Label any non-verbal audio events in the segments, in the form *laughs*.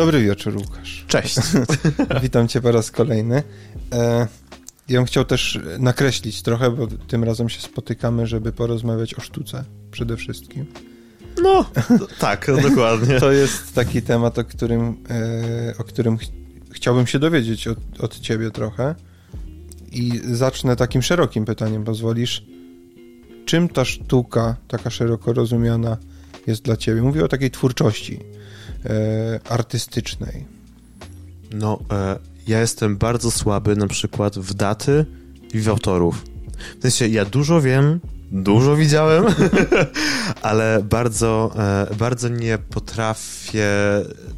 Dobry wieczór, Łukasz. Cześć. *laughs* Witam cię po raz kolejny. E, ja bym chciał też nakreślić trochę, bo tym razem się spotykamy, żeby porozmawiać o sztuce przede wszystkim. No, tak, *laughs* dokładnie. To jest taki temat, o którym, e, o którym ch chciałbym się dowiedzieć od, od ciebie trochę. I zacznę takim szerokim pytaniem, pozwolisz. Czym ta sztuka, taka szeroko rozumiana, jest dla ciebie? Mówię o takiej twórczości e, artystycznej. No, e, ja jestem bardzo słaby na przykład w daty i w autorów. W sensie, ja dużo wiem, dużo widziałem, *laughs* ale bardzo, e, bardzo nie potrafię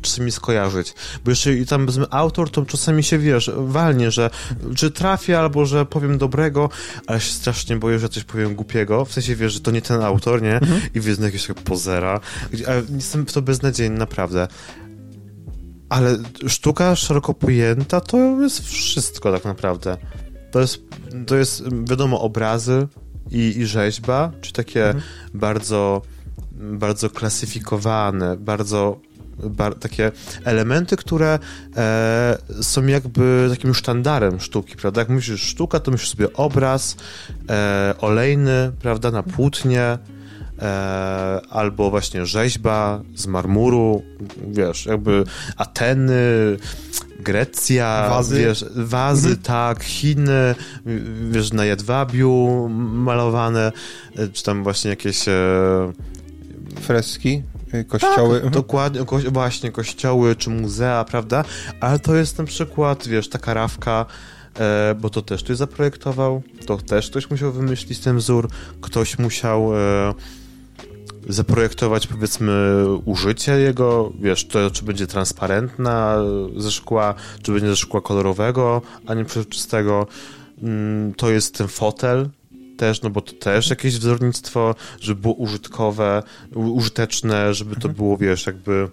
czasami skojarzyć. Bo jeszcze tam powiedzmy autor, to czasami się wiesz, walnie, że czy trafię, albo że powiem dobrego, ale się strasznie boję, że coś powiem głupiego. W sensie wiesz, że to nie ten autor, nie? Mhm. I wiesz, jakiegoś pozera. Jestem w to beznadziejny, naprawdę. Ale sztuka szeroko pojęta to jest wszystko tak naprawdę. To jest, to jest wiadomo, obrazy, i, i rzeźba, czy takie mhm. bardzo, bardzo klasyfikowane, bardzo Bar, takie elementy, które e, są jakby takim sztandarem sztuki, prawda? Jak myślisz sztuka, to myślisz sobie obraz e, olejny, prawda, na płótnie, e, albo właśnie rzeźba z marmuru, wiesz, jakby Ateny, Grecja, wazy, wiesz, wazy mhm. tak, Chiny, wiesz, na jedwabiu malowane, czy tam właśnie jakieś... E... Freski? E, kościoły. Tak, dokładnie, ko właśnie, kościoły czy muzea, prawda? Ale to jest na przykład, wiesz, taka rawka, e, bo to też ktoś zaprojektował, to też ktoś musiał wymyślić ten wzór, ktoś musiał e, zaprojektować powiedzmy użycie jego, wiesz, to czy będzie transparentna ze szkła, czy będzie ze szkła kolorowego, a nie przezroczystego. Mm, to jest ten fotel też, no bo to też jakieś wzornictwo, żeby było użytkowe, użyteczne, żeby to mhm. było, wiesz, jakby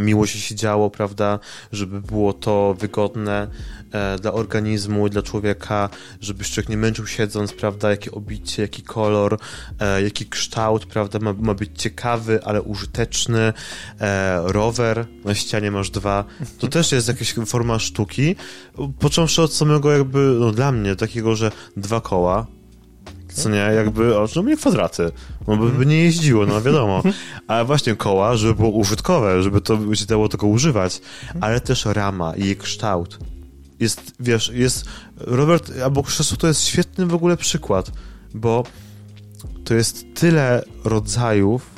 miło się siedziało, prawda, żeby było to wygodne e, dla organizmu, dla człowieka, żeby człowiek nie męczył siedząc, prawda, jakie obicie, jaki kolor, e, jaki kształt, prawda, ma, ma być ciekawy, ale użyteczny. E, rower, na ścianie masz dwa, to też jest jakaś forma sztuki, począwszy od samego jakby, no dla mnie, takiego, że dwa koła, co nie, jakby, no mnie kwadraty, no by, nie jeździło, no wiadomo, ale właśnie koła, żeby było użytkowe, żeby to się dało tego używać, ale też rama i jej kształt. Jest, wiesz, jest, Robert, albo krzesło to jest świetny w ogóle przykład, bo to jest tyle rodzajów,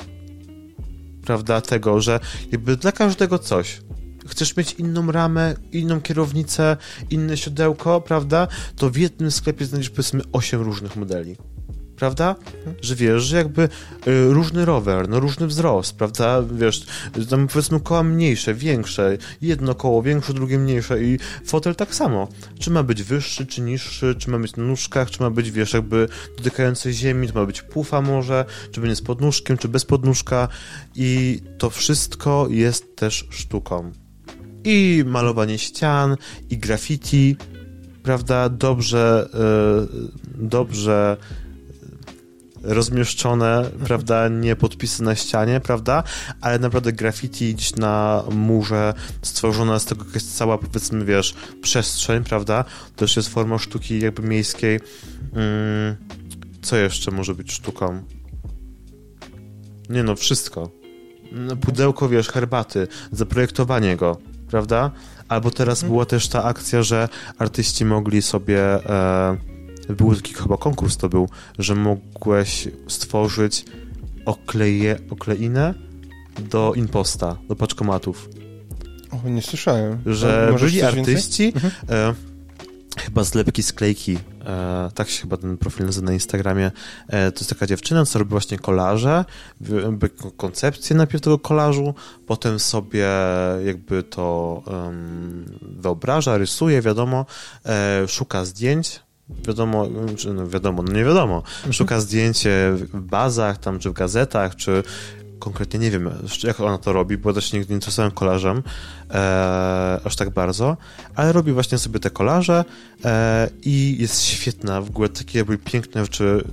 prawda, tego, że jakby dla każdego coś chcesz mieć inną ramę, inną kierownicę, inne siodełko, prawda? To w jednym sklepie znajdziesz powiedzmy 8 różnych modeli prawda? Że wiesz, że jakby y, różny rower, no różny wzrost, prawda? Wiesz, tam powiedzmy koła mniejsze, większe, jedno koło większe, drugie mniejsze i fotel tak samo. Czy ma być wyższy, czy niższy, czy ma być na nóżkach, czy ma być, wiesz, jakby dotykający ziemi, czy ma być pufa może, czy będzie z podnóżkiem, czy bez podnóżka i to wszystko jest też sztuką i malowanie ścian, i graffiti, prawda, dobrze, yy, dobrze rozmieszczone, prawda, nie podpisy na ścianie, prawda, ale naprawdę graffiti gdzieś na murze stworzona z tego jakaś cała, powiedzmy, wiesz, przestrzeń, prawda, to też jest forma sztuki jakby miejskiej. Mm, co jeszcze może być sztuką? Nie no, wszystko. No, pudełko, wiesz, herbaty, zaprojektowanie go, prawda? Albo teraz mhm. była też ta akcja, że artyści mogli sobie e, był taki chyba konkurs to był, że mogłeś stworzyć okleje, okleinę do imposta, do paczkomatów. O, nie słyszałem. Że byli artyści, mhm. e, chyba zlepki sklejki, e, tak się chyba ten profil nazywa na Instagramie, e, to jest taka dziewczyna, co robi właśnie kolaże, koncepcję najpierw tego kolażu, potem sobie jakby to um, wyobraża, rysuje, wiadomo, e, szuka zdjęć, wiadomo, no wiadomo, no nie wiadomo, mhm. szuka zdjęcie w bazach tam, czy w gazetach, czy konkretnie nie wiem, jak ona to robi, bo też nigdy nie interesowałem kolarzem e, aż tak bardzo, ale robi właśnie sobie te kolarze e, i jest świetna, w ogóle takie jakby piękne rzeczy,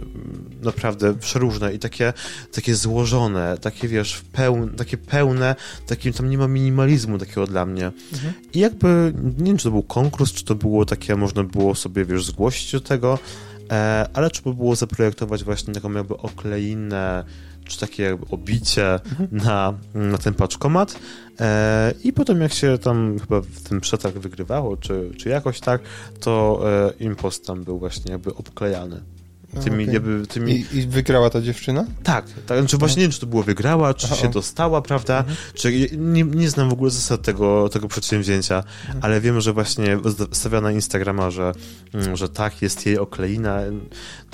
naprawdę przeróżne i takie, takie złożone, takie wiesz, pełne, takie pełne, takim tam nie ma minimalizmu takiego dla mnie. Mhm. I jakby, nie wiem, czy to był konkurs, czy to było takie, można było sobie, wiesz, zgłosić do tego, e, ale trzeba było zaprojektować właśnie taką jakby okleinę, czy takie obicie na, na ten paczkomat e, i potem jak się tam chyba w tym przetarg wygrywało, czy, czy jakoś tak, to e, impost tam był właśnie jakby obklejany. Tymi, okay. jakby, tymi... I, I, wygrała ta dziewczyna? Tak, tak znaczy właśnie nie wiem, czy to było wygrała, czy Aha. się dostała, prawda? Mhm. Czy, nie, nie znam w ogóle zasad tego, tego przedsięwzięcia, mhm. ale wiem, że właśnie stawia na Instagrama, że, mm, że tak, jest jej okleina.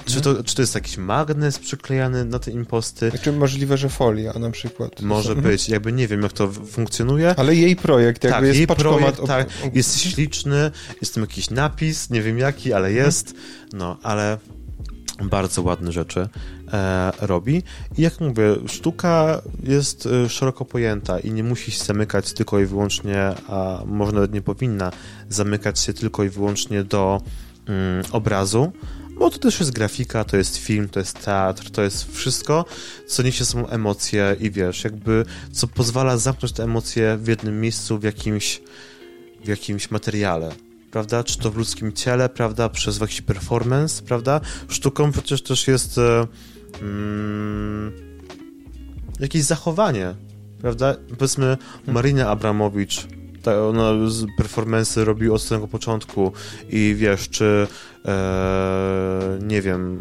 Czy, to, czy to jest jakiś magnes przyklejany na te imposty? Czy możliwe, że folia na przykład? Może mhm. być, jakby nie wiem, jak to funkcjonuje. Ale jej projekt, jakby tak, jest jej projekt, tak, jest śliczny, jest tam jakiś napis, nie wiem jaki, ale jest, no, ale bardzo ładne rzeczy e, robi. I jak mówię, sztuka jest e, szeroko pojęta i nie musi się zamykać tylko i wyłącznie, a może nawet nie powinna zamykać się tylko i wyłącznie do mm, obrazu, bo to też jest grafika, to jest film, to jest teatr, to jest wszystko, co niesie są emocje i wiesz, jakby, co pozwala zamknąć te emocje w jednym miejscu, w jakimś, w jakimś materiale prawda? Czy to w ludzkim ciele, prawda? Przez jakiś performance, prawda? Sztuką przecież też jest e, mm, jakieś zachowanie, prawda? Powiedzmy. Marina Abramowicz tak, ona performance robi od samego początku i wiesz, czy e, nie wiem,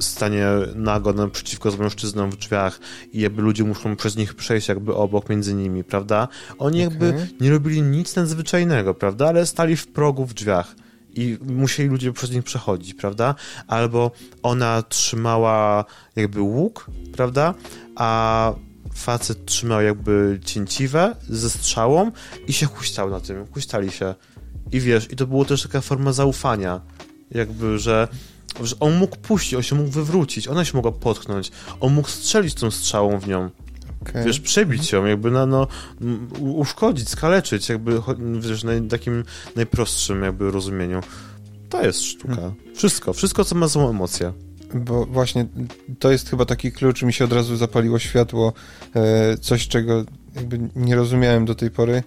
stanie nago naprzeciwko z mężczyzną w drzwiach i jakby ludzie muszą przez nich przejść jakby obok między nimi, prawda? Oni okay. jakby nie robili nic nadzwyczajnego, prawda? Ale stali w progu w drzwiach i musieli ludzie przez nich przechodzić, prawda? Albo ona trzymała jakby łuk, prawda? A facet trzymał jakby cięciwe ze strzałą i się huśtał na tym, huśtali się. I wiesz, i to było też taka forma zaufania, jakby, że, że on mógł puścić, on się mógł wywrócić, ona się mogła potknąć, on mógł strzelić tą strzałą w nią. Okay. Wiesz, przebić ją, jakby na, no, uszkodzić, skaleczyć, jakby, wiesz, na takim najprostszym jakby rozumieniu. To jest sztuka. Hmm. Wszystko, wszystko, co ma złą emocję bo właśnie to jest chyba taki klucz, mi się od razu zapaliło światło, e, coś czego jakby nie rozumiałem do tej pory.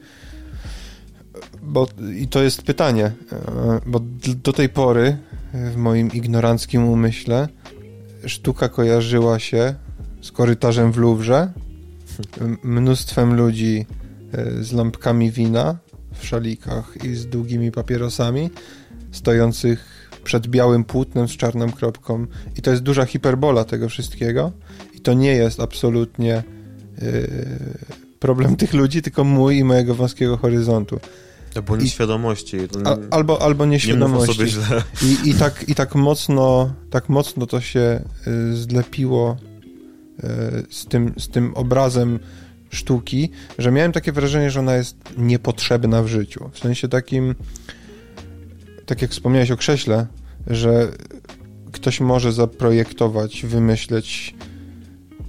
Bo, I to jest pytanie, e, bo do tej pory w moim ignoranckim umyśle sztuka kojarzyła się z korytarzem w Louvre, mnóstwem ludzi e, z lampkami wina w szalikach i z długimi papierosami, stojących przed białym płótnem z czarną kropką. I to jest duża hiperbola tego wszystkiego. I to nie jest absolutnie yy, problem tych ludzi, tylko mój i mojego wąskiego horyzontu. Albo nieświadomości. A, albo, albo nieświadomości. I, I, tak, I tak mocno tak mocno to się y, zlepiło y, z, tym, z tym obrazem sztuki, że miałem takie wrażenie, że ona jest niepotrzebna w życiu. W sensie takim tak jak wspomniałeś o krześle, że ktoś może zaprojektować, wymyśleć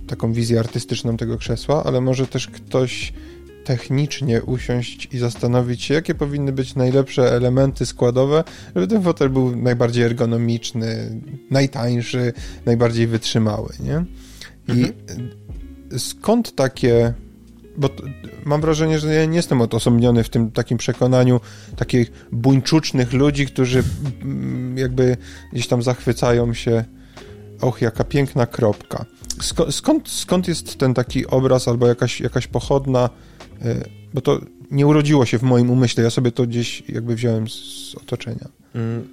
taką wizję artystyczną tego krzesła, ale może też ktoś technicznie usiąść i zastanowić się, jakie powinny być najlepsze elementy składowe, żeby ten fotel był najbardziej ergonomiczny, najtańszy, najbardziej wytrzymały, nie? I mhm. skąd takie bo mam wrażenie, że ja nie jestem odosobniony w tym takim przekonaniu takich buńczucznych ludzi, którzy mm, jakby gdzieś tam zachwycają się och, jaka piękna kropka. Skąd, skąd jest ten taki obraz albo jakaś, jakaś pochodna, e, bo to nie urodziło się w moim umyśle, ja sobie to gdzieś jakby wziąłem z otoczenia. Mm,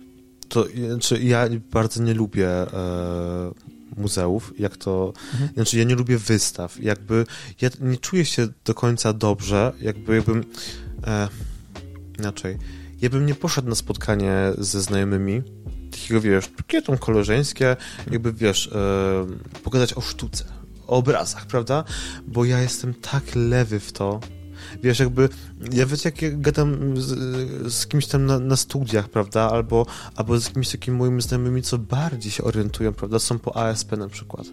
to znaczy ja bardzo nie lubię e, muzeów, jak to, mhm. znaczy ja nie lubię wystaw, jakby ja nie czuję się do końca dobrze, jakby jakbym, e, inaczej, ja bym nie poszedł na spotkanie ze znajomymi, takiego, wiesz, tą koleżeńskie, jakby, wiesz, e, pogadać o sztuce, o obrazach, prawda? Bo ja jestem tak lewy w to, Wiesz, jakby, ja wiecie, jak ja gadam z, z kimś tam na, na, studiach, prawda, albo, albo z jakimiś takimi moimi znajomymi, co bardziej się orientują, prawda, są po ASP na przykład,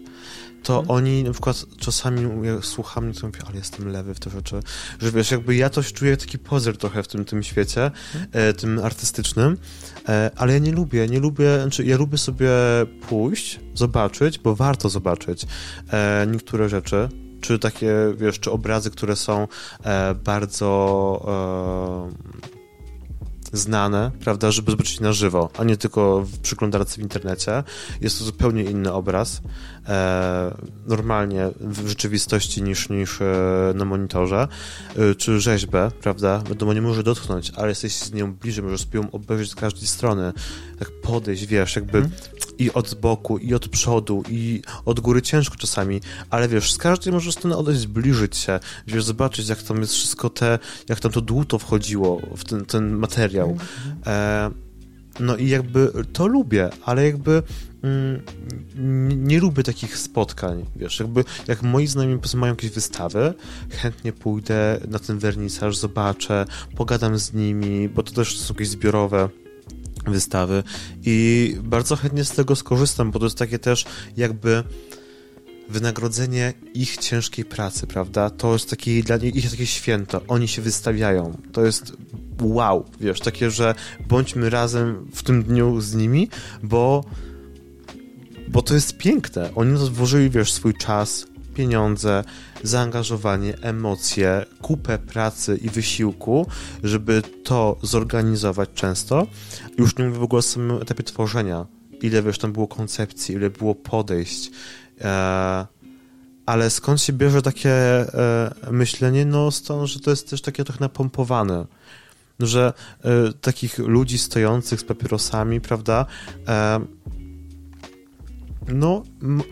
to hmm. oni na przykład czasami jak słucham mnie, to mówię, ale jestem lewy w te rzeczy, że wiesz, jakby ja to czuję taki pozer trochę w tym, tym świecie, hmm. e, tym artystycznym, e, ale ja nie lubię, nie lubię, znaczy ja lubię sobie pójść, zobaczyć, bo warto zobaczyć e, niektóre rzeczy, czy takie, wiesz, czy obrazy, które są e, bardzo e, znane, prawda, żeby zobaczyć na żywo, a nie tylko w przeglądarce w internecie. Jest to zupełnie inny obraz, normalnie w rzeczywistości niż, niż e, na monitorze, e, czy rzeźbę, prawda, wiadomo, nie może dotknąć, ale jesteś z nią bliżej, możesz sobie ją obejrzeć z każdej strony, tak podejść, wiesz, jakby hmm. i od boku, i od przodu, i od góry ciężko czasami, ale wiesz, z każdej możesz strony odejść, zbliżyć się, wiesz, zobaczyć, jak tam jest wszystko te, jak tam to dłuto wchodziło w ten, ten materiał. Hmm. E, no i jakby to lubię, ale jakby mm, nie lubię takich spotkań, wiesz, jakby jak moi znajomi mają jakieś wystawy, chętnie pójdę na ten wernisaż, zobaczę, pogadam z nimi, bo to też są jakieś zbiorowe wystawy i bardzo chętnie z tego skorzystam, bo to jest takie też jakby wynagrodzenie ich ciężkiej pracy, prawda? To jest takie dla nich ich takie święto. Oni się wystawiają. To jest wow, wiesz, takie, że bądźmy razem w tym dniu z nimi, bo bo to jest piękne. Oni włożyli, wiesz, swój czas, pieniądze, zaangażowanie, emocje, kupę pracy i wysiłku, żeby to zorganizować często. Już nie mówię w ogóle o samym etapie tworzenia. Ile, wiesz, tam było koncepcji, ile było podejść. E, ale skąd się bierze takie e, myślenie? No stąd, że to jest też takie trochę napompowane że y, takich ludzi stojących z papierosami, prawda, e, no,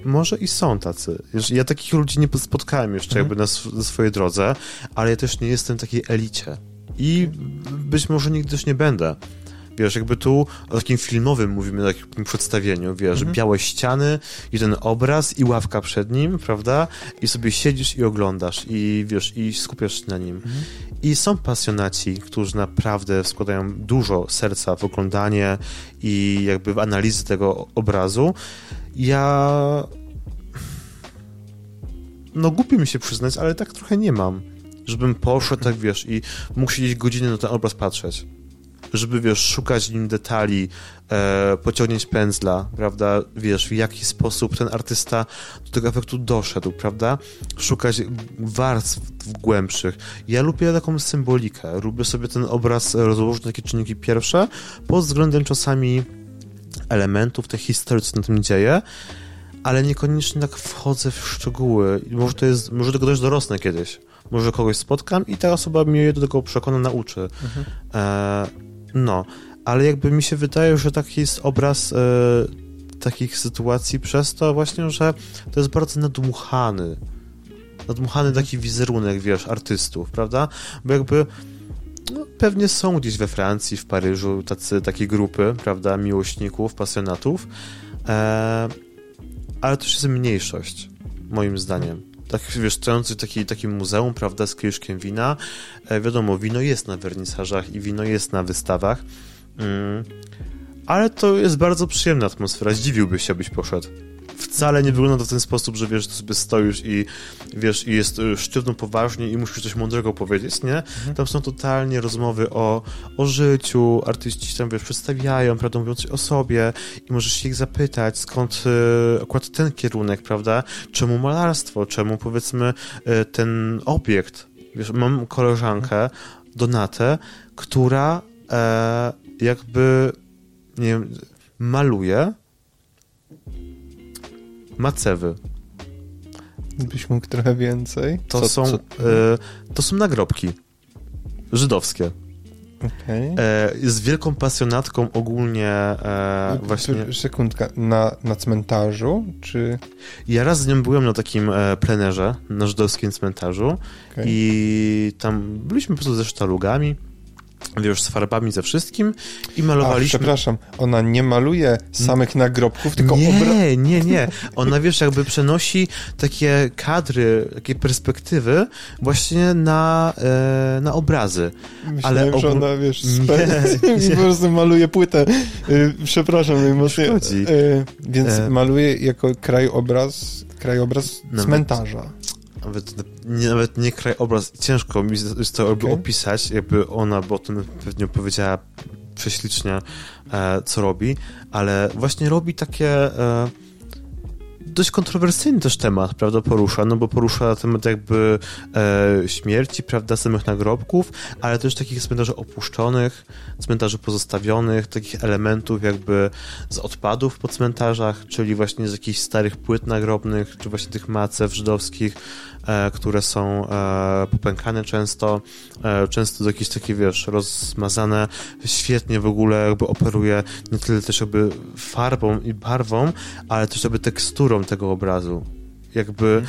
może i są tacy. Ja takich ludzi nie spotkałem jeszcze mhm. jakby na, na swojej drodze, ale ja też nie jestem w takiej elicie. I być może nigdy też nie będę. Wiesz, jakby tu o takim filmowym mówimy, o takim przedstawieniu, wiesz, mhm. białe ściany i ten obraz i ławka przed nim, prawda? I sobie siedzisz i oglądasz i wiesz, i skupiasz się na nim. Mhm. I są pasjonaci, którzy naprawdę składają dużo serca w oglądanie i jakby w analizy tego obrazu. Ja no głupio mi się przyznać, ale tak trochę nie mam. Żebym poszedł, tak wiesz, i mógł siedzieć godzinę na ten obraz patrzeć żeby, wiesz, szukać nim detali, e, pociągnąć pędzla, prawda, wiesz, w jaki sposób ten artysta do tego efektu doszedł, prawda, szukać warstw głębszych. Ja lubię taką symbolikę, lubię sobie ten obraz rozłożyć na takie czynniki pierwsze, pod względem czasami elementów tej historii, co na tym dzieje, ale niekoniecznie tak wchodzę w szczegóły. Może to jest, może tego też dorosnę kiedyś. Może kogoś spotkam i ta osoba mnie do tego przekona, nauczy. Mhm. E, no, ale jakby mi się wydaje, że taki jest obraz e, takich sytuacji przez to właśnie, że to jest bardzo nadmuchany. Nadmuchany taki wizerunek, wiesz, artystów, prawda? Bo jakby no, pewnie są gdzieś we Francji, w Paryżu tacy, takie grupy, prawda, miłośników, pasjonatów, e, ale też jest mniejszość, moim zdaniem tak wiesz, stojący taki, takim muzeum, prawda, z kieliszkiem wina. E, wiadomo, wino jest na wernisażach i wino jest na wystawach, mm, ale to jest bardzo przyjemna atmosfera. Zdziwiłbyś się, abyś poszedł wcale nie wygląda to w ten sposób, że wiesz, ty sobie stoisz i wiesz, i jest y, sztywno poważnie i musisz coś mądrego powiedzieć, nie? Mhm. Tam są totalnie rozmowy o, o życiu, artyści tam, wiesz, przedstawiają, prawda, mówią coś o sobie i możesz się ich zapytać, skąd y, akurat ten kierunek, prawda? Czemu malarstwo? Czemu, powiedzmy, y, ten obiekt? Wiesz, mam koleżankę, Donatę, która e, jakby, nie wiem, maluje macewy. Byś mógł trochę więcej? To, co, są, co? E, to są nagrobki żydowskie. Okay. E, z wielką pasjonatką ogólnie e, właśnie... Sekundka, na, na cmentarzu, czy... Ja raz z nią byłem na takim e, plenerze, na żydowskim cmentarzu okay. i tam byliśmy po prostu ze sztalugami, wiesz, z farbami ze wszystkim i malowaliśmy... A, przepraszam, ona nie maluje samych nagrobków, tylko Nie, obra- nie, nie. *laughs* Ona, wiesz, jakby przenosi takie kadry, takie perspektywy właśnie na, e, na obrazy. Myślałem, ale że ogól- ona, wiesz, Nie, *laughs* nie. *laughs* po prostu maluje płytę. Y, przepraszam najmocniej. Y, więc E. maluje jako krajobraz, krajobraz Nawet- cmentarza. Nawet nie, nawet nie krajobraz. Ciężko mi jest to Okej. opisać, jakby ona, bo o tym pewnie powiedziała prześlicznie, e, co robi, ale właśnie robi takie e, dość kontrowersyjny też temat, prawda, porusza, no bo porusza temat jakby e, śmierci, prawda, samych nagrobków, ale też takich cmentarzy opuszczonych, cmentarzy pozostawionych, takich elementów jakby z odpadów po cmentarzach, czyli właśnie z jakichś starych płyt nagrobnych, czy właśnie tych macew żydowskich, które są e, popękane często, e, często z jakieś takie, wiesz, rozmazane, świetnie w ogóle jakby operuje nie tyle też jakby farbą i barwą, ale też jakby teksturą tego obrazu. Jakby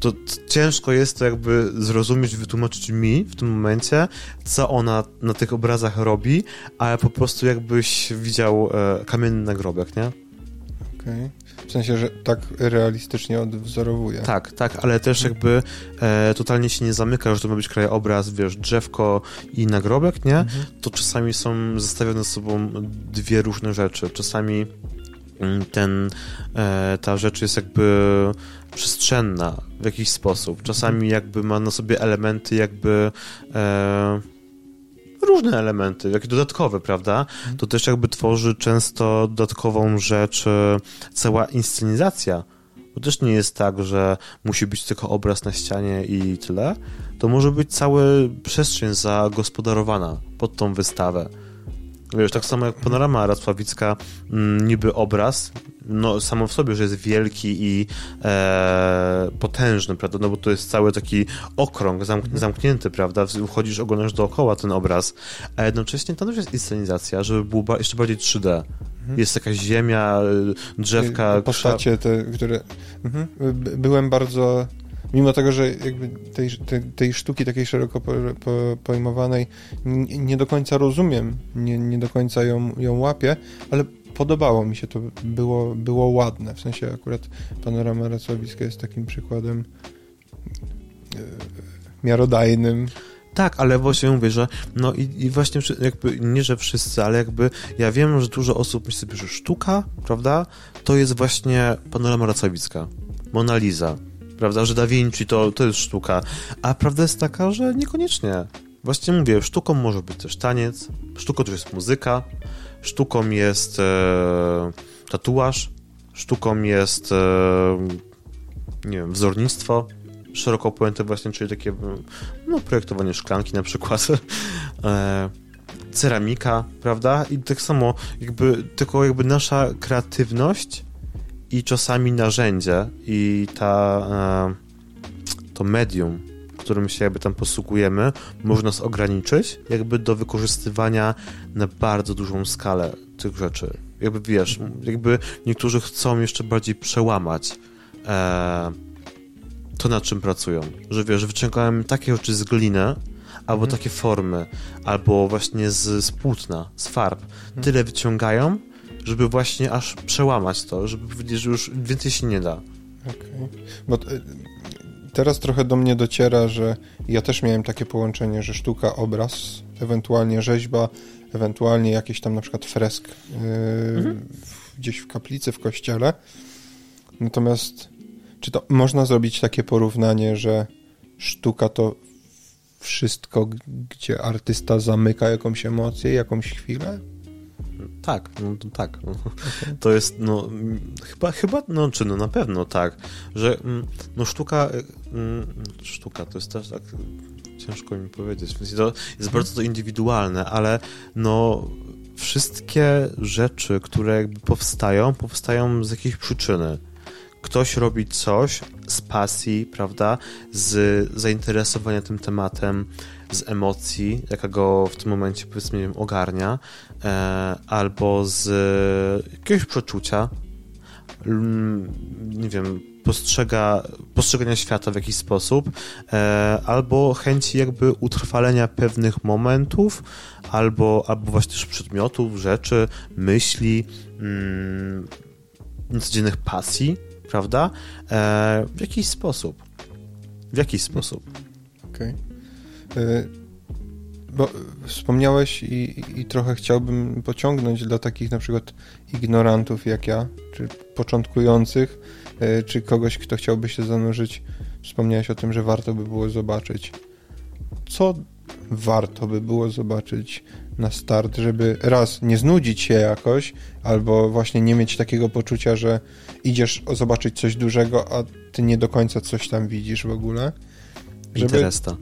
to t- ciężko jest to jakby zrozumieć, wytłumaczyć mi w tym momencie, co ona na tych obrazach robi, ale po prostu jakbyś widział e, kamienny nagrobek, nie? Okej. W sensie, że tak realistycznie odwzorowuje. Tak, tak, ale też jakby e, totalnie się nie zamyka, że to ma być krajobraz, wiesz, drzewko i nagrobek, nie? Mhm. To czasami są zestawione ze sobą dwie różne rzeczy. Czasami mm, ten, e, ta rzecz jest jakby przestrzenna w jakiś sposób. Czasami jakby ma na sobie elementy jakby e, różne elementy, jakieś dodatkowe, prawda? To też jakby tworzy często dodatkową rzecz e, cała inscenizacja. Bo też nie jest tak, że musi być tylko obraz na ścianie i tyle. To może być cała przestrzeń zagospodarowana pod tą wystawę. Wiesz, tak samo jak panorama Racławicka, mm, niby obraz, no samo w sobie, że jest wielki i e, potężny, prawda, no bo to jest cały taki okrąg zamk zamknięty, prawda, wchodzisz, oglądasz dookoła ten obraz, a jednocześnie tam też jest inscenizacja, żeby było ba jeszcze bardziej 3D. Jest jakaś ziemia, y, drzewka, Y, Postacie te, które... Mhm. By- Byłem bardzo... Mimo tego, że jakby tej, tej, tej sztuki takiej szeroko po, po, pojmowanej nie, nie do końca rozumiem, nie, nie do końca ją, ją łapię, ale podobało mi się to, było, było ładne. W sensie akurat panorama Racławicka jest takim przykładem e, miarodajnym. Tak, ale właśnie mówię, że no i, i właśnie jakby, nie że wszyscy, ale jakby ja wiem, że dużo osób myśli sobie, że sztuka, prawda, to jest właśnie panorama Racławicka, Mona Lisa, prawda, że Da Vinci to, to jest sztuka, a prawda jest taka, że niekoniecznie. Właśnie mówię, sztuką może być też taniec, sztuką to jest muzyka, sztuką jest e, tatuaż, sztuką jest e, nie wiem, wzornictwo, szeroko pojęte właśnie, czyli takie no, projektowanie szklanki na przykład, *laughs* e, ceramika, prawda? I tak samo jakby, tylko jakby nasza kreatywność i czasami narzędzie i ta, e, to medium, którym się jakby tam posługujemy, może nas ograniczyć jakby do wykorzystywania na bardzo dużą skalę tych rzeczy. Jakby wiesz, jakby niektórzy chcą jeszcze bardziej przełamać e, to, nad czym pracują. Że wiesz, wyciągałem takie rzeczy z gliny, albo Mhm. takie formy, albo właśnie z, z płótna, z farb. Tyle wyciągają, żeby właśnie aż przełamać to, żeby powiedzieć, że już więcej się nie da. Okej. Bo e, teraz trochę do mnie dociera, że ja też miałem takie połączenie, że sztuka, obraz, ewentualnie rzeźba, ewentualnie jakiś tam na przykład fresk yy, w, gdzieś w kaplicy, w kościele. Natomiast czy to można zrobić takie porównanie, że sztuka to wszystko, gdzie artysta zamyka jakąś emocję, jakąś chwilę? Tak, no to tak. *laughs* To jest, no, chyba, chyba, no, czy no na pewno tak, że, mm, no, sztuka, y, mm, sztuka to jest też tak, ciężko mi powiedzieć, w sensie to jest bardzo to indywidualne, ale, no, wszystkie rzeczy, które jakby powstają, powstają z jakiejś przyczyny. Ktoś robi coś z pasji, prawda, z zainteresowania tym tematem, z emocji, jaka go w tym momencie, powiedzmy, ogarnia, e, albo z jakiegoś przeczucia mm, nie wiem, postrzega, postrzegania świata w jakiś sposób, e, albo chęci jakby utrwalenia pewnych momentów, albo, albo właśnie też przedmiotów, rzeczy, myśli, mm, codziennych pasji, prawda? E, w jakiś sposób. W jakiś sposób. Okej. Okay. Bo wspomniałeś i, i trochę chciałbym pociągnąć dla takich na przykład ignorantów jak ja, czy początkujących, e, czy kogoś, kto chciałby się zanurzyć. Wspomniałeś o tym, że warto by było zobaczyć. Co warto by było zobaczyć na start, żeby raz nie znudzić się jakoś, albo właśnie nie mieć takiego poczucia, że idziesz zobaczyć coś dużego, a ty nie do końca coś tam widzisz w ogóle. Żeby... Interesta.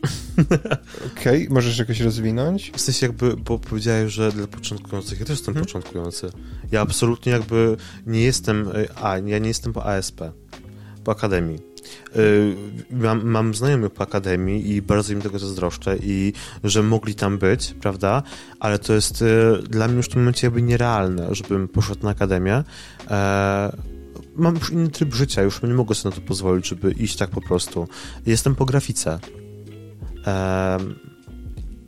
*laughs* Okej, okay, możesz jakoś rozwinąć? W sensie jakby, bo powiedziałeś, że dla początkujących, ja też jestem hmm. początkujący. Ja absolutnie jakby nie jestem, a ja nie jestem po ASP, po Akademii. Y, mam, mam znajomych po akademii i bardzo im tego zazdroszczę i że mogli tam być, prawda? Ale to jest y, dla mnie już w tym momencie jakby nierealne, żebym poszedł na akademię. E, mam już inny tryb życia, już nie mogę sobie na to pozwolić, żeby iść tak po prostu. Jestem po grafice.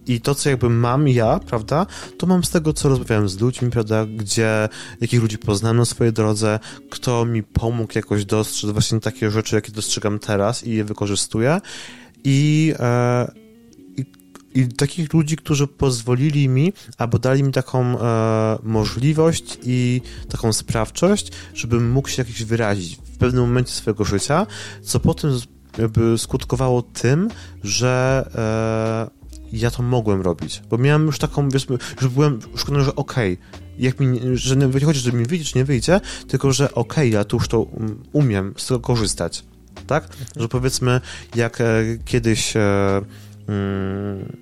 I to, co jakby mam ja, prawda, to mam z tego, co rozmawiałem z ludźmi, prawda, gdzie, jakich ludzi poznałem na swojej drodze, kto mi pomógł jakoś dostrzec właśnie takie rzeczy, jakie dostrzegam teraz i je wykorzystuję. I, e, i, i takich ludzi, którzy pozwolili mi, albo dali mi taką e, możliwość i taką sprawczość, żebym mógł się jakiś wyrazić w pewnym momencie swojego życia, co potem jakby skutkowało tym, że e, ja to mogłem robić, bo miałem już taką, wiesz, że byłem przekonany, że okej, okay, jak mi, że nie chodzi, że mi wyjdzie, czy nie wyjdzie, tylko, że okej, okay, ja tu już to um, umiem z tego korzystać, tak? Że powiedzmy, jak e, kiedyś e, mm,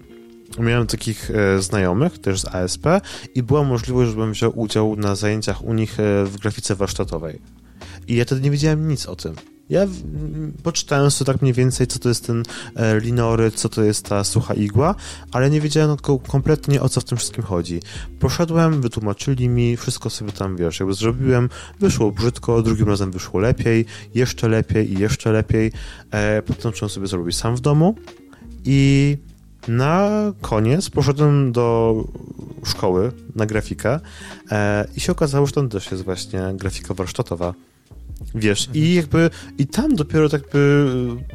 miałem takich e, znajomych, też z ASP i była możliwość, żebym wziął udział na zajęciach u nich e, w grafice warsztatowej. I ja wtedy nie wiedziałem nic o tym. Ja poczytałem sobie tak mniej więcej, co to jest ten e, linory, co to jest ta sucha igła, ale nie wiedziałem kompletnie o co w tym wszystkim chodzi. Poszedłem, wytłumaczyli mi, wszystko sobie tam, wiesz, jakby zrobiłem, wyszło brzydko, drugim razem wyszło lepiej, jeszcze lepiej i jeszcze lepiej. E, potem trzeba sobie zrobić sam w domu i na koniec poszedłem do szkoły na grafikę e, i się okazało, że tam też jest właśnie grafika warsztatowa. Wiesz, mhm. i jakby, i tam dopiero tak by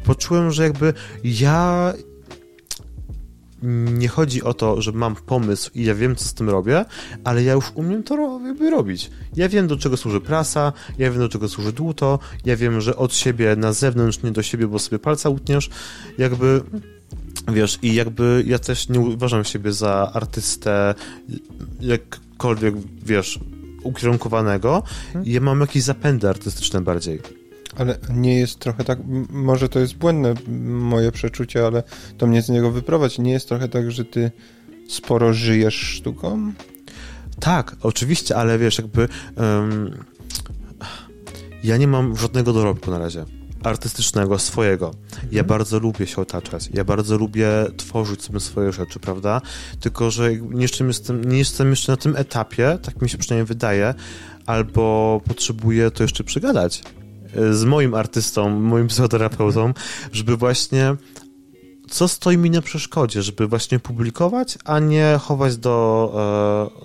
poczułem, że jakby ja nie chodzi o to, że mam pomysł i ja wiem, co z tym robię, ale ja już umiem to jakby robić. Ja wiem, do czego służy prasa, ja wiem, do czego służy dłuto, ja wiem, że od siebie na zewnątrz, nie do siebie, bo sobie palca utniesz, jakby... Wiesz, i jakby ja też nie uważam siebie za artystę jakkolwiek, wiesz, ukierunkowanego hmm. i ja mam jakieś zapędy artystyczne bardziej. Ale nie jest trochę tak, może to jest błędne moje przeczucie, ale to mnie z niego wyprowadzi. Nie jest trochę tak, że ty sporo żyjesz sztuką? Tak, oczywiście, ale wiesz, jakby um, ja nie mam żadnego dorobku na razie artystycznego, swojego. Ja mhm. bardzo lubię się otaczać, ja bardzo lubię tworzyć sobie swoje rzeczy, prawda? Tylko, że nie jestem, nie jestem jeszcze na tym etapie, tak mi się przynajmniej wydaje, albo potrzebuję to jeszcze przegadać e, z moim artystą, moim psychoterapeutą, żeby właśnie co stoi mi na przeszkodzie, żeby właśnie publikować, a nie chować do,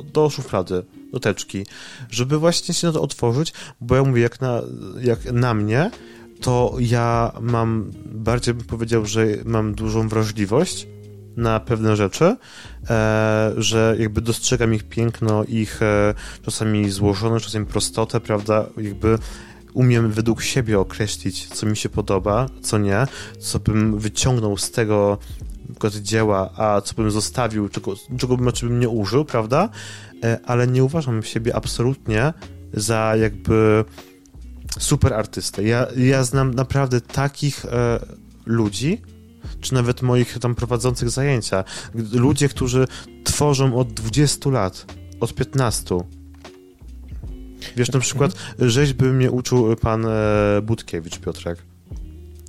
e, do szuflady, do teczki, żeby właśnie się na to otworzyć, bo ja mówię, jak na, jak na mnie, to ja mam, bardziej bym powiedział, że mam dużą wrażliwość na pewne rzeczy, e, że jakby dostrzegam ich piękno, ich e, czasami złożone, czasami prostotę, prawda, jakby umiem według siebie określić, co mi się podoba, co nie, co bym wyciągnął z tego dzieła, a co bym zostawił, czego, czego bym, czy bym nie użył, prawda, e, ale nie uważam siebie absolutnie za jakby super artystę. Ja, ja znam naprawdę takich e, ludzi, czy nawet moich tam prowadzących zajęcia. Ludzie, którzy tworzą od 20 lat, od 15. Wiesz, na przykład rzeźby mnie uczył pan e, Budkiewicz, Piotrek.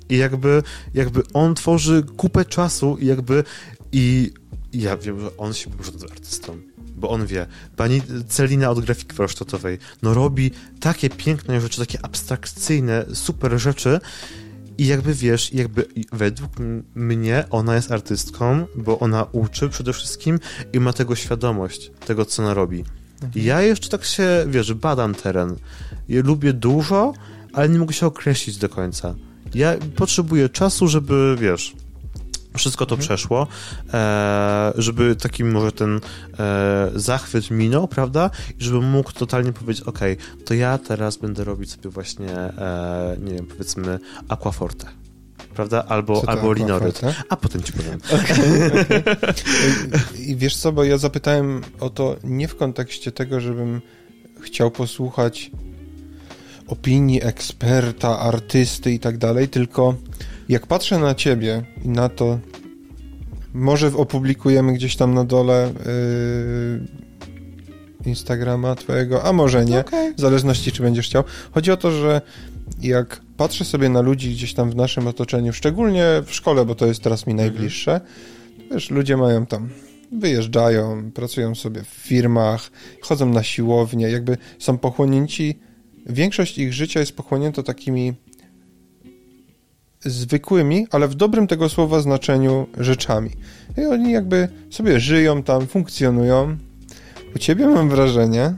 I jakby, jakby on tworzy kupę czasu i jakby i ja wiem, że on się był artystą bo on wie. Pani Celina od grafiki warsztatowej, no robi takie piękne rzeczy, takie abstrakcyjne, super rzeczy i jakby wiesz, jakby według mnie ona jest artystką, bo ona uczy przede wszystkim i ma tego świadomość, tego co ona robi. Mhm. Ja jeszcze tak się, wiesz, badam teren. Ja lubię dużo, ale nie mogę się określić do końca. Ja potrzebuję czasu, żeby, wiesz, wszystko to mhm. przeszło, e, żeby taki może ten e, zachwyt minął, prawda? I żeby mógł totalnie powiedzieć, ok, to ja teraz będę robić sobie właśnie, e, nie wiem, powiedzmy aquaforte prawda? Albo, albo linoryt. A potem ci powiem. Okay, okay. I wiesz co, bo ja zapytałem o to nie w kontekście tego, żebym chciał posłuchać opinii eksperta, artysty i tak dalej, tylko jak patrzę na ciebie i na to, może opublikujemy gdzieś tam na dole yy, Instagrama twojego, a może nie, okay. w zależności czy będziesz chciał. Chodzi o to, że jak patrzę sobie na ludzi gdzieś tam w naszym otoczeniu, szczególnie w szkole, bo to jest teraz mi mhm. najbliższe, wiesz, ludzie mają tam wyjeżdżają, pracują sobie w firmach, chodzą na siłownię, jakby są pochłonięci, większość ich życia jest pochłonięta takimi zwykłymi, ale w dobrym tego słowa znaczeniu rzeczami. I oni jakby sobie żyją tam, funkcjonują. U ciebie mam wrażenie,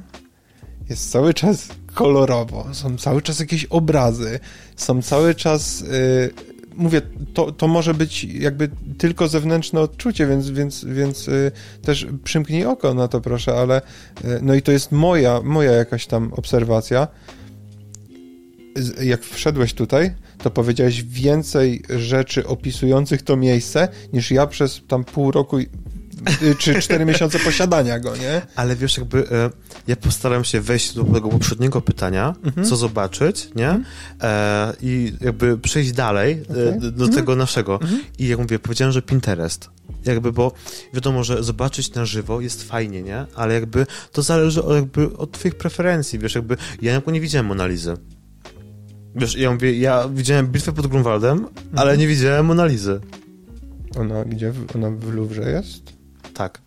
jest cały czas kolorowo, są cały czas jakieś obrazy, są cały czas. Yy, mówię, to, to może być jakby tylko zewnętrzne odczucie, więc, więc, więc yy, też przymknij oko na to, proszę, ale yy, no i to jest moja, moja jakaś tam obserwacja. Jak wszedłeś tutaj, to powiedziałeś więcej rzeczy opisujących to miejsce, niż ja przez tam pół roku czy cztery miesiące posiadania go, nie? *laughs* Ale wiesz, jakby e, ja postaram się wejść do tego poprzedniego pytania, mhm. co zobaczyć, nie? Mhm. E, I jakby przejść dalej e, okay. do mhm. tego naszego. Mhm. I jak mówię, powiedziałem, że Pinterest. Jakby, bo wiadomo, że zobaczyć na żywo jest fajnie, nie? Ale jakby to zależy od, jakby od twoich preferencji, wiesz, jakby ja nie widziałem Monalizy. Wiesz, ja mówię, ja widziałem bitwę pod Grunwaldem, mhm. ale nie widziałem Monalizy. Ona gdzie? Ona w Louvre jest? Tak.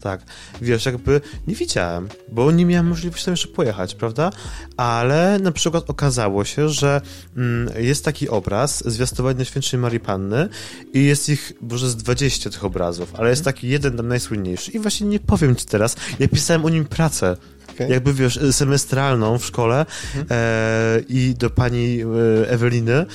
Tak. Wiesz, jakby nie widziałem, bo nie miałem możliwości tam jeszcze pojechać, prawda? Ale na przykład okazało się, że mm, jest taki obraz zwiastowania Świętszej Marii Panny i jest ich, może z 20 tych obrazów, ale jest taki jeden tam najsłynniejszy i właśnie nie powiem ci teraz, ja pisałem o nim pracę Okay. Jakby wiesz, semestralną w szkole mhm. e, i do pani e, Eweliny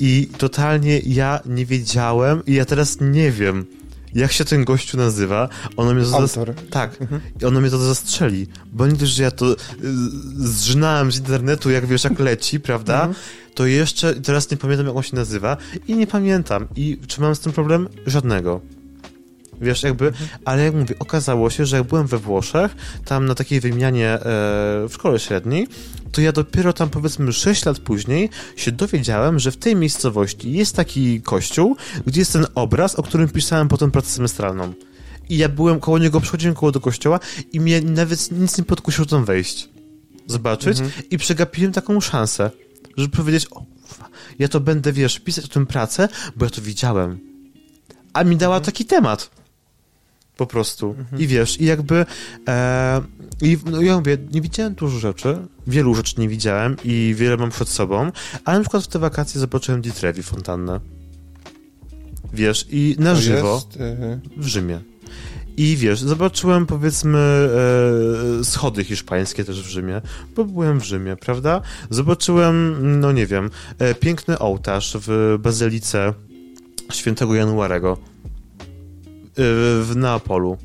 i totalnie ja nie wiedziałem i ja teraz nie wiem, jak się ten gościu nazywa, ono mnie to Autor. Tak, mhm. i ono mnie to zastrzeli, bo nie dość, że ja to y, zżynałem z internetu, jak wiesz, jak leci, prawda, mhm. to jeszcze teraz nie pamiętam, jak on się nazywa i nie pamiętam. I czy mam z tym problem? Żadnego. Wiesz, jakby, ale jak mówię, okazało się, że jak byłem we Włoszech, tam na takiej wymianie e, w szkole średniej, to ja dopiero tam powiedzmy 6 lat później się dowiedziałem, że w tej miejscowości jest taki kościół, gdzie jest ten obraz, o którym pisałem potem pracę semestralną. I ja byłem koło niego, przychodziłem koło do kościoła i mnie nawet nic nie podkusiło tam wejść. Zobaczyć mhm. i przegapiłem taką szansę, żeby powiedzieć, o ja to będę, wiesz, pisać o tym pracę, bo ja to widziałem. A mi dała mhm. taki temat po prostu. Mhm. I wiesz, i jakby e, i no, ja mówię, nie widziałem dużo rzeczy, wielu rzeczy nie widziałem i wiele mam przed sobą, ale na przykład w te wakacje zobaczyłem Di Trevi fontannę. Wiesz, i na to żywo jest, y... w Rzymie. I wiesz, zobaczyłem powiedzmy e, schody hiszpańskie też w Rzymie, bo byłem w Rzymie, prawda? Zobaczyłem, no nie wiem, e, piękny ołtarz w bazylice świętego Januarego w Neapolu.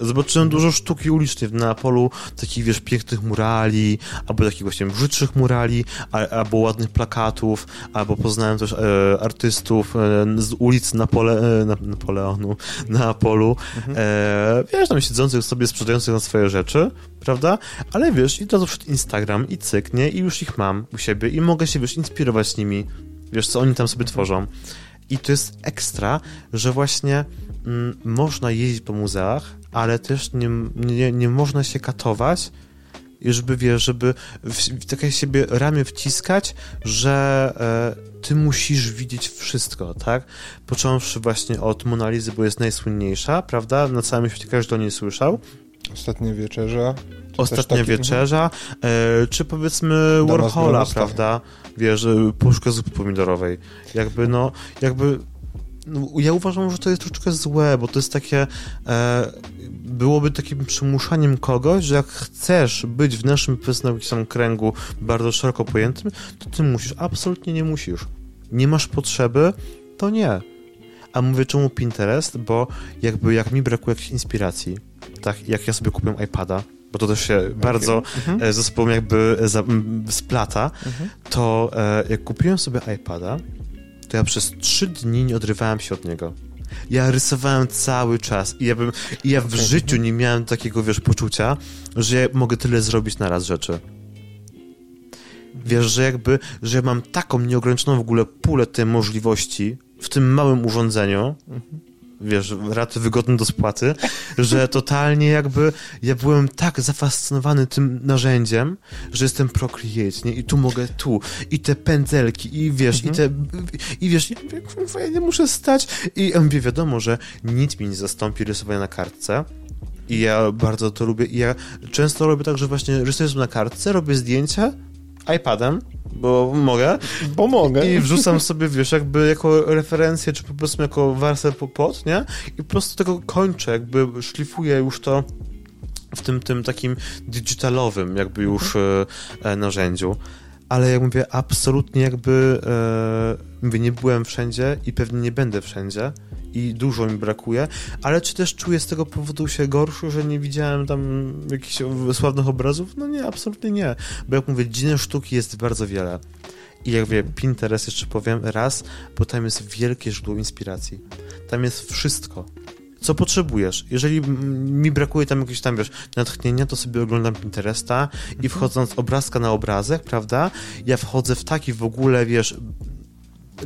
Zobaczyłem dużo sztuki ulicznej w Neapolu, takich, wiesz, pięknych murali, albo takich właśnie brzydszych murali, albo ładnych plakatów, albo poznałem też e, artystów e, z ulic Napole, e, Napoleonu, *laughs* Neapolu, mhm. e, wiesz, tam siedzących sobie, sprzedających na swoje rzeczy, prawda? Ale wiesz, i to przed Instagram i cyknie i już ich mam u siebie i mogę się, wiesz, inspirować nimi, wiesz, co oni tam sobie tworzą. I to jest ekstra, że właśnie można jeździć po muzeach, ale też nie, nie, nie można się katować i żeby, wiesz, żeby w, w takie siebie ramię wciskać, że e, ty musisz widzieć wszystko, tak? Począwszy właśnie od Monalizy, bo jest najsłynniejsza, prawda? Na całym świecie każdy o niej słyszał. Ostatnia wieczerza. Ostatnia taki... wieczerza, e, czy powiedzmy Warhola, prawda? Wiesz, puszka zupy pomidorowej. Jakby, no, jakby ja uważam, że to jest troszeczkę złe, bo to jest takie e, byłoby takim przymuszaniem kogoś, że jak chcesz być w naszym tam kręgu bardzo szeroko pojętym, to ty musisz. Absolutnie nie musisz. Nie masz potrzeby, to nie. A mówię czemu Pinterest, bo jakby jak mi brakuje jakiejś inspiracji, tak jak ja sobie kupiłem iPada, bo to też się okay. bardzo mhm. E, ze sobą jakby splata, mhm. to e, jak kupiłem sobie iPada, to ja przez trzy dni nie odrywałem się od niego. Ja rysowałem cały czas i ja, bym, i ja w życiu nie miałem takiego, wiesz, poczucia, że ja mogę tyle zrobić na raz rzeczy. Wiesz, że jakby, że ja mam taką nieograniczoną w ogóle pulę tej możliwości w tym małym urządzeniu, mhm wiesz, raty wygodne do spłaty, że totalnie jakby ja byłem tak zafascynowany tym narzędziem, że jestem Procreate, nie? I tu mogę tu, i te pędzelki, i wiesz, mhm. i te, i wiesz, mówię, ja nie muszę stać i ja mówię, wiadomo, że nic mi nie zastąpi rysowania na kartce, i ja bardzo to lubię. I ja często robię tak, że właśnie rysuję na kartce, robię zdjęcia iPadem, bo mogę. Bo mogę. I wrzucam sobie, wiesz, jakby jako referencję, czy po prostu jako wersję pod, nie? I po prostu tego kończę, jakby szlifuję już to w tym, tym takim digitalowym jakby już mhm. e, narzędziu. Ale jak mówię, absolutnie jakby e, mówię, nie byłem wszędzie i pewnie nie będę wszędzie i dużo mi brakuje, ale czy też czuję z tego powodu się gorszy, że nie widziałem tam jakichś sławnych obrazów? No nie, absolutnie nie, bo jak mówię, dzieł sztuki jest bardzo wiele. I jak wie, Pinterest jeszcze powiem raz, bo tam jest wielkie źródło inspiracji. Tam jest wszystko. Co potrzebujesz? Jeżeli mi brakuje tam jakiegoś tam, wiesz, natchnienia, to sobie oglądam Pinteresta i mhm. wchodząc obrazka na obrazek, prawda, ja wchodzę w taki w ogóle, wiesz,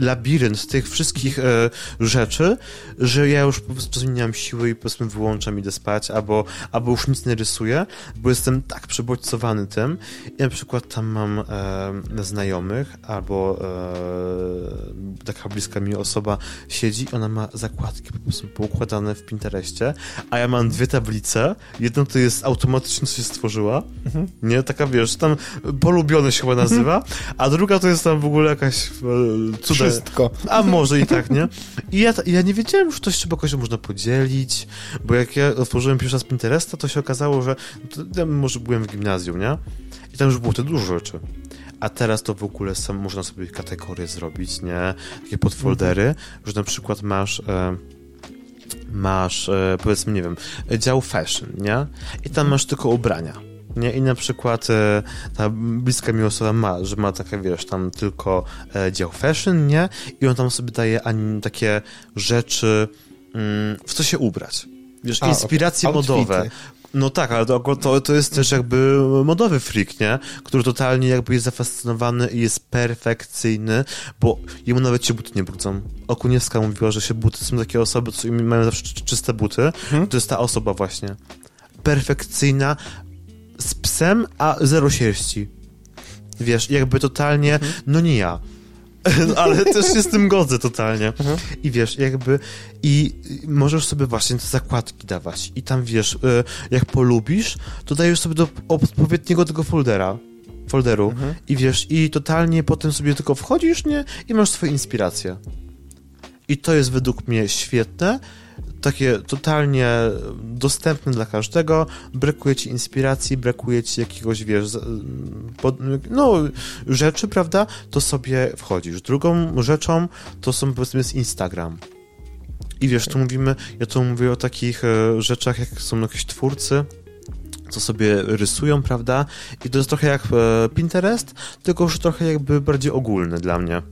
labirynt tych wszystkich e, rzeczy, że ja już po prostu nie mam siły i po prostu wyłączam, idę spać, albo, albo już nic nie rysuję, bo jestem tak przebodźcowany tym. I na przykład tam mam e, znajomych, albo e, taka bliska mi osoba siedzi, ona ma zakładki po prostu poukładane w Pinterestie, a ja mam dwie tablice. Jedną to jest automatycznie się stworzyła, mhm. nie? Taka, wiesz, tam polubione się chyba nazywa, *laughs* a druga to jest tam w ogóle jakaś e, cuda wszystko. A może i tak, nie? I ja, ja nie wiedziałem, że to jeszcze jakoś można podzielić, bo jak ja otworzyłem pierwszy raz Pinteresta, to się okazało, że ja może byłem w gimnazjum, nie? I tam już było te dużo rzeczy. A teraz to w ogóle sam można sobie kategorie zrobić, nie? Takie podfoldery, mhm. że na przykład masz... E, masz, e, powiedzmy, nie wiem, dział fashion, nie? I tam masz tylko ubrania nie? I na przykład e, ta bliska mi osoba ma, że ma takie, wiesz, tam tylko e, dział fashion, nie? I on tam sobie daje ani takie rzeczy, mm, w co się ubrać. Wiesz, A, inspiracje okay. modowe. No tak, ale to, to, to jest też jakby modowy freak, nie? Który totalnie jakby jest zafascynowany i jest perfekcyjny, bo jemu nawet się buty nie brudzą. Okuniewska mówiła, że się buty są takie osoby, co mają zawsze czyste buty. Hmm? To jest ta osoba właśnie. Perfekcyjna, a zero sierści. Wiesz, jakby totalnie, mhm. no nie ja. *laughs* ale też się z tym godzę totalnie. Mhm. I wiesz, jakby i możesz sobie właśnie te zakładki dawać i tam wiesz, y, jak polubisz, to dajesz sobie do odpowiedniego tego foldera folderu mhm. i wiesz, i totalnie potem sobie tylko wchodzisz, nie? I masz swoje inspiracje. I to jest według mnie świetne, takie totalnie dostępne dla każdego, brakuje ci inspiracji, brakuje ci jakiegoś, wiesz, no, rzeczy, prawda, to sobie wchodzisz. Drugą rzeczą to są, powiedzmy, jest Instagram. I wiesz, tu mówimy, ja tu mówię o takich e, rzeczach, jak są jakieś twórcy, co sobie rysują, prawda? I to jest trochę jak e, Pinterest, tylko już trochę jakby bardziej ogólny dla mnie.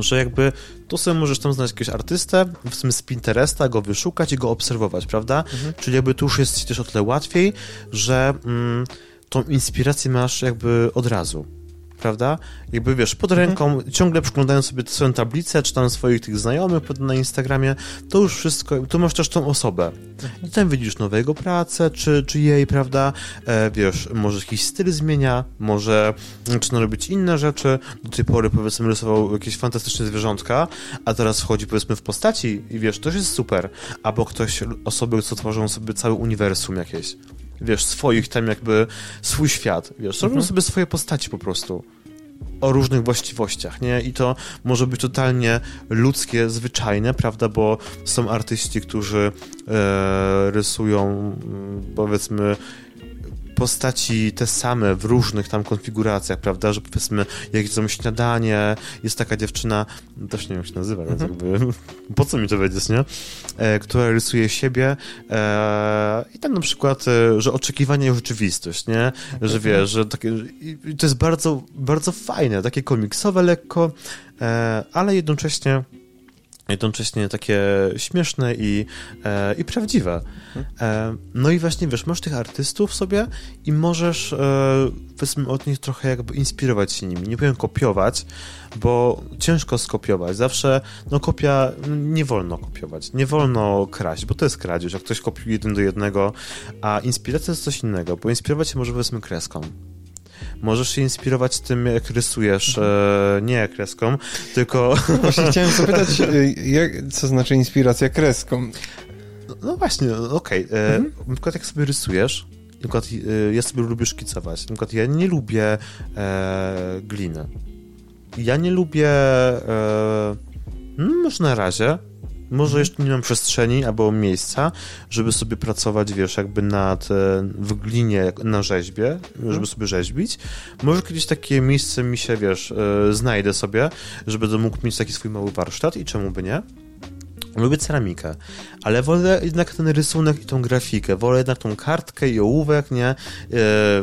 Że jakby to sobie możesz tam znaleźć jakiegoś artystę, w sumie z Pinteresta, go wyszukać i go obserwować, prawda? Mhm. Czyli jakby tu już jest ci też o tyle łatwiej, że mm, tą inspirację masz jakby od razu prawda? Jakby wiesz, pod mhm. ręką, mhm. ciągle przyglądając sobie swoją tablicę, czy tam swoich tych znajomych na Instagramie, to już wszystko, tu masz też tą osobę. Mhm. I tam widzisz nowego pracę, czy, czy jej, prawda? E, wiesz, może jakiś styl zmienia, może zaczyna robić inne rzeczy. Do tej pory, powiedzmy, rysował jakieś fantastyczne zwierzątka, a teraz wchodzi, powiedzmy, w postaci i wiesz, to jest super. Albo ktoś, osoby, co tworzą sobie cały uniwersum jakieś wiesz, swoich tam jakby, swój świat, wiesz, robią Mhm. sobie swoje postaci po prostu o różnych właściwościach, nie? I to może być totalnie ludzkie, zwyczajne, prawda? Bo są artyści, którzy e, rysują, mm, powiedzmy, postaci te same w różnych tam konfiguracjach, prawda, że powiedzmy jak jedzą śniadanie, jest taka dziewczyna, też nie wiem jak się nazywa, więc Mhm. jakby, *laughs* po co mi to wiedzieć, nie? E, która rysuje siebie e, i tam na przykład, e, że oczekiwanie i rzeczywistość, nie? Że wiesz, że takie, to jest bardzo, bardzo fajne, takie komiksowe lekko, e, ale jednocześnie jednocześnie takie śmieszne i, e, i prawdziwe. E, no i właśnie, wiesz, masz tych artystów sobie i możesz, e, powiedzmy, od nich trochę jakby inspirować się nimi. Nie powiem kopiować, bo ciężko skopiować. Zawsze, no kopia, nie wolno kopiować, nie wolno kraść, bo to jest kradzież, jak ktoś kopiuje jeden do jednego, a inspiracja jest coś innego, bo inspirować się może, powiedzmy, kreską. Możesz się inspirować tym, jak rysujesz, e, nie kreską, tylko... *laughs* Właśnie chciałem zapytać, y, jak, co znaczy inspiracja kreską? No, no właśnie, okej. e, Na przykład jak sobie rysujesz, na przykład e, ja sobie lubię szkicować, na przykład ja nie lubię e, gliny. Ja nie lubię, e, no może na razie, może jeszcze nie mam przestrzeni albo miejsca, żeby sobie pracować, wiesz, jakby nad, e, w glinie na rzeźbie, żeby sobie rzeźbić. Może kiedyś takie miejsce mi się, wiesz, e, znajdę sobie, żeby mógł mieć taki swój mały warsztat i czemu by nie? Lubię ceramikę, ale wolę jednak ten rysunek i tą grafikę. Wolę jednak tą kartkę i ołówek, nie? E,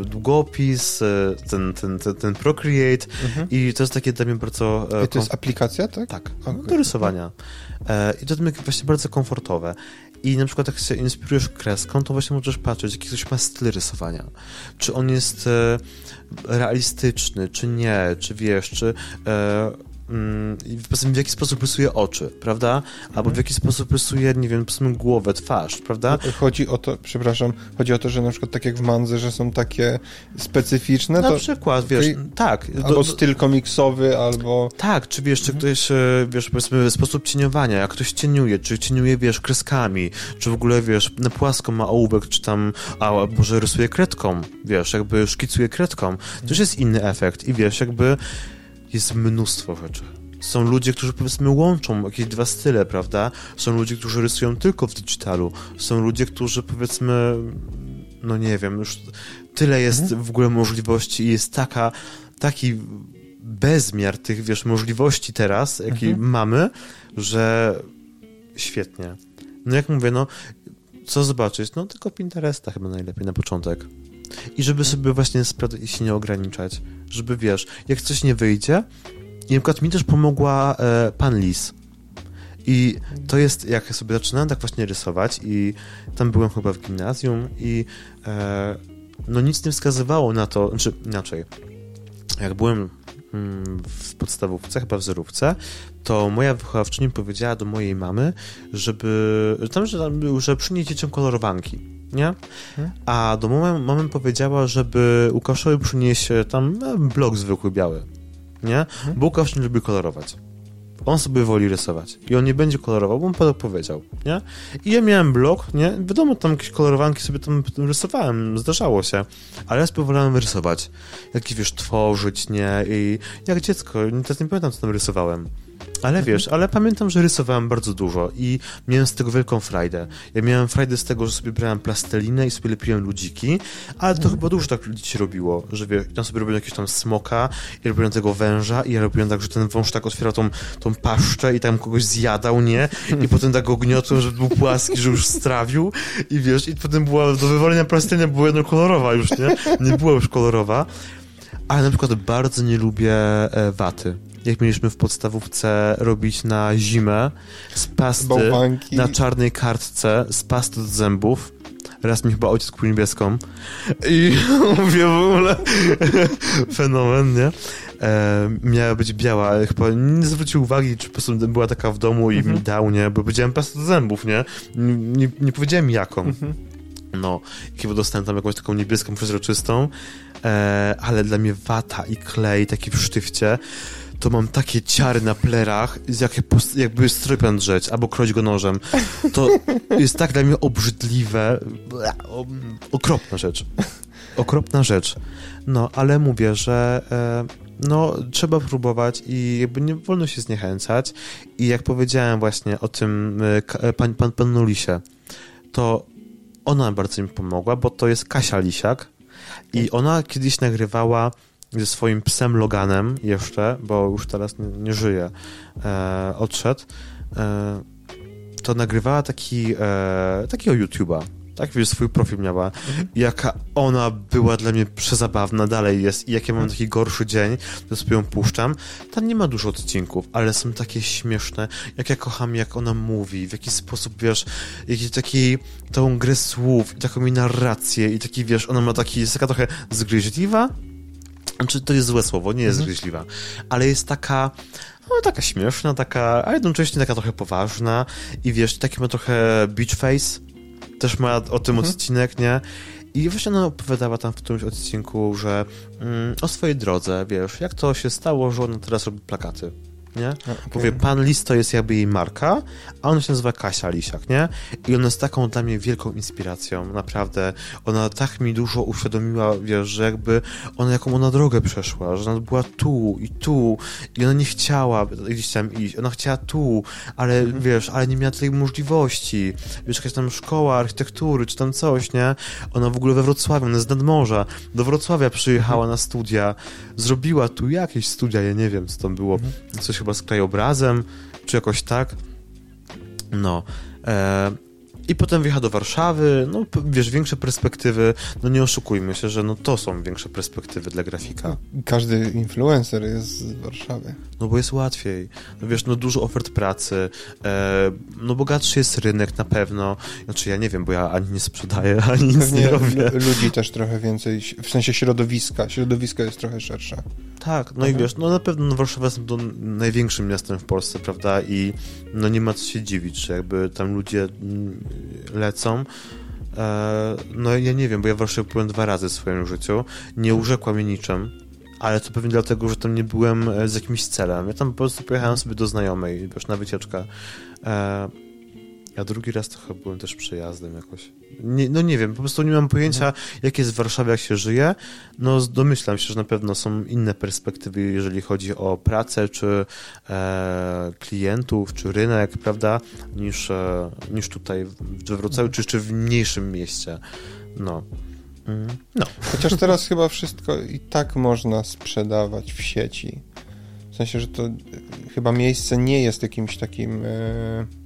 długopis, e, ten, ten, ten, ten Procreate i to jest takie dla mnie bardzo... e, I to jest aplikacja, tak? tak, Okej. do rysowania. E, I to jest właśnie bardzo komfortowe. I na przykład jak się inspirujesz kreską, to właśnie możesz patrzeć, jaki ktoś ma styl rysowania. Czy on jest e, realistyczny, czy nie, czy wiesz, czy e, i powiedzmy, w jaki sposób rysuje oczy, prawda? Albo w jaki sposób rysuje, nie wiem, powiedzmy głowę, twarz, prawda? Chodzi o to, przepraszam, chodzi o to, że na przykład tak jak w Mandze, że są takie specyficzne, na to przykład, wiesz, tak. albo do- styl komiksowy, albo... Tak, czy wiesz, czy ktoś, e, wiesz, powiedzmy, sposób cieniowania, jak ktoś cieniuje, czy cieniuje, wiesz, kreskami, czy w ogóle, wiesz, na płasko ma ołówek, czy tam, a może rysuje kredką, wiesz, jakby szkicuje kredką, to już jest inny efekt i wiesz, jakby jest mnóstwo rzeczy. Są ludzie, którzy powiedzmy łączą jakieś dwa style, prawda? Są ludzie, którzy rysują tylko w digitalu. Są ludzie, którzy powiedzmy, no nie wiem, już tyle jest w ogóle możliwości i jest taka, taki bezmiar tych, wiesz, możliwości teraz, jakie mamy, że świetnie. No jak mówię, no co zobaczyć? No tylko Pinteresta chyba najlepiej na początek. I żeby sobie właśnie sprawdzać i się nie ograniczać. Żeby, wiesz, jak coś nie wyjdzie, i na przykład mi też pomogła e, pan Lis. I to jest, jak sobie zaczynałem tak właśnie rysować i tam byłem chyba w gimnazjum i e, no nic nie wskazywało na to, znaczy inaczej, jak byłem mm, w podstawówce, chyba w zerówce, to moja wychowawczyni powiedziała do mojej mamy, żeby, że tam, że, tam, że przynieść dzieciom kolorowanki, nie? A do mamy, mamy powiedziała, żeby Łukaszowi przynieść e, tam e, blok zwykły biały, nie? Bo Łukasz nie lubi kolorować. On sobie woli rysować. I on nie będzie kolorował, bo on powiedział, nie? I ja miałem blok, nie? Wiadomo, tam jakieś kolorowanki sobie tam rysowałem, zdarzało się. Ale ja sobie wolałem rysować. Jakieś, wiesz, tworzyć, nie? I jak dziecko, teraz nie pamiętam, co tam rysowałem. Ale wiesz, ale pamiętam, że rysowałem bardzo dużo i miałem z tego wielką frajdę. Ja miałem frajdę z tego, że sobie brałem plastelinę i sobie lepiłem ludziki, ale to chyba dużo tak ludzi się robiło, że wie, tam sobie robiłem jakiegoś tam smoka i robiłem tego węża i ja robiłem tak, że ten wąż tak otwierał tą, tą paszczę i tam kogoś zjadał, nie? I potem tak go gniotłem, żeby był płaski, że już strawił i wiesz, i potem była do wywalenia plastelina była jednokolorowa już, nie? Nie była już kolorowa. Ale na przykład bardzo nie lubię e, waty. Jak mieliśmy w podstawówce robić na zimę z pasty Bałwanki. na czarnej kartce z pasty do zębów. Raz mi chyba ojciec kupił niebieską. I *laughs* mówię w ogóle *laughs* fenomen, nie? E, miała być biała, ale chyba nie zwrócił uwagi, czy po prostu była taka w domu i mi dał, nie? Bo powiedziałem pastę do zębów, nie? Nie, nie, powiedziałem jaką. No, i chyba dostałem tam jakąś taką niebieską, przezroczystą, e, ale dla mnie wata i klej taki w sztywcie, to mam takie ciary na plerach, jak, jakby strypian drzeć, albo kroć go nożem. To jest tak dla mnie obrzydliwe. Okropna rzecz. Okropna rzecz. No, ale mówię, że e, no, trzeba próbować i jakby nie wolno się zniechęcać. I jak powiedziałem właśnie o tym e, e, pan, pan, pan Nulisie, to ona bardzo mi pomogła, bo to jest Kasia Lisiak i ona kiedyś nagrywała ze swoim psem Loganem jeszcze, bo już teraz nie, nie żyje, e, odszedł, e, to nagrywała taki, e, takiego YouTube'a tak, wiesz, swój profil miała. Mhm. Jaka ona była dla mnie przezabawna, dalej jest. I jak ja mam taki gorszy dzień, to sobie ją puszczam. Tam nie ma dużo odcinków, ale są takie śmieszne. Jak ja kocham, jak ona mówi, w jaki sposób, wiesz, jakiś taki, tą grę słów, i taką mi narrację, i taki, wiesz, ona ma taki, jest taka trochę zgryźliwa. Znaczy, to jest złe słowo, nie jest mhm. zgryźliwa, ale jest taka, no, taka śmieszna, taka, a jednocześnie taka trochę poważna i wiesz, taki ma trochę beach face, też ma o tym mhm. odcinek, nie? I właśnie ona opowiadała tam w którymś odcinku, że mm, o swojej drodze, wiesz, jak to się stało, że ona teraz robi plakaty nie? Okay. Mówię, pan Lis to jest jakby jej marka, a ona się nazywa Kasia Lisiak, nie? I ona jest taką dla mnie wielką inspiracją, naprawdę. Ona tak mi dużo uświadomiła, wiesz, że jakby ona jaką ona drogę przeszła, że ona była tu i tu i ona nie chciała gdzieś tam iść, ona chciała tu, ale mm -hmm. wiesz, ale nie miała tej możliwości. Wiesz, jakaś tam szkoła architektury, czy tam coś, nie? Ona w ogóle we Wrocławiu, ona jest z nadmorza, do Wrocławia przyjechała mm -hmm. na studia, zrobiła tu jakieś studia, ja nie wiem, co tam było, -hmm. coś chyba z krajobrazem, czy jakoś tak. No. E, i potem wjechał do Warszawy, no wiesz, większe perspektywy, no nie oszukujmy się, że no to są większe perspektywy dla grafika. Każdy influencer jest z Warszawy. No bo jest łatwiej. No wiesz, no dużo ofert pracy, e, no bogatszy jest rynek na pewno. Znaczy ja nie wiem, bo ja ani nie sprzedaję, *laughs* ani nic nie robię. ludzi też trochę więcej, w sensie środowiska. Środowisko jest trochę szersze. Tak, no mhm. i wiesz, no na pewno no Warszawa jest to największym miastem w Polsce, prawda? I no nie ma co się dziwić, że jakby tam ludzie mm, lecą. E, no ja nie wiem, bo ja w Warszawie byłem dwa razy w swoim życiu. Nie urzekła mnie niczym, ale to pewnie dlatego, że tam nie byłem e, z jakimś celem. Ja tam po prostu pojechałem sobie do znajomej, wiesz, na wycieczkę. E, ja drugi raz chyba byłem też przejazdem jakoś. Nie, no nie wiem, po prostu nie mam pojęcia, jak jest w Warszawie, jak się żyje. No domyślam się, że na pewno są inne perspektywy, jeżeli chodzi o pracę, czy e, klientów, czy rynek, prawda, niż, e, niż tutaj we Wrocławiu, czy jeszcze w mniejszym mieście. No. Mm, no. *laughs* Chociaż teraz chyba wszystko i tak można sprzedawać w sieci. W sensie, że to chyba miejsce nie jest jakimś takim... E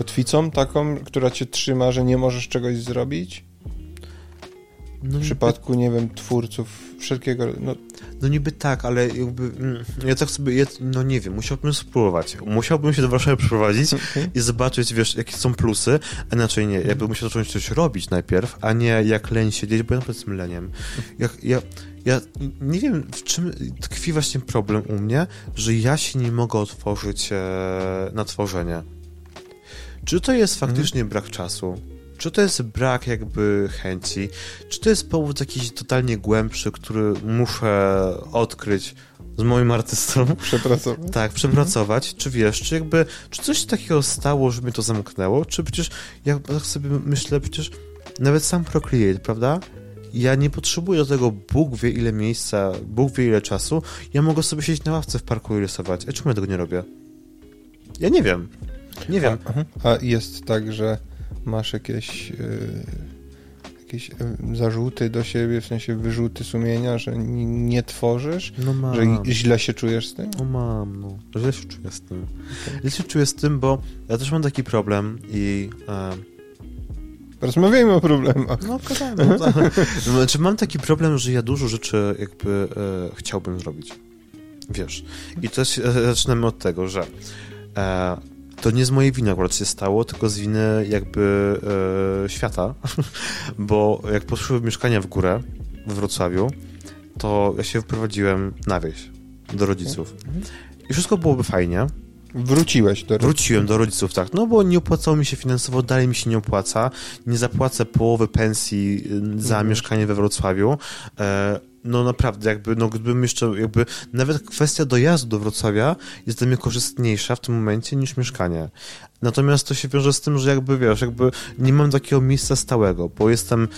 kotwicą taką, która cię trzyma, że nie możesz czegoś zrobić? No w przypadku, nie wiem, twórców wszelkiego... No, no niby tak, ale jakby mm, ja tak sobie, ja, no nie wiem, musiałbym spróbować. Musiałbym się do Warszawy przeprowadzić *laughs* okay. i zobaczyć, wiesz, jakie są plusy, a inaczej nie, jakby musiał zacząć coś robić najpierw, a nie jak leń siedzieć, bo ja naprawdę jestem leniem. Jak, ja, ja nie wiem, w czym tkwi właśnie problem u mnie, że ja się nie mogę otworzyć e, na tworzenie. Czy to jest faktycznie mhm. brak czasu? Czy to jest brak jakby chęci? Czy to jest powód jakiś totalnie głębszy, który muszę odkryć z moim artystą? *laughs* Przepracować. Tak, przepracować. Mhm. Czy wiesz, czy jakby, czy coś takiego stało, że mnie to zamknęło? Czy przecież, ja tak sobie myślę, przecież nawet sam Procreate, prawda? Ja nie potrzebuję do tego Bóg wie ile miejsca, Bóg wie ile czasu. Ja mogę sobie siedzieć na ławce w parku i rysować. A czemu ja tego nie robię? Ja nie wiem. Nie wiem. A, a jest tak, że masz jakieś, yy, jakieś yy, zarzuty do siebie, w sensie wyrzuty sumienia, że nie, tworzysz? No mam. Że źle się czujesz z tym? No mam, no. Źle się czuję z tym. Okay. Źle się czuję z tym, bo ja też mam taki problem i... E... Porozmawiajmy o problemach. No, gadajmy. No, *laughs* znaczy, mam taki problem, że ja dużo rzeczy jakby e, chciałbym zrobić. Wiesz. I też e, zaczynamy od tego, że e, to nie z mojej winy akurat się stało, tylko z winy jakby e, świata, *laughs* bo jak poszły mieszkania w górę w Wrocławiu, to ja się wyprowadziłem na wieś do rodziców. I wszystko byłoby fajnie. Wróciłeś do rodziców? Wróciłem do rodziców, tak. No bo nie opłacało mi się finansowo, dalej mi się nie opłaca. Nie zapłacę połowy pensji y, za mhm. mieszkanie we Wrocławiu. E, no naprawdę, jakby, no gdybym jeszcze, jakby, nawet kwestia dojazdu do Wrocławia jest dla mnie korzystniejsza w tym momencie niż mieszkanie. Natomiast to się wiąże z tym, że jakby, wiesz, jakby nie mam takiego miejsca stałego, bo jestem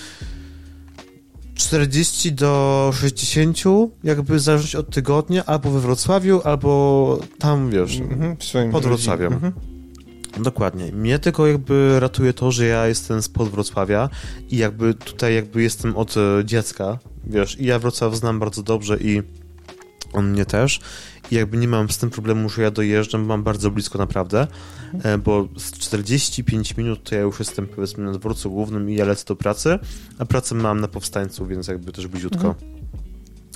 40 do 60, jakby zależeć od tygodnia, albo we Wrocławiu, albo tam, wiesz, Mhm, pod. Wrocławiem. Mhm. Dokładnie. Mnie tylko jakby ratuje to, że ja jestem spod Wrocławia i jakby tutaj jakby jestem od e, dziecka, wiesz, i ja Wrocław znam bardzo dobrze i on mnie też. I jakby nie mam z tym problemu, że ja dojeżdżam, mam bardzo blisko naprawdę, e, bo z 45 minut to ja już jestem powiedzmy na dworcu głównym i ja lecę do pracy, a pracę mam na powstańcu, więc jakby też bliziutko.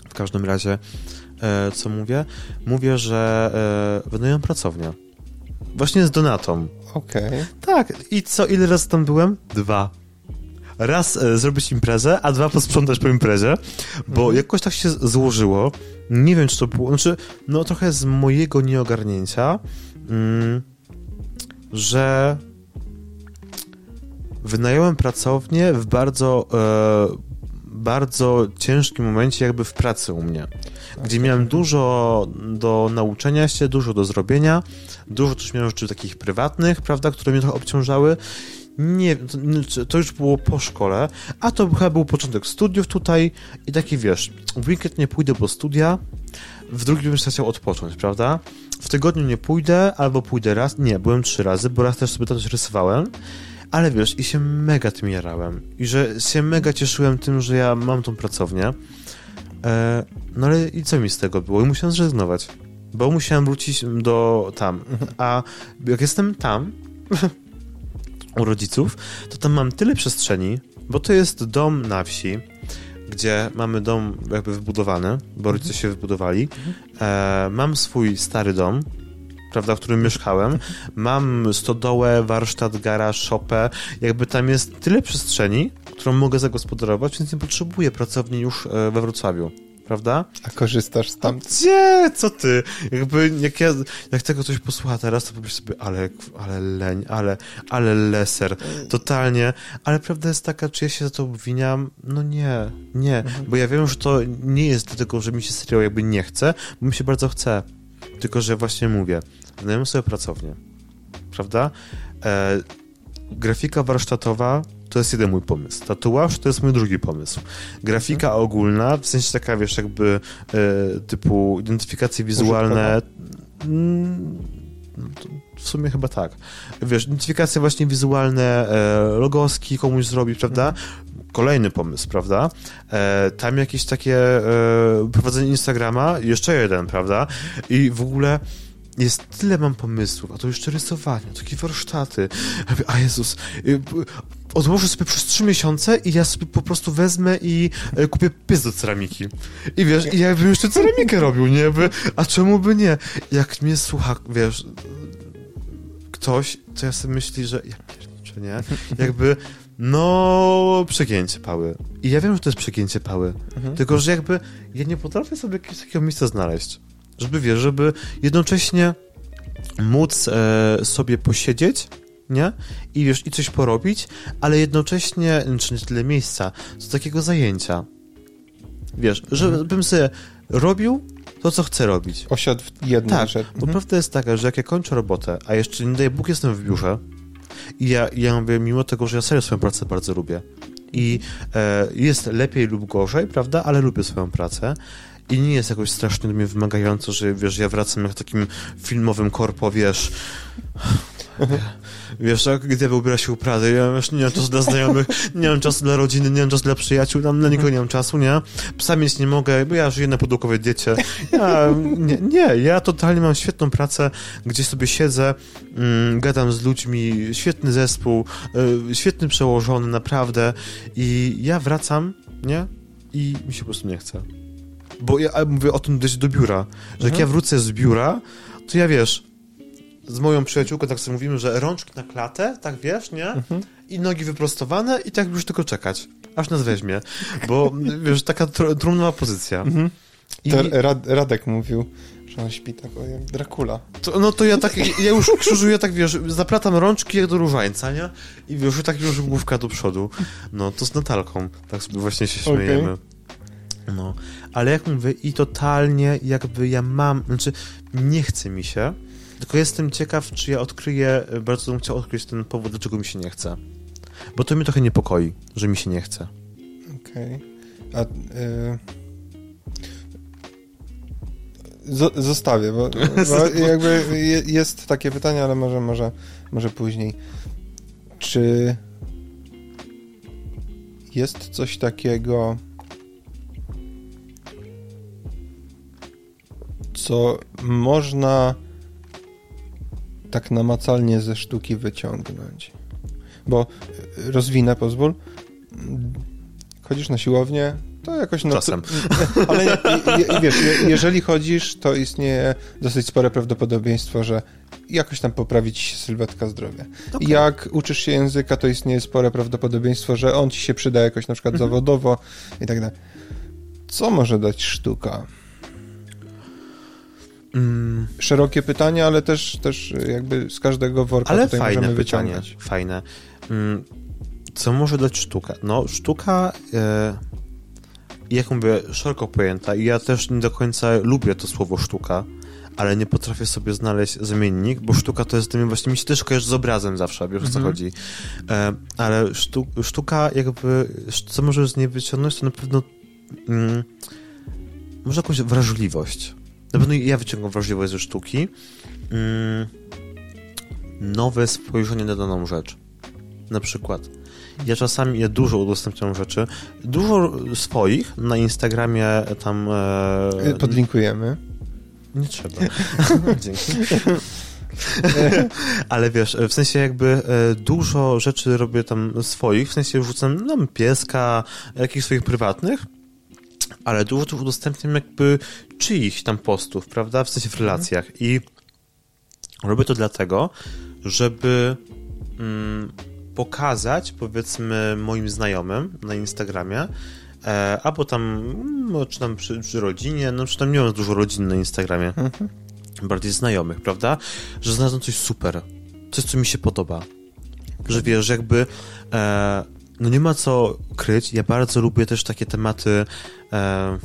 W każdym razie, e, co mówię? Mówię, że e, wynająłem pracownię. Właśnie z Donatą. Okej. Tak, i co, ile razy tam byłem? Dwa. Raz e, zrobić imprezę, a dwa posprzątać po imprezie, bo Mhm. jakoś tak się złożyło. Nie wiem, czy to było, znaczy, no trochę z mojego nieogarnięcia, mm, że wynająłem pracownię w bardzo, e, bardzo ciężkim momencie jakby w pracy u mnie, gdzie miałem dużo do nauczenia się, dużo do zrobienia, dużo też miałem rzeczy takich prywatnych, prawda, które mnie trochę obciążały. Nie, to, już było po szkole, a to chyba był początek studiów tutaj i taki wiesz, w weekend nie pójdę po studia, w drugim bym chciał odpocząć, prawda? W tygodniu nie pójdę, albo pójdę raz, nie, byłem trzy razy, bo raz też sobie to coś rysowałem, ale wiesz, i się mega tym jarałem. I że się mega cieszyłem tym, że ja mam tą pracownię. E, no ale i co mi z tego było? I musiałem zrezygnować. Bo musiałem wrócić do tam. A jak jestem tam, *laughs* u rodziców, to tam mam tyle przestrzeni, bo to jest dom na wsi, gdzie mamy dom jakby wybudowany, bo rodzice się wybudowali. E, mam swój stary dom, prawda, w którym mieszkałem. Mam stodołę, warsztat, garaż, szopę. Jakby tam jest tyle przestrzeni, którą mogę zagospodarować, więc nie potrzebuję pracowni już e, we Wrocławiu. Prawda? A korzystasz z tam? Gdzie? Co ty? Jakby, jak ja, jak tego ktoś posłucha teraz, to powiesz sobie, ale, ale leń, ale, ale leser, totalnie. Ale prawda jest taka, czy ja się za to obwiniam? No nie, nie, bo ja wiem, że to nie jest dlatego, że mi się serio jakby nie chce, bo mi się bardzo chce. Tylko, że właśnie mówię, wynajmę sobie pracownię, prawda? E, grafika warsztatowa to jest jeden mój pomysł. Tatuaż to jest mój drugi pomysł. Grafika ogólna, w sensie taka, wiesz, jakby e, typu identyfikacje wizualne. Mm, w sumie chyba tak. Wiesz, identyfikacje właśnie wizualne, e, logoski komuś zrobić, prawda? Kolejny pomysł, prawda? E, tam jakieś takie e, prowadzenie Instagrama, jeszcze jeden, prawda? I w ogóle jest tyle mam pomysłów, a to jeszcze rysowanie, takie warsztaty. A Jezus, y, odłożę sobie przez trzy miesiące i ja sobie po prostu wezmę i e, kupię pies do ceramiki. I wiesz, i ja bym jeszcze ceramikę robił, nie? By, a czemu by nie? Jak mnie słucha, wiesz, ktoś, to ja sobie myśli, że ja pierniczę, nie? Jakby, no, przegięcie pały. I ja wiem, że to jest przegięcie pały. Tylko, że jakby ja nie potrafię sobie jakiegoś takiego miejsca znaleźć. Żeby, wiesz, żeby jednocześnie móc e, sobie posiedzieć, nie? I wiesz, i coś porobić, ale jednocześnie, czy nie tyle miejsca, co takiego zajęcia. Wiesz, żebym sobie robił to, co chcę robić. Osiadł w jednej Tak, rzeczy. bo prawda jest taka, że jak ja kończę robotę, a jeszcze nie daj Bóg jestem w biurze i ja, ja mówię, mimo tego, że ja serio swoją pracę bardzo lubię i e, jest lepiej lub gorzej, prawda, ale lubię swoją pracę i nie jest jakoś strasznie do mnie wymagająco, że wiesz, ja wracam jak takim filmowym korpo, wiesz, *laughs* Wiesz, jak gdy ubiera się u Prady, ja już nie mam czasu dla znajomych, nie mam czasu dla rodziny, nie mam czasu dla przyjaciół, tam dla nikogo nie mam czasu, nie? Psa mieć nie mogę, bo ja żyję na pudełkowej diecie. Ja, nie, nie, ja totalnie mam świetną pracę, gdzie sobie siedzę, mm, gadam z ludźmi, świetny zespół, y, świetny przełożony, naprawdę. I ja wracam, nie? I mi się po prostu nie chce. Bo ja mówię o tym gdzieś do biura, że jak ja wrócę z biura, to ja wiesz, z moją przyjaciółką tak sobie mówimy, że rączki na klatę, tak wiesz, nie? I nogi wyprostowane i tak już tylko czekać, aż nas weźmie. Bo *laughs* wiesz, taka tr trumnowa pozycja. I To Rad, Radek mówił, że on śpi tak jak Dracula. to, no to ja tak, ja już krzyżuję, tak wiesz, zaplatam rączki jak do różańca, nie? I wiesz, tak już główka do przodu. No, to z Natalką, tak sobie właśnie się śmiejemy. No, ale jak mówię, i totalnie jakby ja mam, znaczy nie chce mi się, tylko jestem ciekaw, czy ja odkryję, bardzo bym chciał odkryć ten powód, dlaczego mi się nie chce. Bo to mnie trochę niepokoi, że mi się nie chce. Okej. Okay. A... Y zostawię, bo, *laughs* bo jakby jest takie pytanie, ale może, może, może później. Czy jest coś takiego, co można tak namacalnie ze sztuki wyciągnąć? Bo rozwinę, pozwól. Chodzisz na siłownię, to jakoś... No, Czasem. *laughs* ale je, je, wiesz, je, jeżeli chodzisz, to istnieje dosyć spore prawdopodobieństwo, że jakoś tam poprawi ci się sylwetka zdrowia. Okay. Jak uczysz się języka, to istnieje spore prawdopodobieństwo, że on ci się przyda jakoś na przykład mhm. zawodowo i tak dalej. Co może dać sztuka? Mm. Szerokie pytanie, ale też, też jakby z każdego worka ale tutaj fajne możemy pytanie, wyciągnąć. Fajne. Mm. Co może dać sztuka? No, sztuka... E, jak mówię, szeroko pojęta i ja też nie do końca lubię to słowo sztuka, ale nie potrafię sobie znaleźć zamiennik, bo sztuka to jest, właśnie mi się też kojarzy z obrazem zawsze, wiesz o co mhm. chodzi. E, ale sztu, sztuka jakby, co możesz z niej wyciągnąć, to na pewno mm, może jakąś wrażliwość. Na pewno ja wyciągam wrażliwość ze sztuki. Mm, nowe spojrzenie na daną rzecz. Na przykład ja czasami, ja dużo udostępniam rzeczy, dużo swoich na Instagramie tam... E... Podlinkujemy. Nie trzeba. *laughs* Dzięki. *laughs* Ale wiesz, w sensie jakby e, dużo rzeczy robię tam swoich, w sensie wrzucam tam pieska, jakichś swoich prywatnych, ale dużo też udostępniam jakby czyichś tam postów, prawda, w sensie w relacjach. I robię to dlatego, żeby mm, pokazać, powiedzmy, moim znajomym na Instagramie, e, albo tam, no, czy tam przy, przy, rodzinie, no czy tam nie mam dużo rodzin na Instagramie, mhm. bardziej znajomych, prawda, że znalazłem coś super, coś, co mi się podoba. Że wiesz, jakby e, no nie ma co kryć, ja bardzo lubię też takie tematy e,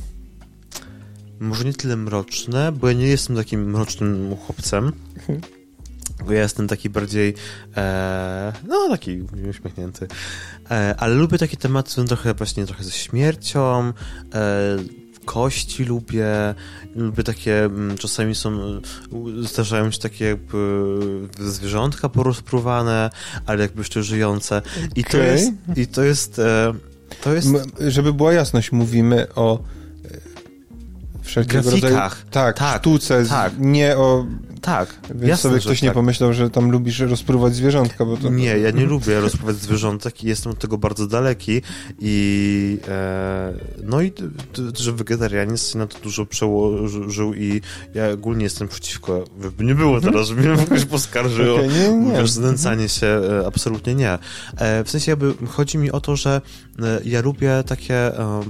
może nie tyle mroczne, bo ja nie jestem takim mrocznym chłopcem, mhm. Bo ja jestem taki bardziej, e, no taki uśmiechnięty. E, ale lubię takie tematy trochę właśnie trochę ze śmiercią, e, kości lubię, lubię takie, mm, czasami są, zdarzają się takie jakby zwierzątka porozpruwane, ale jakby jeszcze żyjące. I okay. to jest, i to jest, e, to jest... Żeby była jasność, mówimy o e, wszelkiego Grafikach. rodzaju... Tak, tak sztuce, tak. nie o tak. Więc jasne, sobie ktoś nie tak. pomyślał, że tam lubisz rozpruwać zwierzątka, bo to... Nie, ja nie lubię rozpruwać zwierzątek i jestem od tego bardzo daleki i e, no i że wegetarianizm na to dużo przełożył i ja ogólnie jestem przeciwko, by nie było teraz, żeby mnie ktoś poskarżył okay, nie, nie. Wiesz, znęcanie się, e, absolutnie nie. E, w sensie jakby chodzi mi o to, że e, ja lubię takie e,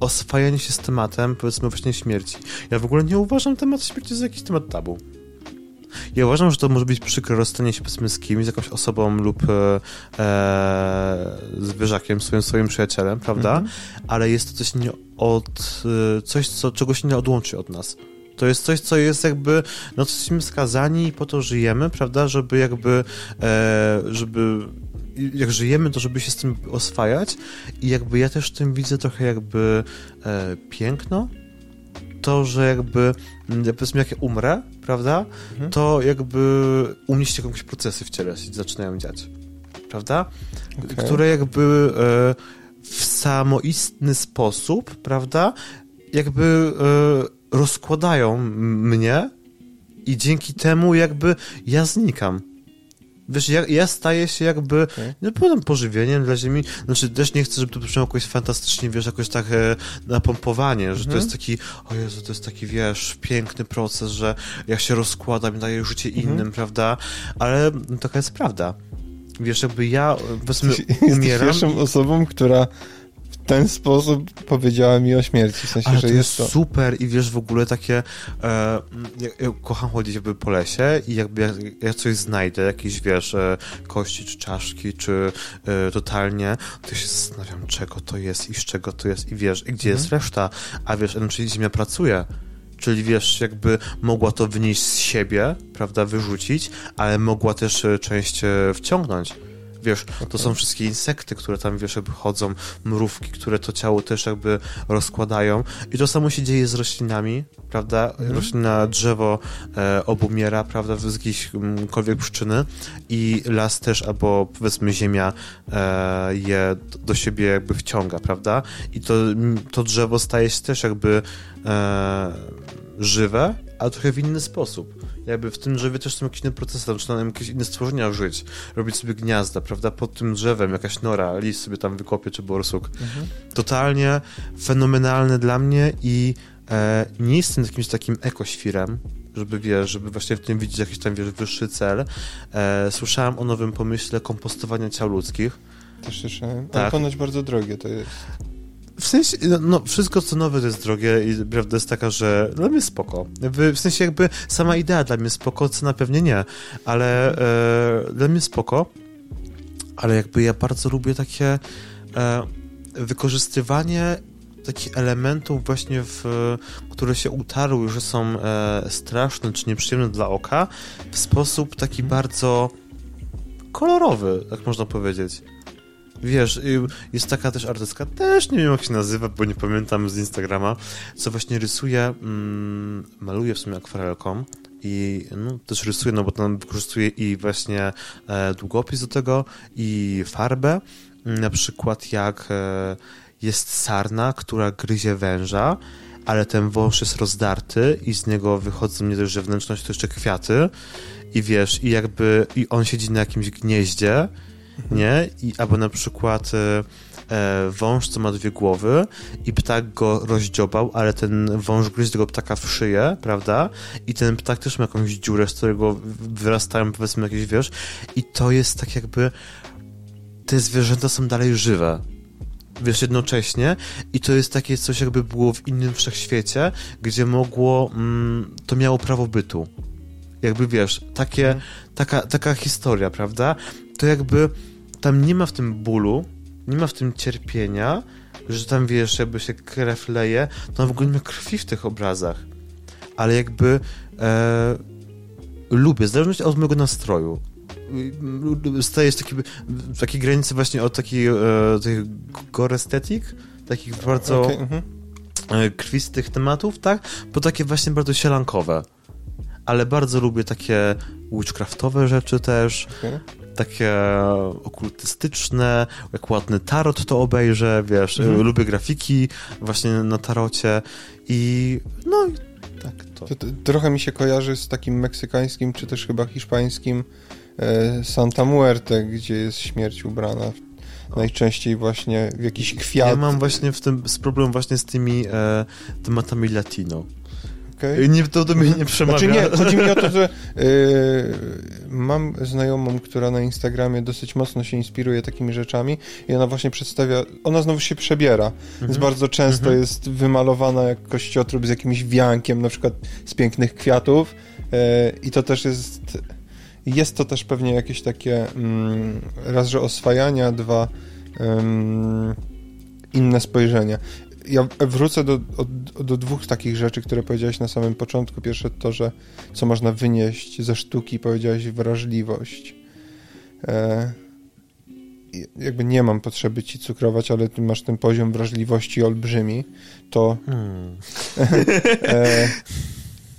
oswajanie się z tematem, powiedzmy właśnie śmierci. Ja w ogóle nie uważam temat śmierci za jakiś temat tabu. Ja uważam, że to może być przykre rozstanie się powiedzmy z kimś, z jakąś osobą lub e, e, zwierzakiem, swoim, swoim przyjacielem, prawda? Mhm. Ale jest to coś nie od, e, coś, co, czego się nie odłączy od nas. To jest coś, co jest jakby, no to jesteśmy skazani i po to żyjemy, prawda, żeby jakby, e, żeby jak żyjemy, to żeby się z tym oswajać i jakby ja też w tym widzę trochę jakby e, piękno, to, że jakby, mm, powiedzmy, jak ja umrę, prawda, mhm. to jakby u mnie się jakieś procesy w ciele zaczynają dziać, prawda, okay. które jakby e, w samoistny sposób, prawda, jakby e, rozkładają mnie i dzięki temu jakby ja znikam. Wiesz, ja, ja staję się jakby, okay. nie powiem pożywieniem dla ziemi, znaczy też nie chcę, żeby to brzmiało jakoś fantastycznie, wiesz, jakoś tak e, napompowanie, że to mhm. jest taki, o Jezu, to jest taki, wiesz, piękny proces, że ja się rozkładam i daję życie mhm. innym, prawda, ale taka jest prawda. Wiesz, jakby ja, powiedzmy, *laughs* umieram... Jesteś pierwszą osobą, która ten sposób powiedziała mi o śmierci, w sensie, Ale że to jest to... super i wiesz, w ogóle takie e, ja, ja kocham chodzić jakby po lesie i jakby jak ja coś znajdę, jakieś wiesz, e, kości czy czaszki, czy e, totalnie, to się zastanawiam, czego to jest i z czego to jest i wiesz, i gdzie Mhm. jest reszta, a wiesz, czyli ziemia pracuje, czyli wiesz, jakby mogła to wynieść z siebie, prawda, wyrzucić, ale mogła też e, część e, wciągnąć. Wiesz, to są wszystkie insekty, które tam, wiesz, jakby chodzą, mrówki, które to ciało też jakby rozkładają. I to samo się dzieje z roślinami, prawda? Mhm. Roślina, drzewo e, obumiera, prawda, z jakiejśkolwiek przyczyny i las też, albo powiedzmy ziemia e, je do siebie jakby wciąga, prawda? I to, to drzewo staje się też jakby e, żywe, ale trochę w inny sposób. Jakby w tym drzewie też są jakieś inne procesy, tam zaczynają jakieś inne stworzenia żyć, robić sobie gniazda, prawda? Pod tym drzewem jakaś nora, lis sobie tam wykopie, czy borsuk. Mhm. Totalnie fenomenalne dla mnie i e, nie jestem jakimś takim ekoświrem, żeby wiesz, żeby właśnie w tym widzieć jakiś tam wiesz, wyższy cel. E, słyszałem o nowym pomyśle kompostowania ciał ludzkich. Też słyszałem. Ale Tak. ponoć bardzo drogie to jest. W sensie, no, no wszystko co nowe to jest drogie i prawda jest taka, że dla mnie spoko. W, sensie jakby sama idea dla mnie spoko, cena pewnie nie, ale e, dla mnie spoko, ale jakby ja bardzo lubię takie e, wykorzystywanie takich elementów właśnie, w, które się utarły, że są e, straszne czy nieprzyjemne dla oka, w sposób taki bardzo kolorowy, tak można powiedzieć. Wiesz, y, jest taka też artystka, też nie wiem jak się nazywa, bo nie pamiętam z Instagrama, co właśnie rysuje, mm, maluje w sumie akwarelką i no, też rysuje, no bo tam wykorzystuje i właśnie e, długopis do tego i farbę, na przykład jak e, jest sarna, która gryzie węża, ale ten wąż jest rozdarty i z niego wychodzą nie dość, że wnętrzność, to jeszcze kwiaty. I wiesz, i jakby i on siedzi na jakimś gnieździe, nie? I, albo na przykład e, e, wąż, co ma dwie głowy i ptak go rozdziobał, ale ten wąż gryź tego ptaka w szyję, prawda? I ten ptak też ma jakąś dziurę, z którego wyrastają powiedzmy jakieś, wiesz, i to jest tak jakby te zwierzęta są dalej żywe. Wiesz, jednocześnie i to jest takie coś, jakby było w innym wszechświecie, gdzie mogło, mm, to miało prawo bytu. Jakby wiesz, takie, Mhm. taka, taka historia, prawda? To jakby tam nie ma w tym bólu, nie ma w tym cierpienia, że tam wiesz, jakby się krew leje, to w ogóle nie ma krwi w tych obrazach. Ale jakby e, lubię, w zależności od mojego nastroju. Staję w takiej, takiej granicy właśnie od takiej e, tych gore aesthetic, takich bardzo Okej, mhm. e, krwistych tematów, tak? Po takie właśnie bardzo sielankowe. Ale bardzo lubię takie witchcraftowe rzeczy też, Okej. Takie okultystyczne, jak ładny tarot to obejrzę, wiesz, Mhm. lubię grafiki właśnie na tarocie i no i tak to. To, to, trochę mi się kojarzy z takim meksykańskim, czy też chyba hiszpańskim e, Santa Muerte, gdzie jest śmierć ubrana najczęściej właśnie w jakiś kwiat. Ja mam właśnie w tym z problem właśnie z tymi e, tematami latino. Okej? Nie, to do mnie nie przemawia. Znaczy nie, *laughs* chodzi mi o to, że e, mam znajomą, która na Instagramie dosyć mocno się inspiruje takimi rzeczami i ona właśnie przedstawia, ona znowu się przebiera, więc Mhm. bardzo często Mhm. jest wymalowana jak kościotrup z jakimś wiankiem, na przykład z pięknych kwiatów e, i to też jest jest to też pewnie jakieś takie mm, raz, że oswajania, dwa em, inne spojrzenie. Ja wrócę do, od- do dwóch takich rzeczy, które powiedziałeś na samym początku. Pierwsze to, że co można wynieść ze sztuki, powiedziałeś wrażliwość. E, jakby nie mam potrzeby ci cukrować, ale ty masz ten poziom wrażliwości olbrzymi, to Hmm. *laughs* e,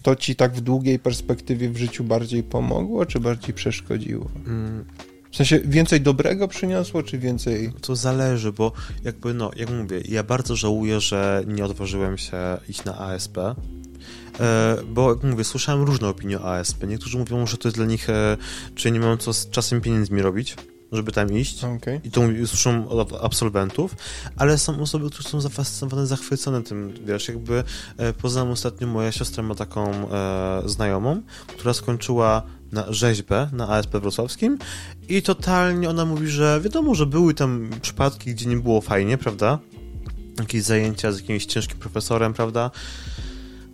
to ci tak w długiej perspektywie w życiu bardziej pomogło, czy bardziej przeszkodziło? Mm, W sensie więcej dobrego przyniosło, czy więcej... To zależy, bo jakby, no, jak mówię, ja bardzo żałuję, że nie odważyłem się iść na ASP. E, bo jak mówię, słyszałem różne opinie o ASP. Niektórzy mówią, że to jest dla nich, e, czy nie mają co z czasem pieniędzmi robić, żeby tam iść. Okej. I to słyszą od absolwentów, ale są osoby, które są zafascynowane, zachwycone tym, wiesz, jakby e, poznałem ostatnio, moja siostra ma taką e, znajomą, która skończyła na rzeźbę na ASP wrocławskim i totalnie ona mówi, że wiadomo, że były tam przypadki, gdzie nie było fajnie, prawda? jakieś zajęcia z jakimś ciężkim profesorem, prawda?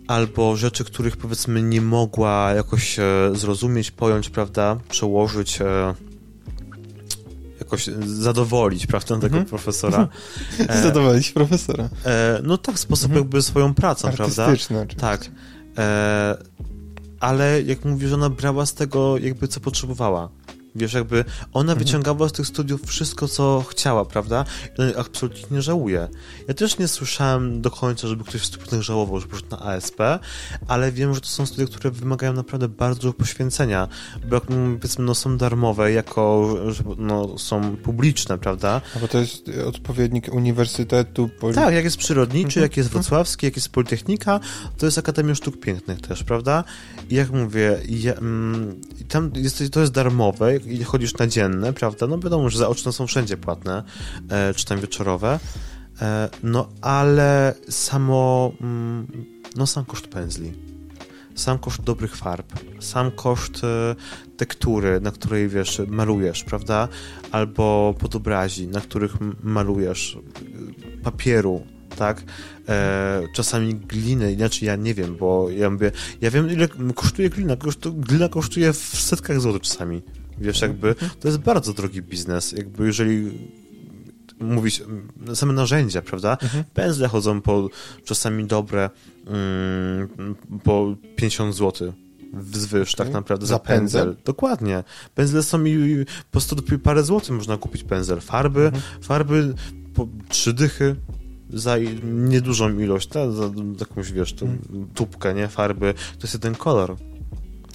Albo rzeczy, których powiedzmy nie mogła jakoś e, zrozumieć, pojąć, prawda? Przełożyć, e, jakoś zadowolić, prawda, tego mhm. profesora. E, *laughs* zadowolić profesora. E, no tak, sposób mhm. jakby swoją pracą, prawda? Oczywiście. Tak. E, ale jak mówisz, ona brała z tego jakby co potrzebowała. Wiesz, jakby ona mhm. wyciągała z tych studiów wszystko, co chciała, prawda? I absolutnie nie żałuje. Ja też nie słyszałem do końca, żeby ktoś w 100% żałował, że poszedł na ASP, ale wiem, że to są studia, które wymagają naprawdę bardzo poświęcenia, bo jak powiedzmy, no, są darmowe, jako, że no, są publiczne, prawda? A bo to jest odpowiednik uniwersytetu. Poli... Tak, jak jest przyrodniczy, mhm. jak jest wrocławski, jak jest Politechnika, to jest Akademia Sztuk Pięknych też, prawda? I jak mówię, ja, mm, tam jest, to jest darmowe, i chodzisz na dzienne, prawda? No wiadomo, że zaoczne są wszędzie płatne, e, czy tam wieczorowe. E, no ale samo, mm, no sam koszt pędzli, sam koszt dobrych farb, sam koszt e, tektury, na której, wiesz, malujesz, prawda? Albo podobrazi, na których malujesz, papieru, tak? E, czasami gliny, inaczej ja nie wiem, bo ja mówię, ja wiem ile kosztuje glina, glina kosztuje w setkach złotych czasami, Wiesz, jakby to jest bardzo drogi biznes. Jakby jeżeli mówić, same narzędzia, prawda? Mhm. Pędzle chodzą po czasami dobre mm, po 50 zł wzwyż okay. tak naprawdę za, za pędzel. pędzel. Dokładnie. Pędzle są i po prostu parę złotych można kupić pędzel. Farby, mhm. farby po trzy dychy za niedużą ilość, ta, za jakąś, wiesz, tą mhm. tubkę, nie? Farby. To jest jeden kolor.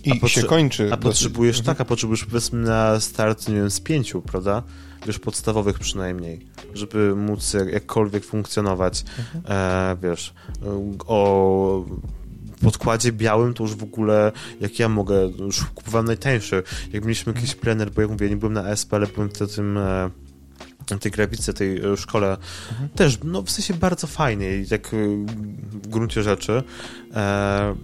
I a się kończy. A potrzebujesz, mhm. tak, a potrzebujesz powiedzmy na start, nie wiem, z pięciu, prawda? Wiesz, podstawowych przynajmniej, żeby móc jak, jakkolwiek funkcjonować. Mhm. E, wiesz, o podkładzie białym to już w ogóle, jak ja mogę, już kupowałem najtańszy. Jak mieliśmy jakiś mhm. plener, bo jak mówię, nie byłem na SP, ale byłem w tym e, tej grafice, tej e, szkole mhm. też, no w sensie bardzo fajnie, tak w gruncie rzeczy. E,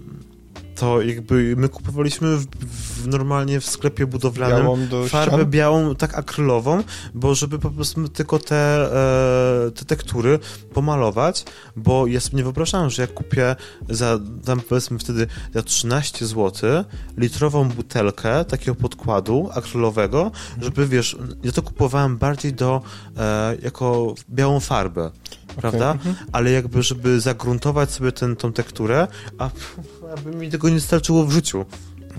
to jakby my kupowaliśmy w, w normalnie w sklepie budowlanym białą farbę ścian? białą, tak akrylową, bo żeby po prostu tylko te, e, te tektury pomalować, bo ja sobie nie wyobrażałem, że jak kupię za, tam powiedzmy wtedy za 13 zł litrową butelkę takiego podkładu akrylowego, żeby wiesz, ja to kupowałem bardziej do, e, jako białą farbę prawda? Okay. Mhm. Ale jakby, żeby zagruntować sobie ten, tą tekturę, a aby mi tego nie starczyło w życiu.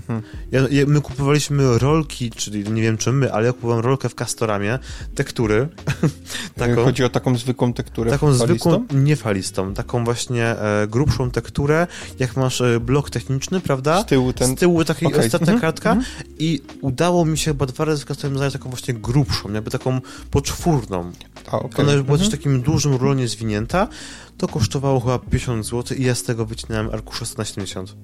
Mhm. Ja, ja, my kupowaliśmy rolki, czyli nie wiem czy my, ale ja kupowałem rolkę w Castoramie, tektury. *laughs* taką, Chodzi o taką zwykłą tekturę Taką zwykłą, nie falistą, taką właśnie e, grubszą tekturę, jak masz e, blok techniczny, prawda? Z tyłu ten... Z tyłu taka okay. ostatnia mhm. kartka mhm. i udało mi się chyba dwa razy w Castoramie znaleźć taką właśnie grubszą, jakby taką poczwórną. A, okay. Ona już była też takim dużym rulonie zwinięta, to kosztowało chyba 50 zł i ja z tego wycinałem arkusze 170.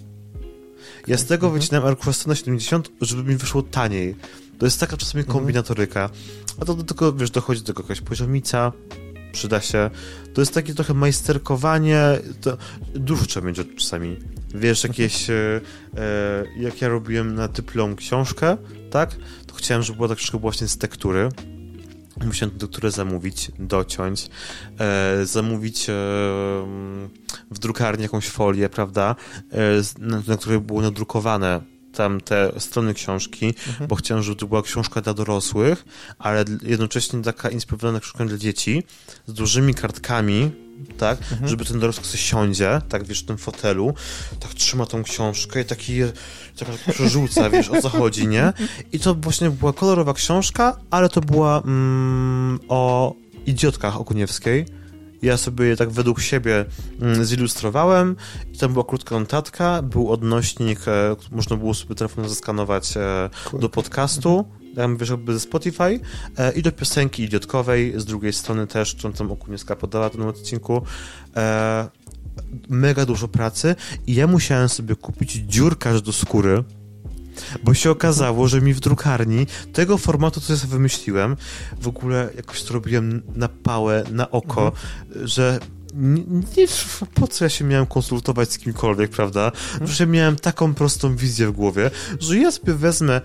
Ja z tego mhm. wycinałem arkusza 170, żeby mi wyszło taniej. To jest taka czasami mhm. kombinatoryka. A to do tego, wiesz, dochodzi do tego jakaś poziomica, przyda się. To jest takie trochę majsterkowanie, to dużo trzeba mieć czasami. Wiesz, jakieś, e, e, jak ja robiłem na dyplom książkę, tak, to chciałem, żeby była tak troszkę właśnie z tektury, musiałem które zamówić, dociąć, e, zamówić e, w drukarni jakąś folię, prawda, e, na, na której było nadrukowane tam te strony książki, mhm. bo chciałem, żeby to była książka dla dorosłych, ale jednocześnie taka inspirowana książka dla dzieci, z dużymi kartkami, tak, mhm. żeby ten dorosły sobie siądzie, tak, wiesz, w tym fotelu, tak trzyma tą książkę i taki, tak przerzuca, wiesz, o co chodzi, nie? I to właśnie była kolorowa książka, ale to była mm, o idiotkach Okuniewskiej, ja sobie je tak według siebie mm, zilustrowałem. I tam była krótka notatka, był odnośnik, e, można było sobie telefon zaskanować e, do podcastu, tam wiesz, jakby ze Spotify e, i do piosenki idiotkowej, z drugiej strony też, którą tam Okuniewska podała w tym odcinku. mega dużo pracy. I ja musiałem sobie kupić dziurkarz do skóry, bo się okazało, że mi w drukarni tego formatu, co ja sobie wymyśliłem, w ogóle jakoś to robiłem na pałę, na oko, mhm. że nie, nie, po co ja się miałem konsultować z kimkolwiek, prawda? Mhm. Że miałem taką prostą wizję w głowie, że ja sobie wezmę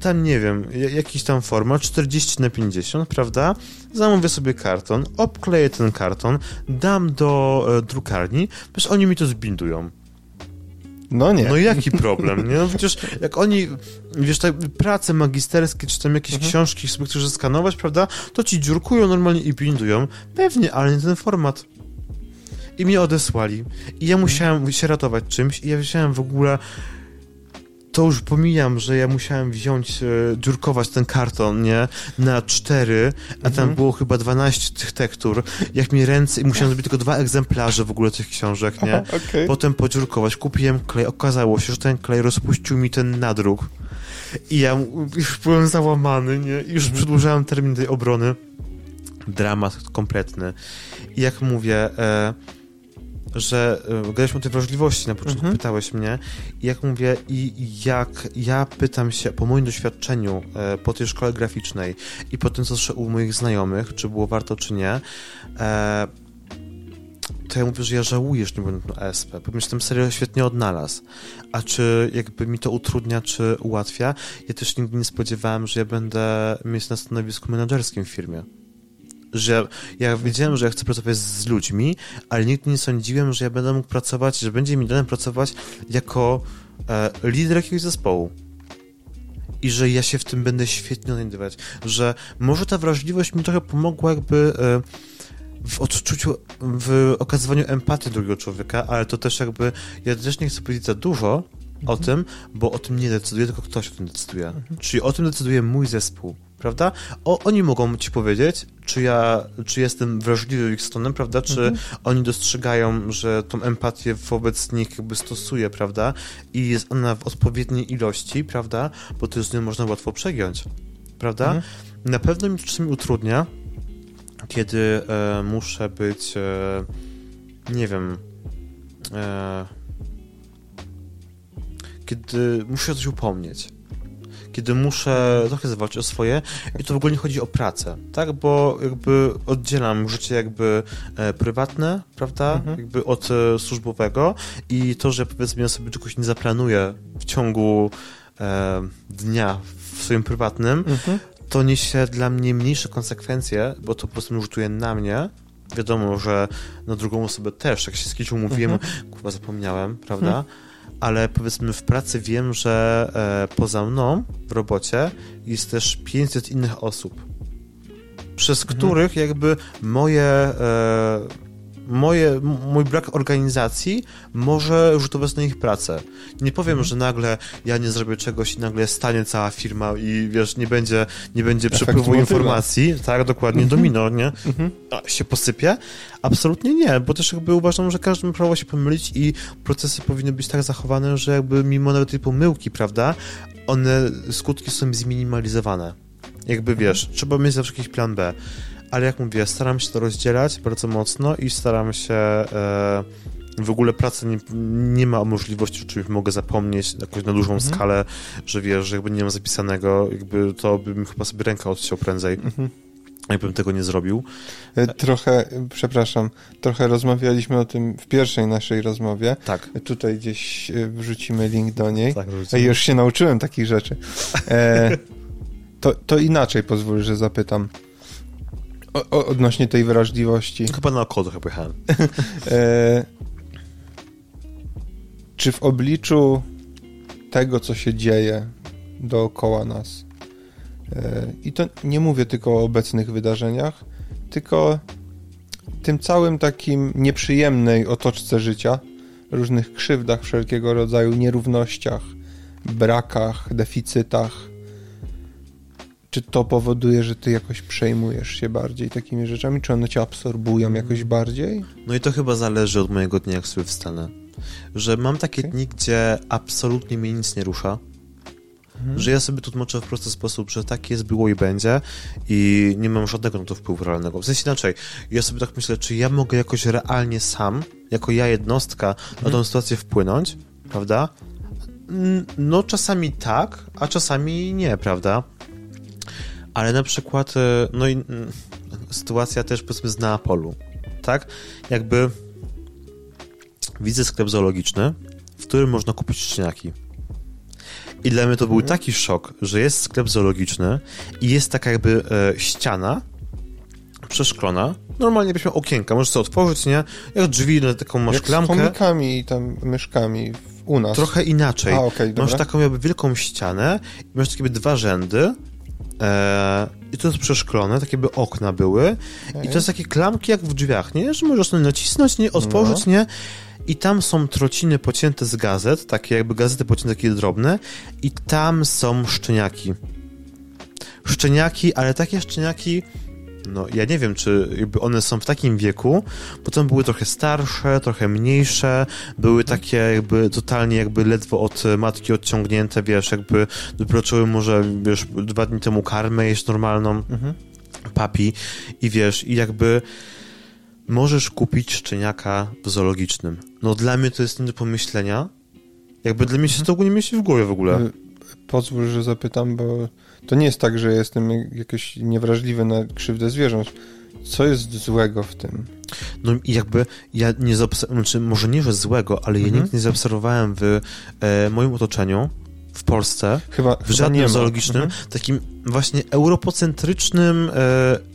tam nie wiem, jakiś tam format 40 na 50, prawda? Zamówię sobie karton, obkleję ten karton, dam do e, drukarni, przecież oni mi to zbindują. No nie. No jaki problem, nie? No przecież jak oni, wiesz, te prace magisterskie, czy tam jakieś mhm. książki sobie chcesz skanować, prawda, to ci dziurkują normalnie i bindują. Pewnie, ale nie ten format. I mnie odesłali. I ja musiałem się ratować czymś i ja musiałem w ogóle to już pomijam, że ja musiałem wziąć, e, dziurkować ten karton, nie, na cztery, a tam mhm. było chyba 12 tych tektur, jak mi ręce, i musiałem zrobić tylko dwa egzemplarze w ogóle tych książek, nie, Aha, okay. potem podziurkować, kupiłem klej, okazało się, że ten klej rozpuścił mi ten nadruk. I ja już byłem załamany, nie, I już mhm. przedłużałem termin tej obrony, dramat kompletny. I jak mówię, e, że y, gadaliśmy o tej wrażliwości na początku, mhm. pytałeś mnie i jak mówię, i jak ja pytam się po moim doświadczeniu e, po tej szkole graficznej i po tym, co słyszę u moich znajomych, czy było warto, czy nie, e, to ja mówię, że ja żałuję, że nie byłem na ESP, bo bym się tam serio świetnie odnalazł. A czy jakby mi to utrudnia, czy ułatwia? Ja też nigdy nie spodziewałem, że ja będę mieć na stanowisku menedżerskim w firmie że ja wiedziałem, że ja chcę pracować z ludźmi, ale nigdy nie sądziłem, że ja będę mógł pracować, że będzie mi dane pracować jako e, lider jakiegoś zespołu. I że ja się w tym będę świetnie odnajdywać. Że może ta wrażliwość mi trochę pomogła jakby e, w odczuciu, w okazywaniu empatii drugiego człowieka, ale to też jakby, ja też nie chcę powiedzieć za dużo mhm. o tym, bo o tym nie decyduje, tylko ktoś o tym decyduje. Mhm. Czyli o tym decyduje mój zespół prawda? O, oni mogą ci powiedzieć, czy ja, czy jestem wrażliwy ich stroną, prawda? Czy mhm. oni dostrzegają, że tą empatię wobec nich jakby stosuję, prawda? I jest ona w odpowiedniej ilości, prawda? Bo to z nią można łatwo przegiąć, prawda? Mhm. Na pewno mi to czasami utrudnia, kiedy e, muszę być, e, nie wiem, e, kiedy muszę coś upomnieć kiedy muszę trochę zawalczyć o swoje i to w ogóle nie chodzi o pracę, tak, bo jakby oddzielam życie jakby e, prywatne, prawda, mhm. jakby od e, służbowego i to, że powiedzmy sobie czegoś nie zaplanuję w ciągu e, dnia w swoim prywatnym, mhm. to niesie dla mnie mniejsze konsekwencje, bo to po prostu rzutuje na mnie, wiadomo, że na drugą osobę też, jak się z kimś umówiłem, mhm. kurwa zapomniałem, prawda, mhm ale powiedzmy w pracy wiem, że e, poza mną w robocie jest też 500 innych osób, przez mhm. których jakby moje e, moje, mój brak organizacji może rzutować na ich pracę. Nie powiem, mhm. że nagle ja nie zrobię czegoś i nagle stanie cała firma i wiesz, nie będzie, nie będzie przepływu informacji, tak, dokładnie, mhm. domino, nie? Mhm. A, się posypie? Absolutnie nie, bo też jakby uważam, że każdy ma prawo się pomylić i procesy powinny być tak zachowane, że jakby mimo nawet tej pomyłki, prawda, one, skutki są zminimalizowane. Jakby wiesz, trzeba mieć zawsze jakiś plan B ale jak mówię, staram się to rozdzielać bardzo mocno i staram się e, w ogóle pracy nie, nie ma możliwości, czymś mogę zapomnieć jakoś na dużą mhm. skalę, że wiesz, że jakby nie mam zapisanego, jakby to bym chyba sobie ręka odciął prędzej. Mhm. Jakbym tego nie zrobił. E, trochę, przepraszam, trochę rozmawialiśmy o tym w pierwszej naszej rozmowie. Tak. Tutaj gdzieś e, wrzucimy link do niej. Tak, wrzucimy. Już się nauczyłem takich rzeczy. E, to, to inaczej pozwól, że zapytam. O, odnośnie tej wrażliwości. Chyba na oko trochę pojechałem. *laughs* e, czy w obliczu tego, co się dzieje dookoła nas, e, i to nie mówię tylko o obecnych wydarzeniach, tylko tym całym takim nieprzyjemnej otoczce życia, różnych krzywdach wszelkiego rodzaju, nierównościach, brakach, deficytach, czy to powoduje, że ty jakoś przejmujesz się bardziej takimi rzeczami? Czy one cię absorbują jakoś bardziej? No i to chyba zależy od mojego dnia, jak sobie wstanę. Że mam takie okay. dni, gdzie absolutnie mnie nic nie rusza. Mhm. Że ja sobie tłumaczę w prosty sposób, że tak jest, było i będzie i nie mam żadnego na to wpływu realnego. W sensie inaczej, ja sobie tak myślę, czy ja mogę jakoś realnie sam, jako ja jednostka, mhm. na tą sytuację wpłynąć, prawda? No czasami tak, a czasami nie, prawda? Ale na przykład, e, no i mm, sytuacja też powiedzmy z Neapolu, tak? Jakby widzę sklep zoologiczny, w którym można kupić szczeniaki. I dla mnie to był taki szok, że jest sklep zoologiczny i jest taka jakby e, ściana przeszklona. Normalnie byś miał okienka, możesz sobie otworzyć, nie? Jak drzwi, na taką masz Jak klamkę. z chomikami i tam myszkami u nas. Trochę inaczej. A, okej, masz taką jakby wielką ścianę i masz takie dwa rzędy e, i to jest przeszklone, takie jakby okna były i to jest takie klamki jak w drzwiach, nie? Że możesz sobie nacisnąć, nie? Otworzyć, No. nie? I tam są trociny pocięte z gazet, takie jakby gazety pocięte takie drobne i tam są szczeniaki. Szczeniaki, ale takie szczeniaki no ja nie wiem, czy one są w takim wieku, bo tam były trochę starsze, trochę mniejsze, były takie jakby totalnie jakby ledwo od matki odciągnięte, wiesz, jakby dopiero może, wiesz, dwa dni temu karmę jeść normalną, Mhm. papi i wiesz, i jakby możesz kupić szczeniaka w zoologicznym. No dla mnie to jest nie do pomyślenia. Jakby dla mnie się to ogólnie mieści w głowie w ogóle. Y, Pozwól, że zapytam, bo to nie jest tak, że jestem jakoś niewrażliwy na krzywdę zwierząt. Co jest złego w tym? No i jakby ja nie zaobserwowałem, znaczy może nie, że złego, ale ja Mhm. nigdy nie zaobserwowałem w e, moim otoczeniu, w Polsce, Chyba, w żadnym zoologicznym, Mhm. takim właśnie europocentrycznym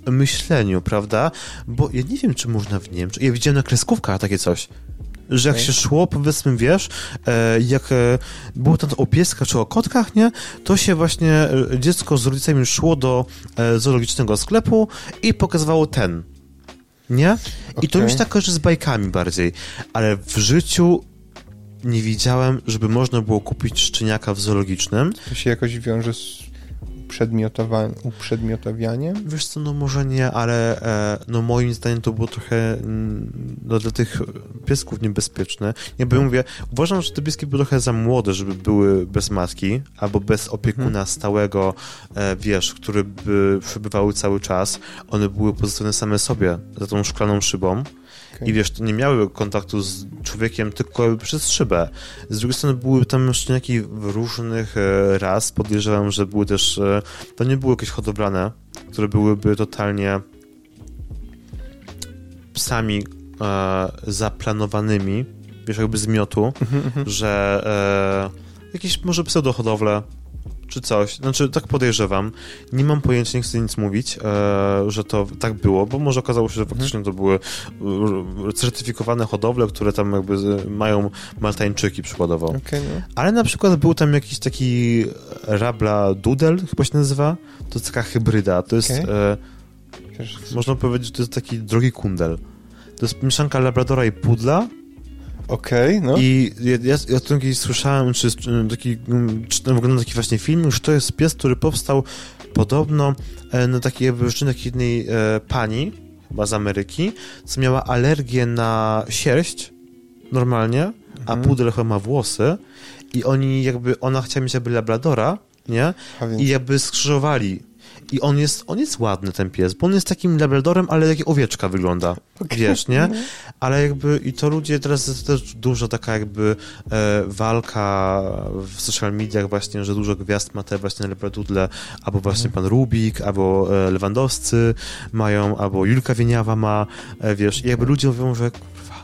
e, myśleniu, prawda? Bo ja nie wiem, czy można w Niemczech, ja widziałem na kreskówkach takie coś, że jak Okej. się szło, powiedzmy, wiesz, e, jak e, było tam o pieskach czy o kotkach, nie? To się właśnie e, dziecko z rodzicami szło do zoologicznego sklepu i pokazywało ten, nie? I to mi się tak kojarzy z bajkami bardziej, ale w życiu nie widziałem, żeby można było kupić szczeniaka w zoologicznym. To się jakoś wiąże z uprzedmiotawianiem? Wiesz co, no może nie, ale e, no moim zdaniem to było trochę mm, no, dla tych piesków niebezpieczne. Nie, bo ja mówię, uważam, że te pieski były trochę za młode, żeby były bez matki, albo bez opiekuna Mhm. stałego, e, wiesz, który by przebywały cały czas. One były pozostawione same sobie za tą szklaną szybą. Okej. I wiesz, to nie miały kontaktu z człowiekiem tylko przez szybę. Z drugiej strony były tam szczeniaki różnych e, ras. Podejrzewam, że były też. E, to nie były jakieś hodowlane, które byłyby totalnie psami e, zaplanowanymi, wiesz, jakby z miotu, Mhm, mhm. że e, jakieś może pseudohodowle czy coś. Znaczy, tak podejrzewam. Nie mam pojęcia, nie chcę nic mówić, e, że to tak było, bo może okazało się, że faktycznie to były certyfikowane hodowle, które tam jakby mają maltańczyki przykładowo. Okej, no. Ale na przykład był tam jakiś taki rabla dudel, chyba się nazywa. To jest taka hybryda. To jest, Okej. e, można powiedzieć, że to jest taki drogi kundel. To jest mieszanka labradora i pudla, Okej, no. i ja, ja, ja to kiedyś słyszałem, czy czy taki, mm, czy wygląda taki właśnie film, że to jest pies, który powstał podobno e, na takiej takiej jednej e, pani, chyba z Ameryki, co miała alergię na sierść normalnie, a Mhm. pudel chyba ma włosy i oni jakby, ona chciała mieć jakby labradora, nie? A I jakby skrzyżowali. I on jest, on jest ładny, ten pies, bo on jest takim labradorem, ale jak owieczka wygląda, wiesz, nie? Ale jakby, i to ludzie, teraz jest też dużo taka jakby e, walka w social mediach właśnie, że dużo gwiazd ma te właśnie labradudle, albo właśnie pan Rubik, albo e, Lewandowscy mają, albo Julka Wieniawa ma, e, wiesz, i jakby ludzie mówią, że kurwa,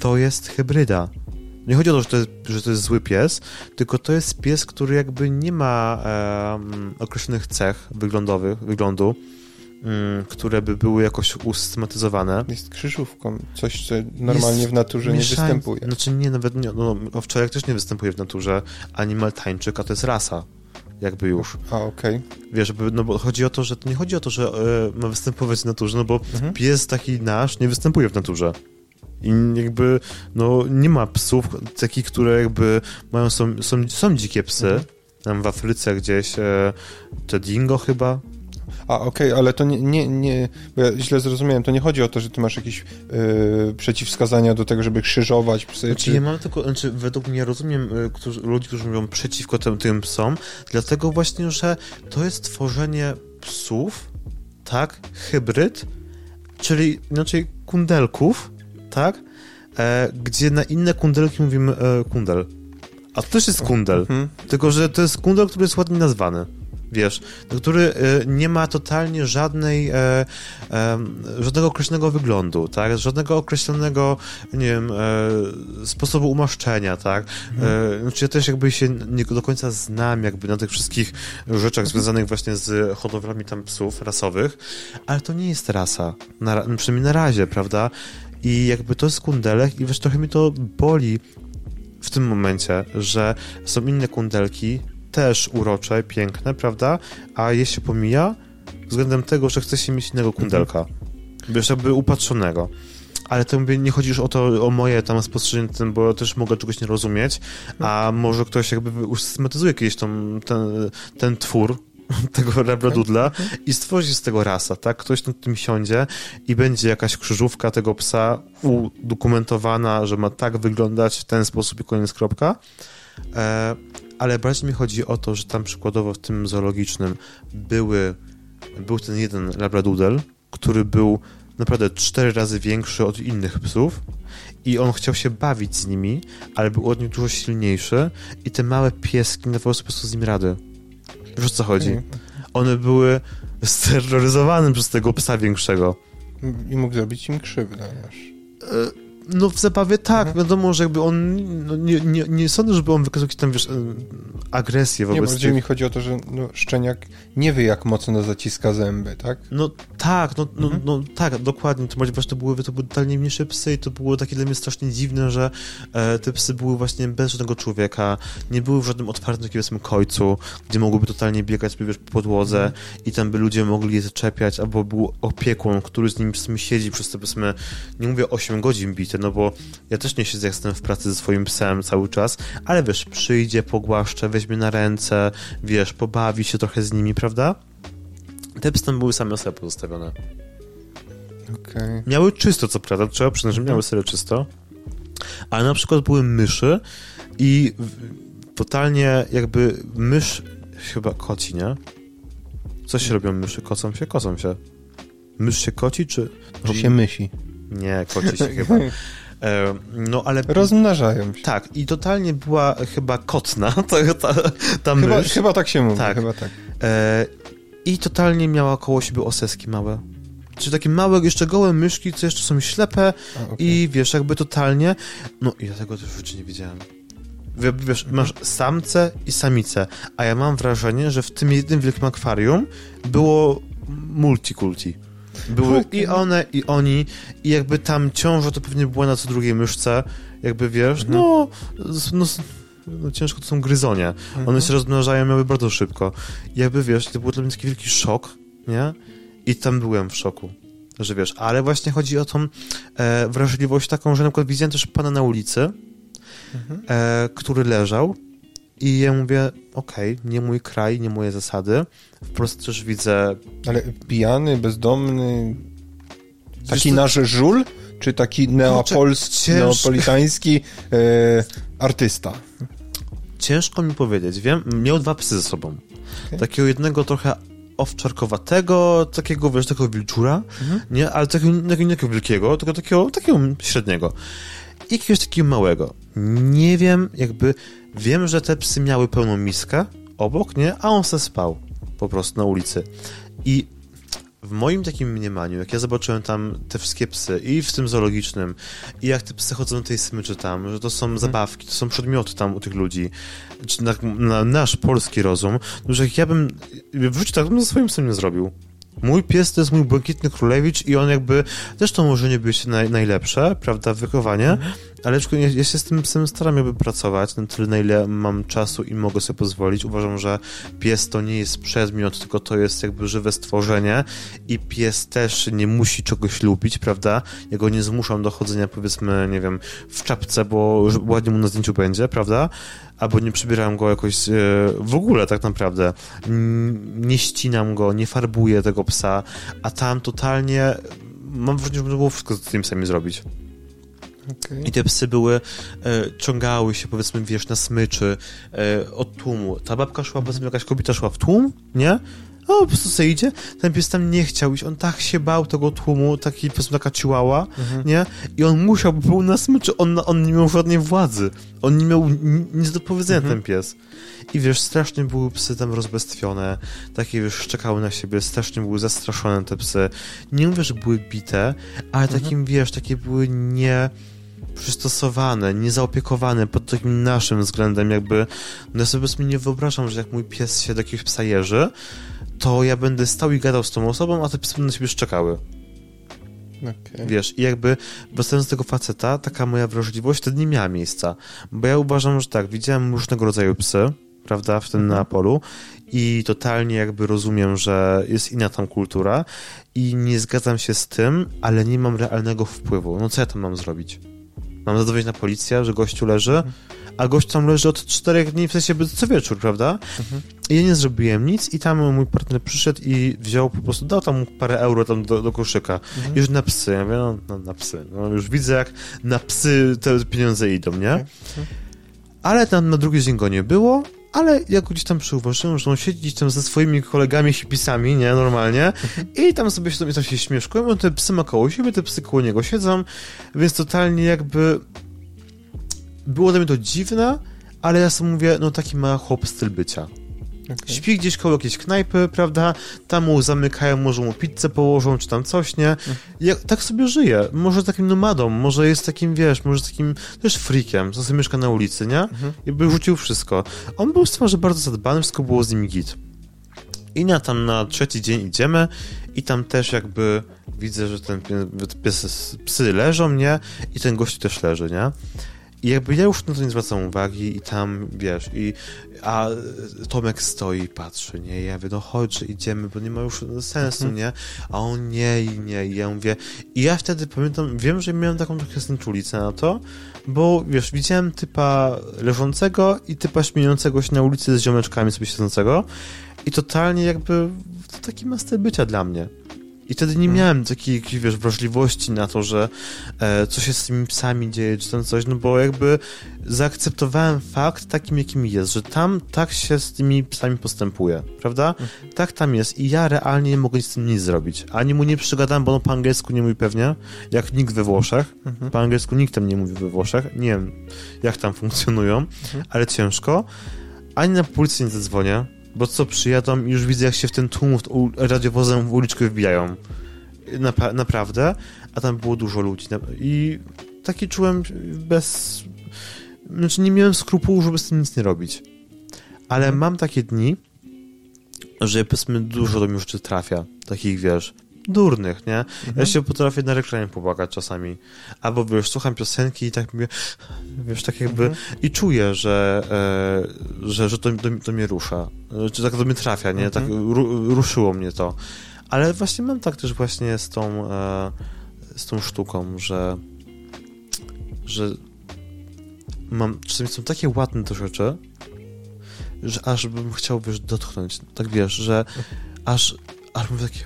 to jest hybryda. Nie chodzi o to, że to, jest, że to jest zły pies, tylko to jest pies, który jakby nie ma em, określonych cech wyglądowych, wyglądu, mm, które by były jakoś usystematyzowane. jest krzyżówką. Coś, co normalnie Jest w naturze nie mieszań- występuje. Znaczy nie, nawet nie, no, owczarek też nie występuje w naturze, ani maltańczyk, a to jest rasa, jakby już. A, okej. Wiesz, żeby- no bo chodzi o to, że to nie chodzi o to, że e, ma występować w naturze, no bo Mhm. pies taki nasz nie występuje w naturze. I jakby, no nie ma psów takich, które jakby mają, są, są, są dzikie psy. Mhm. Tam w Afryce gdzieś, e, te dingo chyba. A, okej, ale to nie, nie, nie, bo ja źle zrozumiałem, to nie chodzi o to, że ty masz jakieś yy, przeciwwskazania do tego, żeby krzyżować psy, Znaczy, czy... ja mam tylko, znaczy, według mnie rozumiem y, którzy, ludzi, którzy mówią przeciwko tym, tym psom, dlatego właśnie, że to jest tworzenie psów, tak, hybryd, czyli inaczej kundelków, tak, e, gdzie na inne kundelki mówimy e, kundel. A to też jest kundel, Mhm. tylko że to jest kundel, który jest ładnie nazwany. wiesz, który e, nie ma totalnie żadnej, e, e, żadnego określonego wyglądu, tak, żadnego określonego, nie wiem, e, sposobu umaszczenia, tak, mhm. znaczy ja też jakby się nie do końca znam jakby na tych wszystkich rzeczach związanych właśnie z hodowlami tam psów rasowych, ale to nie jest rasa, na, przynajmniej na razie, prawda, i jakby to jest kundelek i wiesz, trochę mi to boli w tym momencie, że są inne kundelki, też urocze, piękne, prawda? A je się pomija względem tego, że chce się mieć innego kundelka. Mhm. Wiesz, jakby upatrzonego. Ale to mówię, nie chodzi już o to, o moje tam spostrzeżenie, bo też mogę czegoś nie rozumieć, a może ktoś jakby usystematyzuje kiedyś tą, ten, ten twór, *laughs* tego rabradudla okay. i stworzy z tego rasa, tak? Ktoś nad tym siądzie i będzie jakaś krzyżówka tego psa udokumentowana, że ma tak wyglądać w ten sposób i koniec kropka. E, ale bardziej mi chodzi o to, że tam przykładowo w tym zoologicznym były, był ten jeden labradoodle, który był naprawdę cztery razy większy od innych psów i on chciał się bawić z nimi, ale był od nich dużo silniejszy i te małe pieski nie dawały po prostu z nim rady. Wiesz o co chodzi? One były steroryzowane przez tego psa większego. I mógł zrobić im krzywdę, wiesz. E, no w zabawie tak, mhm. wiadomo, że jakby on, no, nie, nie, nie sądzę, żeby on wykazał jakieś tam, wiesz, agresję wobec Nie, bardziej tych... mi chodzi o to, że no, szczeniak nie wie, jak mocno zaciska zęby, tak? No tak, no, no, mhm. no tak, dokładnie, to właśnie to były, to były totalnie mniejsze psy i to było takie dla mnie strasznie dziwne, że e, te psy były właśnie bez żadnego człowieka, nie były w żadnym otwartym, takim końcu, gdzie mogłyby totalnie biegać sobie, wiesz, po podłodze mhm. i tam by ludzie mogli je zaczepiać, albo był opiekun, który z nimi siedzi przez te, powiedzmy, nie mówię 8 godzin bić, no bo ja też nie siedzę, jak jestem w pracy ze swoim psem cały czas, ale wiesz, przyjdzie, pogłaszcze, weźmie na ręce, wiesz, pobawi się trochę z nimi, prawda? Te psy tam były same sobie pozostawione. Okay. Miały czysto, co prawda, trzeba przyznać, że miały mhm. sobie czysto, ale na przykład były myszy i totalnie jakby mysz, chyba koci, nie? Co się robią myszy? Kocą się? Kocą się. Mysz się koci, czy... Czy się myśli? Nie, koci się chyba. *laughs* E, no ale... Rozmnażają się. Tak, i totalnie była chyba kotna *laughs* ta, ta, ta chyba, mysz. Chyba tak się mówi, tak. chyba tak. E, I totalnie miała koło siebie oseski małe. Czyli takie małe, jeszcze gołe myszki, co jeszcze są ślepe A, okay. i wiesz, jakby totalnie... No i ja tego też w życiu nie widziałem. Wiesz, masz samce i samice, a ja mam wrażenie, że w tym jednym wielkim akwarium było multikulti. Były i one, i oni, i jakby tam ciąża to pewnie była na co drugiej myszce, jakby wiesz, mhm. no, no, no, ciężko to są gryzonie. Mhm. One się rozmnażają, miały bardzo szybko. I jakby wiesz, to był dla mnie taki wielki szok, nie? I tam byłem w szoku, że wiesz, ale właśnie chodzi o tą e, wrażliwość taką, że na przykład widziałem też pana na ulicy, mhm. e, który leżał i ja mówię, okej, okay, nie mój kraj, nie moje zasady. Wprost też widzę... Ale pijany, bezdomny, taki nasz żul? Czy taki neapolski, neapolitański e, artysta? Ciężko mi powiedzieć. Wiem, miał dwa psy ze sobą. Okay. Takiego jednego trochę owczarkowatego, takiego, wiesz, takiego wilczura, mhm. nie? Ale takiego, nie takiego wielkiego, tylko takiego, takiego średniego. I jakiegoś takiego małego. Nie wiem, jakby Wiem, że te psy miały pełną miskę obok, nie? A on se spał po prostu na ulicy. I w moim takim mniemaniu, jak ja zobaczyłem tam te wszystkie psy i w tym zoologicznym, i jak te psy chodzą do tej smyczy tam, że to są hmm. zabawki, to są przedmioty tam u tych ludzi, czy na, na nasz polski rozum, no, że jak ja bym w życiu tak bym ze swoim psem nie zrobił. Mój pies to jest mój błękitny królewicz i on jakby, też to może nie być naj, najlepsze, prawda, wychowanie, mhm. ale ja, ja się z tym psem staram jakby pracować na tyle, na ile mam czasu i mogę sobie pozwolić. Uważam, że pies to nie jest przedmiot, tylko to jest jakby żywe stworzenie i pies też nie musi czegoś lubić, prawda? Ja go nie zmuszam do chodzenia, powiedzmy, nie wiem, w czapce, bo ładnie mu na zdjęciu będzie, prawda? Albo nie przybieram go jakoś e, w ogóle tak naprawdę. Nie ścinam go, nie farbuję tego psa, a tam totalnie mam wrażenie, że było wszystko z tym sami zrobić. Okay. I te psy były, e, ciągały się, powiedzmy, wiesz, na smyczy e, od tłumu. Ta babka szła, powiedzmy, jakaś kobieta szła w tłum, nie? O, po prostu sobie idzie, ten pies tam nie chciał iść, on tak się bał tego tłumu, taki, po prostu taka ciłała, Mhm. nie? I on musiał, bo był na smyczy, on, on nie miał żadnej władzy, on nie miał ni- nic do powiedzenia, Mhm. ten pies. I wiesz, strasznie były psy tam rozbestwione, takie wiesz, szczekały na siebie, strasznie były zastraszone te psy. Nie mówię, że były bite, ale Mhm. takim, wiesz, takie były nie przystosowane, niezaopiekowane pod takim naszym względem, jakby, no ja sobie nie wyobrażam, że jak mój pies się do jakiegoś psa jeży, to ja będę stał i gadał z tą osobą, a te psy będą na siebie szczekały. Okej. Wiesz, i jakby wracając do tego faceta, taka moja wrażliwość wtedy nie miała miejsca. Bo ja uważam, że tak, widziałem różnego rodzaju psy, prawda, w tym na polu i totalnie jakby rozumiem, że jest inna tam kultura i nie zgadzam się z tym, ale nie mam realnego wpływu. No co ja tam mam zrobić? Mam zadzwonić na policję, że gościu leży, a gość tam leży od czterech dni, w sensie co wieczór, prawda? I ja nie zrobiłem nic i tam mój partner przyszedł i wziął po prostu, dał tam parę euro tam do, do koszyka. Mhm. Już na psy. Ja mówię, no, no na psy. No, już widzę, jak na psy te pieniądze idą, nie? Mhm. Ale tam na drugi dzień go nie było, ale ja go gdzieś tam przyuważyłem, że on siedzi tam ze swoimi kolegami hipisami, nie, normalnie, i tam sobie sobie tam się śmieszkują, te psy ma koło siebie, te psy koło niego siedzą, więc totalnie jakby było dla mnie to dziwne, ale ja sobie mówię, no taki ma chłop styl bycia. Okej. Śpi gdzieś koło jakiejś knajpy, prawda? Tam mu zamykają, może mu pizzę położą, czy tam coś, nie? Ja tak sobie żyje. Może takim nomadą, może jest takim, wiesz, może takim też freakiem, co sobie mieszka na ulicy, nie? Mhm. I by rzucił wszystko. On był z twarzy bardzo zadbany, wszystko było z nim git. I na tam na trzeci dzień idziemy i tam też jakby widzę, że ten pie- pies, psy leżą, nie? I ten gość też leży, nie? I jakby ja już na to nie zwracam uwagi i tam, wiesz, i a Tomek stoi i patrzy, nie? I ja mówię, no chodź, idziemy, bo nie ma już sensu, Mhm. nie? A on nie i nie. I ja mówię, i ja wtedy pamiętam, wiem, że miałem taką trochę znieczulicę na to, bo wiesz, widziałem typa leżącego i typa śmiejącego się na ulicy z ziomeczkami sobie siedzącego i totalnie jakby to taki master bycia dla mnie. I wtedy nie Hmm. miałem takiej, jakiejś, wiesz, wrażliwości na to, że e, co się z tymi psami dzieje, czy tam coś, no bo jakby zaakceptowałem fakt takim, jakim jest, że tam tak się z tymi psami postępuje, prawda? Tak tam jest i ja realnie nie mogę z tym nic zrobić. Ani mu nie przygadam, bo on po angielsku nie mówi pewnie, jak nikt we Włoszech. Mhm. Po angielsku nikt tam nie mówi we Włoszech. Nie wiem, jak tam funkcjonują, ale ciężko. Ani na policję nie zadzwonię, bo co, przyjadą już widzę, jak się w ten tłum u- radiowozem w uliczkę wbijają. Naprawdę. A tam było dużo ludzi. I taki czułem bez... Znaczy nie miałem skrupułu, żeby z tym nic nie robić. Ale mam takie dni, że powiedzmy dużo do mnie rzeczy trafia. Takich, wiesz, durnych, nie? Ja się potrafię na reklamie popłakać czasami. Albo, wiesz, słucham piosenki i tak mówię, wiesz, tak jakby... I czuję, że, e, że, że to, to, to mnie rusza. Czy tak to mnie trafia, nie? Tak ru, ruszyło mnie to. Ale właśnie mam tak też właśnie z tą, e, z tą sztuką, że że mam, czasami są takie ładne te rzeczy, że aż bym chciał, wiesz, dotknąć. Tak wiesz, że aż, aż mówię takie,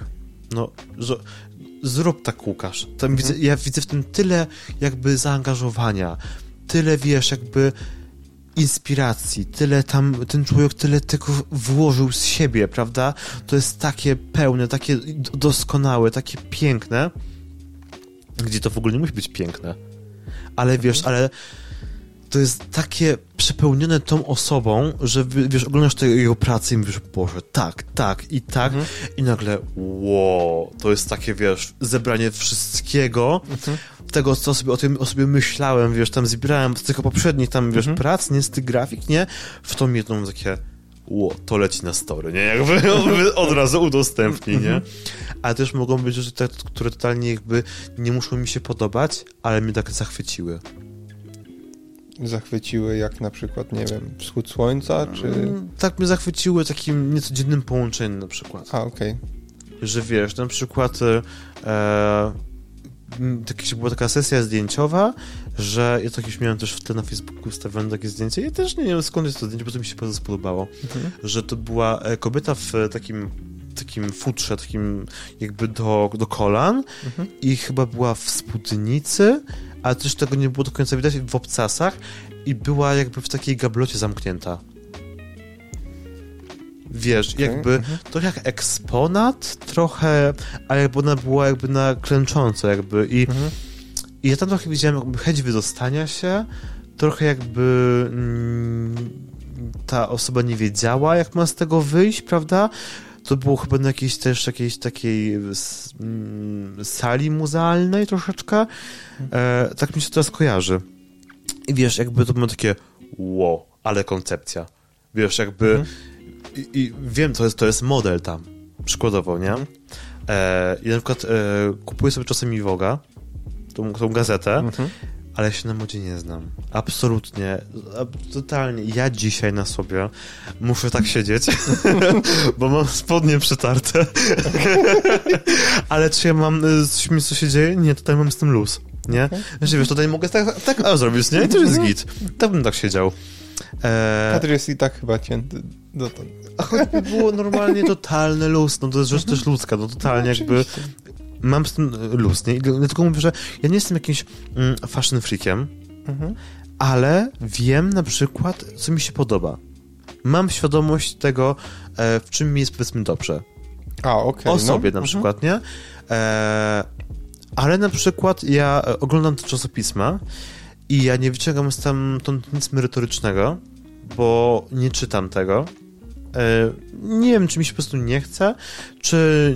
no, że zrób tak, Łukasz. Tam widzę, ja widzę w tym tyle jakby zaangażowania, tyle, wiesz, jakby inspiracji, tyle tam, ten człowiek tyle tego włożył z siebie, prawda? To jest takie pełne, takie doskonałe, takie piękne, gdzie to w ogóle nie musi być piękne. Ale wiesz, ale to jest takie przepełnione tą osobą, że wiesz, oglądasz tę jego pracę i mówisz, Boże, tak, tak i tak. I nagle, wow, to jest takie, wiesz, zebranie wszystkiego, tego, co sobie o tym o sobie myślałem, wiesz, tam zbierałem z tych poprzednich tam, wiesz, prac, nie, z tych grafik, nie, w tą jedną takie, ło, to leci na story, nie, jakby *laughs* od razu udostępni, nie, ale też mogą być rzeczy, te, które totalnie jakby nie muszą mi się podobać, ale mnie tak zachwyciły. Zachwyciły jak na przykład, nie wiem, wschód słońca, czy... Mm, Tak mnie zachwyciły takim niecodziennym połączeniem na przykład. A, okej. Że wiesz, na przykład e, tak, była taka sesja zdjęciowa, że ja tak już miałem też wtedy na Facebooku ustawione takie zdjęcie. Ja też nie wiem skąd jest to zdjęcie, bo to mi się bardzo spodobało. Mhm. Że to była e, kobieta w takim takim futrze, takim jakby do, do kolan Mhm. i chyba była w spódnicy, ale też tego nie było do końca widać, w obcasach i była jakby w takiej gablocie zamknięta. Wiesz, Okay, jakby mhm. trochę jak eksponat, trochę, ale jakby ona była jakby na klęcząco jakby i, Mhm. i ja tam trochę widziałem jakby chęć wydostania się, trochę jakby mm, ta osoba nie wiedziała, jak ma z tego wyjść, prawda? To było chyba na jakiejś też jakiejś takiej mm, sali muzealnej troszeczkę. E, tak mi się teraz kojarzy. I wiesz, jakby to było takie wow, ale koncepcja. Wiesz, jakby Mhm. i, i wiem, to jest, to jest model tam, przykładowo, nie? E, I na przykład e, kupuję sobie czasami Woga, tą, tą gazetę, Mhm. Ale się na modzie nie znam. Absolutnie, totalnie. Ja dzisiaj na sobie muszę tak siedzieć, *laughs* bo mam spodnie przetarte. *laughs* ale czy ja mam, y, coś mi co się dzieje? Nie, tutaj mam z tym luz, nie? Że wiesz, tutaj mogę tak, tak a, zrobić, nie? I to jest git. Tak bym tak siedział. E, Kadr jest i tak chyba cięty dotąd. a choćby było normalnie totalne luz, no to jest rzecz też ludzka, no totalnie jakby Oczywiście. Mam z tym luz, nie? Dlatego mówię, że ja nie jestem jakimś mm, fashion freakiem, Mhm. ale wiem na przykład, co mi się podoba. Mam świadomość tego, e, w czym mi jest powiedzmy dobrze. A, okej. o no. sobie na Mhm. przykład, nie? E, ale na przykład ja e, oglądam te czasopisma i ja nie wyciągam stamtąd nic merytorycznego, bo nie czytam tego. E, nie wiem, czy mi się po prostu nie chce, czy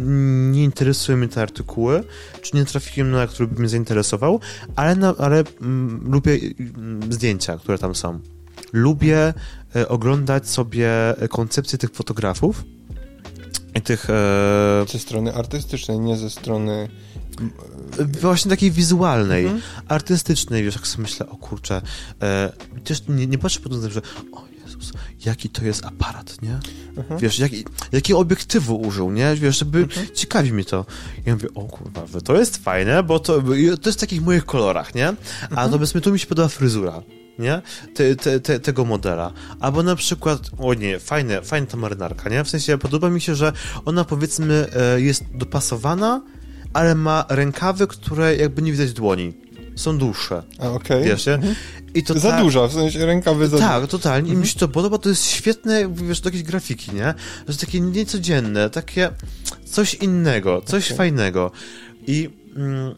nie interesują mnie te artykuły, czy nie trafiłem na który by mnie zainteresował, ale, na, ale mm, lubię mm, zdjęcia, które tam są. Lubię e, oglądać sobie e, koncepcje tych fotografów i tych e, Ze strony artystycznej, nie ze strony... właśnie takiej wizualnej, Mhm. artystycznej, wiesz, jak sobie myślę, o kurczę, e, też nie, nie patrzę po tym, że o jaki to jest aparat, nie? Mhm. Wiesz, jaki, jakiego obiektywu użył, nie? Wiesz, żeby Mhm. ciekawi mnie to. I ja mówię, o kurwa, to jest fajne, bo to, to jest w takich moich kolorach, nie? A Mhm. powiedzmy, tu mi się podoba fryzura. Nie? Te, te, te, tego modela. Albo na przykład, o nie, fajne, fajna ta marynarka, nie? W sensie podoba mi się, że ona powiedzmy e, jest dopasowana, ale ma rękawy, które jakby nie widać dłoni. Są dłuższe. A, okej. Wiesz, nie? Mhm. I to Za tak- duża, w sensie rękawy za tak, totalnie. I Mhm. mi się to podoba, to jest świetne, wiesz, do jakiejś grafiki, nie? Że takie niecodzienne, takie coś innego, coś Okej. fajnego. I mm,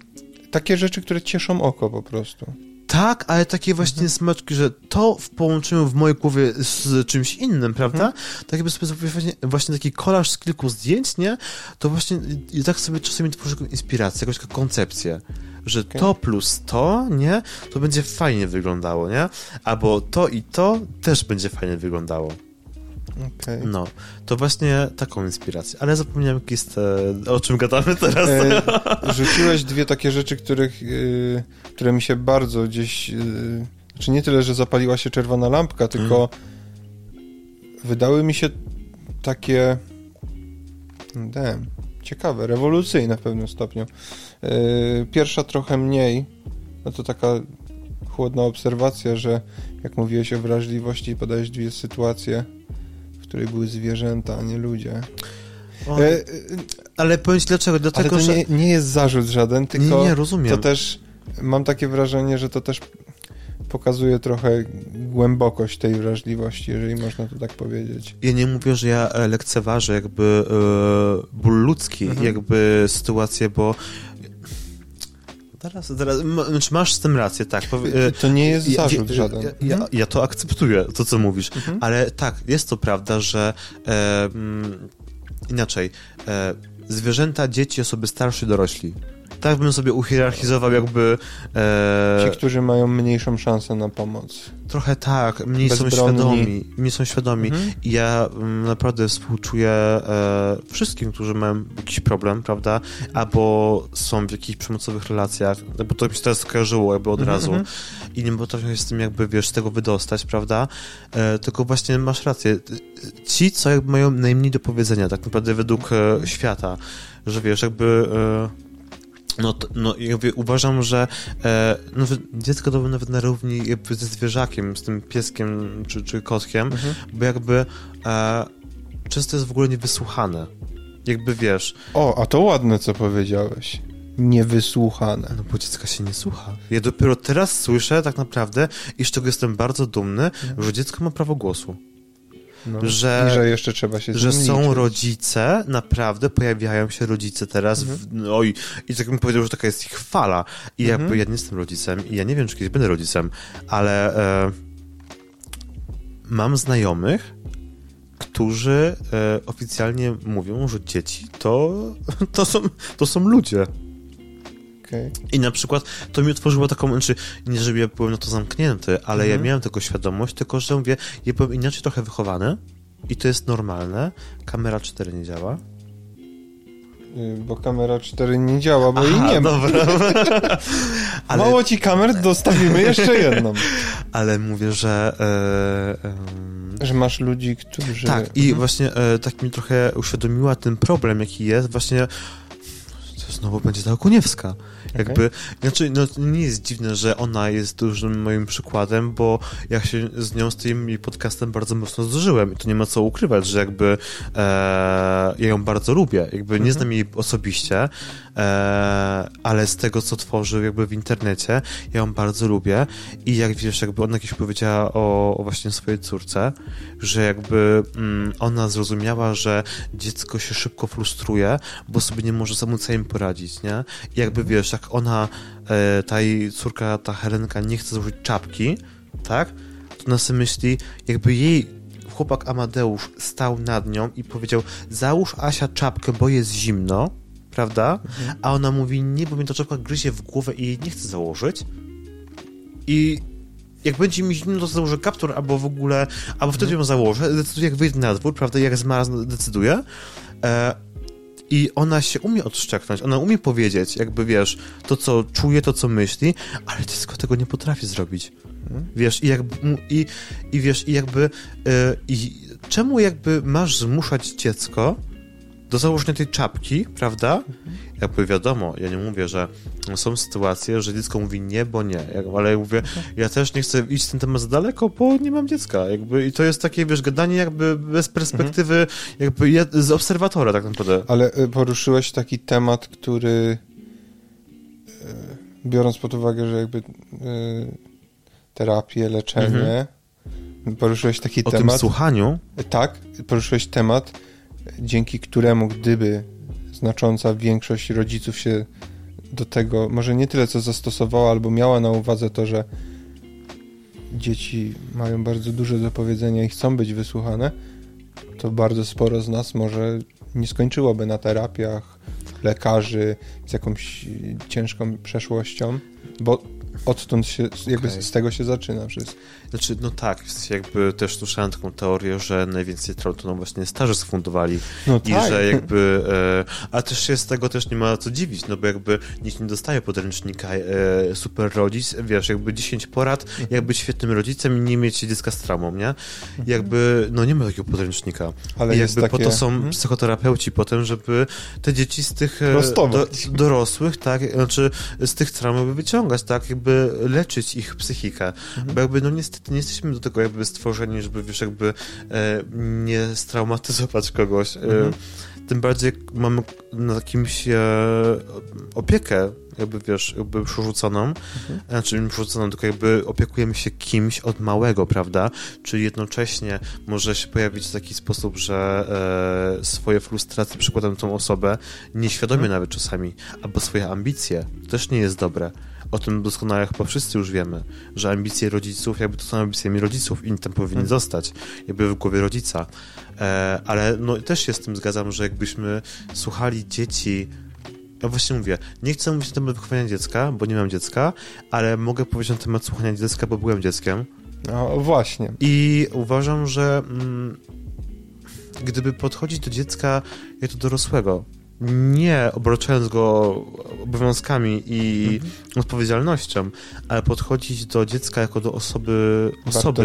Takie rzeczy, które cieszą oko po prostu. Tak, ale takie Mhm. właśnie smaczki, że to w połączeniu w mojej głowie z czymś innym, prawda? Mhm. Tak jakby sobie zrobić właśnie, właśnie taki kolaż z kilku zdjęć, nie? To właśnie i tak sobie czasami tworzę inspirację, jakąś taką koncepcję. Że Okej. to plus to, nie? To będzie fajnie wyglądało, nie? Albo to i to też będzie fajnie wyglądało. Okej. No, to właśnie taką inspirację. Ale zapomniałem, jest, e, o czym gadamy teraz. E, *laughs* rzuciłeś dwie takie rzeczy, których, y, które mi się bardzo gdzieś. Y, znaczy nie tyle, że zapaliła się czerwona lampka, tylko wydały mi się takie. Damn, ciekawe, rewolucyjne w pewnym stopniu. Y, pierwsza trochę mniej. No to taka chłodna obserwacja, że jak mówiłeś o wrażliwości, podałeś dwie sytuacje, której były zwierzęta, a nie ludzie. O, E, ale powiem ci dlaczego, ale dlatego, to że... nie, nie jest zarzut żaden, tylko nie, nie, rozumiem. to też mam takie wrażenie, że to też pokazuje trochę głębokość tej wrażliwości, jeżeli można to tak powiedzieć. Ja nie mówię, że ja lekceważę jakby e, ból ludzki, Mhm. jakby sytuację, bo teraz, teraz znaczy masz z tym rację, tak. To nie jest zarzut ja, żaden. Ja, ja, ja to akceptuję, to co mówisz, Mhm. ale tak, jest to prawda, że e, inaczej, e, zwierzęta, dzieci, osoby starsze, dorośli. Tak bym sobie uhierarchizował jakby e, Ci, którzy mają mniejszą szansę na pomoc. trochę tak, mniej są Bezbronni. świadomi, mniej są świadomi. Mhm. I ja mm, naprawdę współczuję e, wszystkim, którzy mają jakiś problem, prawda? Albo są w jakichś przemocowych relacjach, bo to mi się teraz kojarzyło jakby od Mhm, razu. mhm. I nie potrafią się z tym jakby, wiesz, z tego wydostać, prawda? E, tylko właśnie masz rację. Ci, co jakby mają najmniej do powiedzenia tak naprawdę według e, świata, że wiesz, jakby... E, no, to, no jakby uważam, że e, nawet dziecko to nawet na równi jakby ze zwierzakiem, z tym pieskiem czy, czy kotkiem, Mhm. bo jakby e, często jest w ogóle niewysłuchane. Jakby wiesz, O, a to ładne, co powiedziałeś. Niewysłuchane. no bo dziecka się nie słucha. Ja dopiero teraz słyszę tak naprawdę i z czego jestem bardzo dumny, że dziecko ma prawo głosu. No. że, I że jeszcze trzeba się z że są rodzice, naprawdę pojawiają się rodzice teraz, Mhm. w, no i, i tak bym powiedział, że taka jest ich fala. I Mhm. jakby ja nie jestem rodzicem i ja nie wiem, czy kiedyś będę rodzicem, ale e, mam znajomych, którzy e, oficjalnie mówią, że dzieci to, *laughs* to, są, to są ludzie. Okej. I na przykład to mi otworzyło taką, znaczy, nie żeby ja byłem na to zamknięty, ale ja Mhm. miałem tego świadomość, tylko że mówię, ja byłem inaczej trochę wychowany i to jest normalne. Kamera 4 nie działa. Y, Bo kamera 4 nie działa, bo jej Aha, nie ma. Dobra. *laughs* ale, Mało ci kamer, dostawimy jeszcze jedną. *laughs* ale mówię, że... E, Że masz ludzi, którzy... tak, i Mhm. właśnie e, tak mi trochę uświadomiła ten problem, jaki jest, właśnie znowu będzie ta Okuniewska. Jakby, znaczy, no, nie jest dziwne, że ona jest dużym moim przykładem, bo ja się z nią, z tym jej podcastem bardzo mocno zżyłem i to nie ma co ukrywać, że jakby e, ja ją bardzo lubię. Jakby nie Mhm. znam jej osobiście, ale z tego, co tworzy jakby w internecie, ja ją bardzo lubię i jak wiesz, jakby ona kiedyś powiedziała o, o właśnie swojej córce, że jakby mm, ona zrozumiała, że dziecko się szybko frustruje, bo sobie nie może samemu samym poradzić, nie? I jakby wiesz, jak ona, e, ta jej córka, ta Helenka nie chce założyć czapki, tak? To ona sobie myśli, jakby jej chłopak Amadeusz stał nad nią i powiedział, załóż Asia czapkę, bo jest zimno, prawda? A ona mówi, nie, bo mi ta czapka gryzie w głowę i jej nie chce założyć. I jak będzie mi zimno, to założę kaptur, albo w ogóle, albo wtedy ją założę, decyduję jak wyjdę na dwór, prawda, jak zmaraz decyduję. E, I ona się umie odszczeknąć, ona umie powiedzieć, jakby wiesz, to co czuje, to co myśli, ale dziecko tego nie potrafi zrobić. Wiesz, i jakby, i, i wiesz, i jakby, e, i czemu jakby masz zmuszać dziecko do założenia tej czapki, prawda? Jakby wiadomo, ja nie mówię, że są sytuacje, że dziecko mówi nie, bo nie, ale ja mówię, ja też nie chcę iść ten temat za daleko, bo nie mam dziecka, jakby i to jest takie, wiesz, gadanie jakby bez perspektywy, jakby jed- z obserwatora tak naprawdę. Ale y, poruszyłeś taki temat, który y, biorąc pod uwagę, że jakby y, terapię, leczenie, poruszyłeś taki Mhm. O tym temat. słuchaniu, Tak, poruszyłeś temat, dzięki któremu gdyby znacząca większość rodziców się do tego, może nie tyle co zastosowała, albo miała na uwadze to, że dzieci mają bardzo dużo do powiedzenia i chcą być wysłuchane, to bardzo sporo z nas może nie skończyłoby na terapiach lekarzy z jakąś ciężką przeszłością, bo odtąd się, jakby Okej. z tego się zaczyna wszystko. Znaczy, no tak, jakby też słyszałem taką teorię, że najwięcej traum to nam właśnie starzy sfundowali No i że jakby, e, a też się z tego też nie ma co dziwić, no bo jakby nikt nie dostaje podręcznika e, super rodzic, wiesz, jakby 10 porad, jak być świetnym rodzicem i nie mieć dziecka z traumą, nie? Jakby, no nie ma takiego podręcznika. Ale I jest jakby po takie- to są Mhm. psychoterapeuci potem, żeby te dzieci z tych e, Prostować. dorosłych, tak, znaczy z tych traum wyciągać, tak, jakby leczyć ich psychikę. Mhm. Bo jakby, no niestety nie jesteśmy do tego jakby stworzeni, żeby, wiesz, jakby e, nie straumatyzować kogoś. E, Mhm. tym bardziej mamy na kimś e, opiekę, jakby wiesz, jakby przerzuconą, Mhm. znaczy nie przerzuconą, tylko jakby opiekujemy się kimś od małego, prawda? Czyli jednocześnie może się pojawić w taki sposób, że e, swoje frustracje przykładam tą osobę, nieświadomie Mhm. nawet czasami, albo swoje ambicje. To też nie jest dobre. O tym doskonale chyba wszyscy już wiemy, że ambicje rodziców, jakby to są ambicjami rodziców i tam powinny Mhm. zostać, jakby w głowie rodzica. E, ale no też się z tym zgadzam, że jakbyśmy słuchali dzieci ja właśnie mówię, nie chcę mówić na temat wychowania dziecka, bo nie mam dziecka, ale mogę powiedzieć na temat słuchania dziecka, bo byłem dzieckiem. No właśnie. I uważam, że mm, gdyby podchodzić do dziecka jak do dorosłego, nie obarczając go obowiązkami i Mhm. odpowiedzialnością, ale podchodzić do dziecka jako do osoby, osoby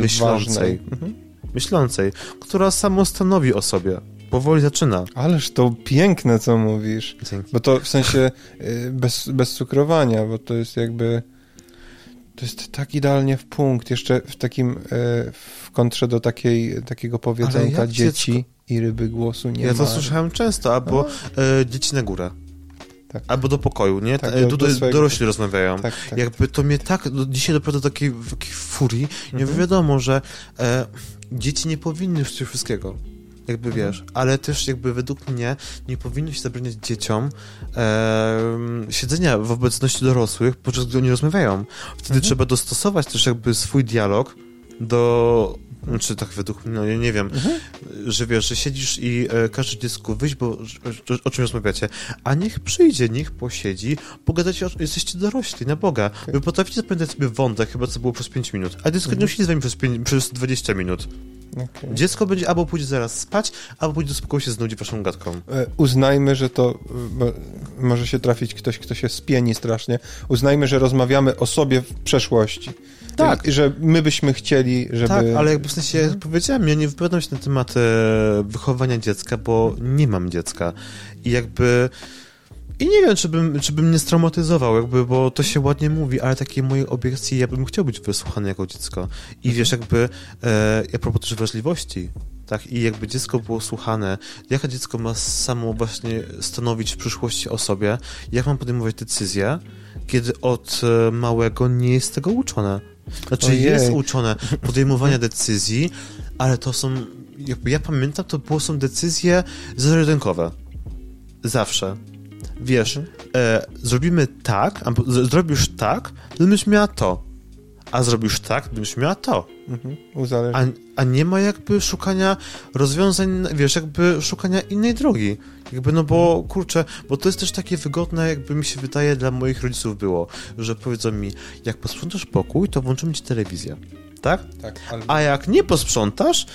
myślącej. Mhm. myślącej, która samo stanowi o sobie. Powoli zaczyna. Ależ to piękne, co mówisz. Dzięki. Bo to w sensie y, bez, bez cukrowania, bo to jest jakby. To jest tak idealnie w punkt. Jeszcze w takim. y, W kontrze do takiej, takiego powiedzenka jak dzieci i ryby głosu nie ja ma. to słyszałem często, albo No. e, dzieci na górę. tak. Albo do pokoju, nie? Tak, E, do- do do, dorośli rozmawiają. Tak, tak. Jakby to mnie tak, no, dzisiaj dopiero do takiej, w takiej furii, nie Mhm. wiadomo, że e, dzieci nie powinny już tego wszystkiego. Jakby Mhm. wiesz, ale też jakby według mnie nie powinno się zabraniać dzieciom e, siedzenia w obecności dorosłych, podczas gdy oni rozmawiają. Wtedy Mhm. trzeba dostosować też jakby swój dialog do. Znaczy tak według mnie, no ja nie wiem, Mhm. że wiesz, że siedzisz i e, każesz dziecku wyjść, bo o, o czym rozmawiacie, a niech przyjdzie, niech posiedzi, pogadacie, o, jesteście dorośli, na Boga. Wy potraficie zapamiętać sobie wątek, chyba co było przez 5 minut, a dziecko Mhm. nie siedzi z wami przez, pięć- przez 20 minut. Okej. Dziecko będzie albo pójdzie zaraz spać, albo pójdzie do spokoju się znudzi waszą gadką. E, Uznajmy, że to e, może się trafić ktoś, kto się spieni strasznie. Uznajmy, że rozmawiamy o sobie w przeszłości. Tak. I, że my byśmy chcieli, żeby... Tak, ale jakby w sensie jak powiedziałem, ja nie wypowiadam się na temat e, wychowania dziecka, bo nie mam dziecka. I jakby. I nie wiem, czy bym, czy bym nie straumatyzował, jakby, bo to się ładnie mówi, ale takie moje obiekcje, ja bym chciał być wysłuchany jako dziecko. I wiesz, jakby, e, a propos też wrażliwości, tak, i jakby dziecko było słuchane, jaka dziecko ma samo właśnie stanowić w przyszłości o sobie, jak mam podejmować decyzje, kiedy od e, małego nie jest tego uczone. Znaczy Ojej. jest uczone *laughs* podejmowania decyzji, ale to są, jakby ja pamiętam, to było, są decyzje zero-jedynkowe. Zawsze. Wiesz, e, zrobimy tak, z- zrobisz tak, będziesz miała to. A zrobisz tak, będziesz miała to. Mhm. A, a nie ma jakby szukania rozwiązań, wiesz, jakby szukania innej drogi. Jakby, no bo, kurczę, bo to jest też takie wygodne, jakby mi się wydaje, dla moich rodziców było, że powiedzą mi, jak posprzątasz pokój, to włączymy ci telewizję. Tak? Tak, albo... A jak nie posprzątasz,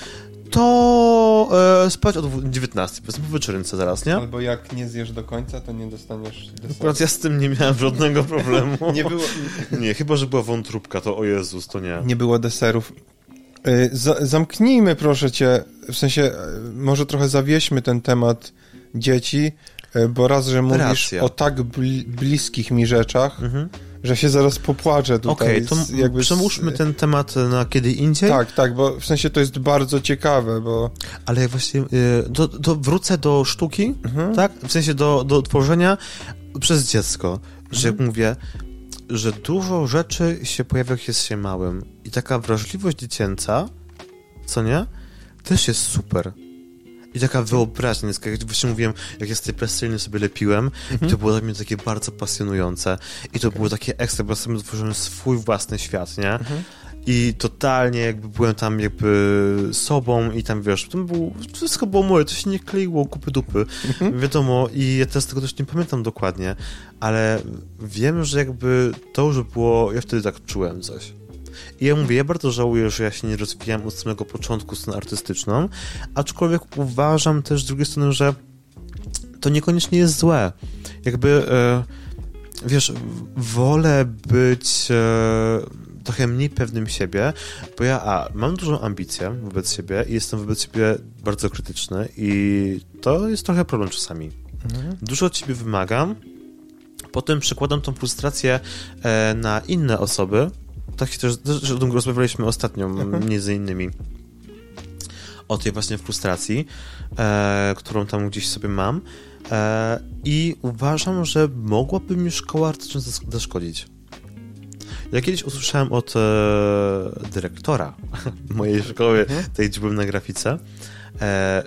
to e, spać o dwu- 19, powiedzmy po wieczorynce zaraz, nie? albo jak nie zjesz do końca, to nie dostaniesz deseru. Akurat ja z tym nie miałem żadnego problemu. *laughs* Nie było, Nie, chyba, że była wątróbka, to o Jezus, to nie. nie było deserów. Y, za- zamknijmy, proszę cię, w sensie, y, może trochę zawieźmy ten temat dzieci, y, bo raz, że mówisz Racja. o tak bli- bliskich mi rzeczach, Mhm. Że się zaraz popłaczę tutaj. Okej, to z- jakby przełóżmy ten temat na kiedy indziej. Tak, tak, bo w sensie to jest bardzo ciekawe, bo... Ale jak właśnie, y, do, do, wrócę do sztuki, Mhm. tak? W sensie do, do tworzenia przez dziecko. Że Mhm. jak mówię, że dużo rzeczy się pojawia, jak jest się małym. I taka wrażliwość dziecięca, co nie? Też jest super. I taka wyobraźnia, jest, jak właśnie mówiłem, jak ja z tej plastyny sobie lepiłem, Mhm. i to było dla mnie takie bardzo pasjonujące. I to było takie ekstra, bo sobie tworzyłem swój własny świat, nie? Mhm. I totalnie jakby byłem tam jakby sobą i tam wiesz, to był, wszystko było moje, to się nie kleiło kupy dupy, Mhm. wiadomo i ja teraz tego też nie pamiętam dokładnie, ale wiem, że jakby to już było, ja wtedy tak czułem coś. I ja mówię, ja bardzo żałuję, że ja się nie rozwijałem od samego początku stronę artystyczną, aczkolwiek uważam też z drugiej strony, że to niekoniecznie jest złe. Jakby, e, wiesz, wolę być e, trochę mniej pewnym siebie, bo ja, a, mam dużą ambicję wobec siebie i jestem wobec siebie bardzo krytyczny i to jest trochę problem czasami. Mhm. Dużo od ciebie wymagam, potem przekładam tą frustrację e, na inne osoby. Tak się też, też o tym rozmawialiśmy ostatnio, Mhm. między innymi. O tej właśnie frustracji, e, którą tam gdzieś sobie mam. E, I uważam, że mogłaby mi szkoła artystyczna zas- zaszkodzić. Ja kiedyś usłyszałem od e, dyrektora *laughs* mojej szkoły, Mhm. tej gdzie byłem na grafice, e,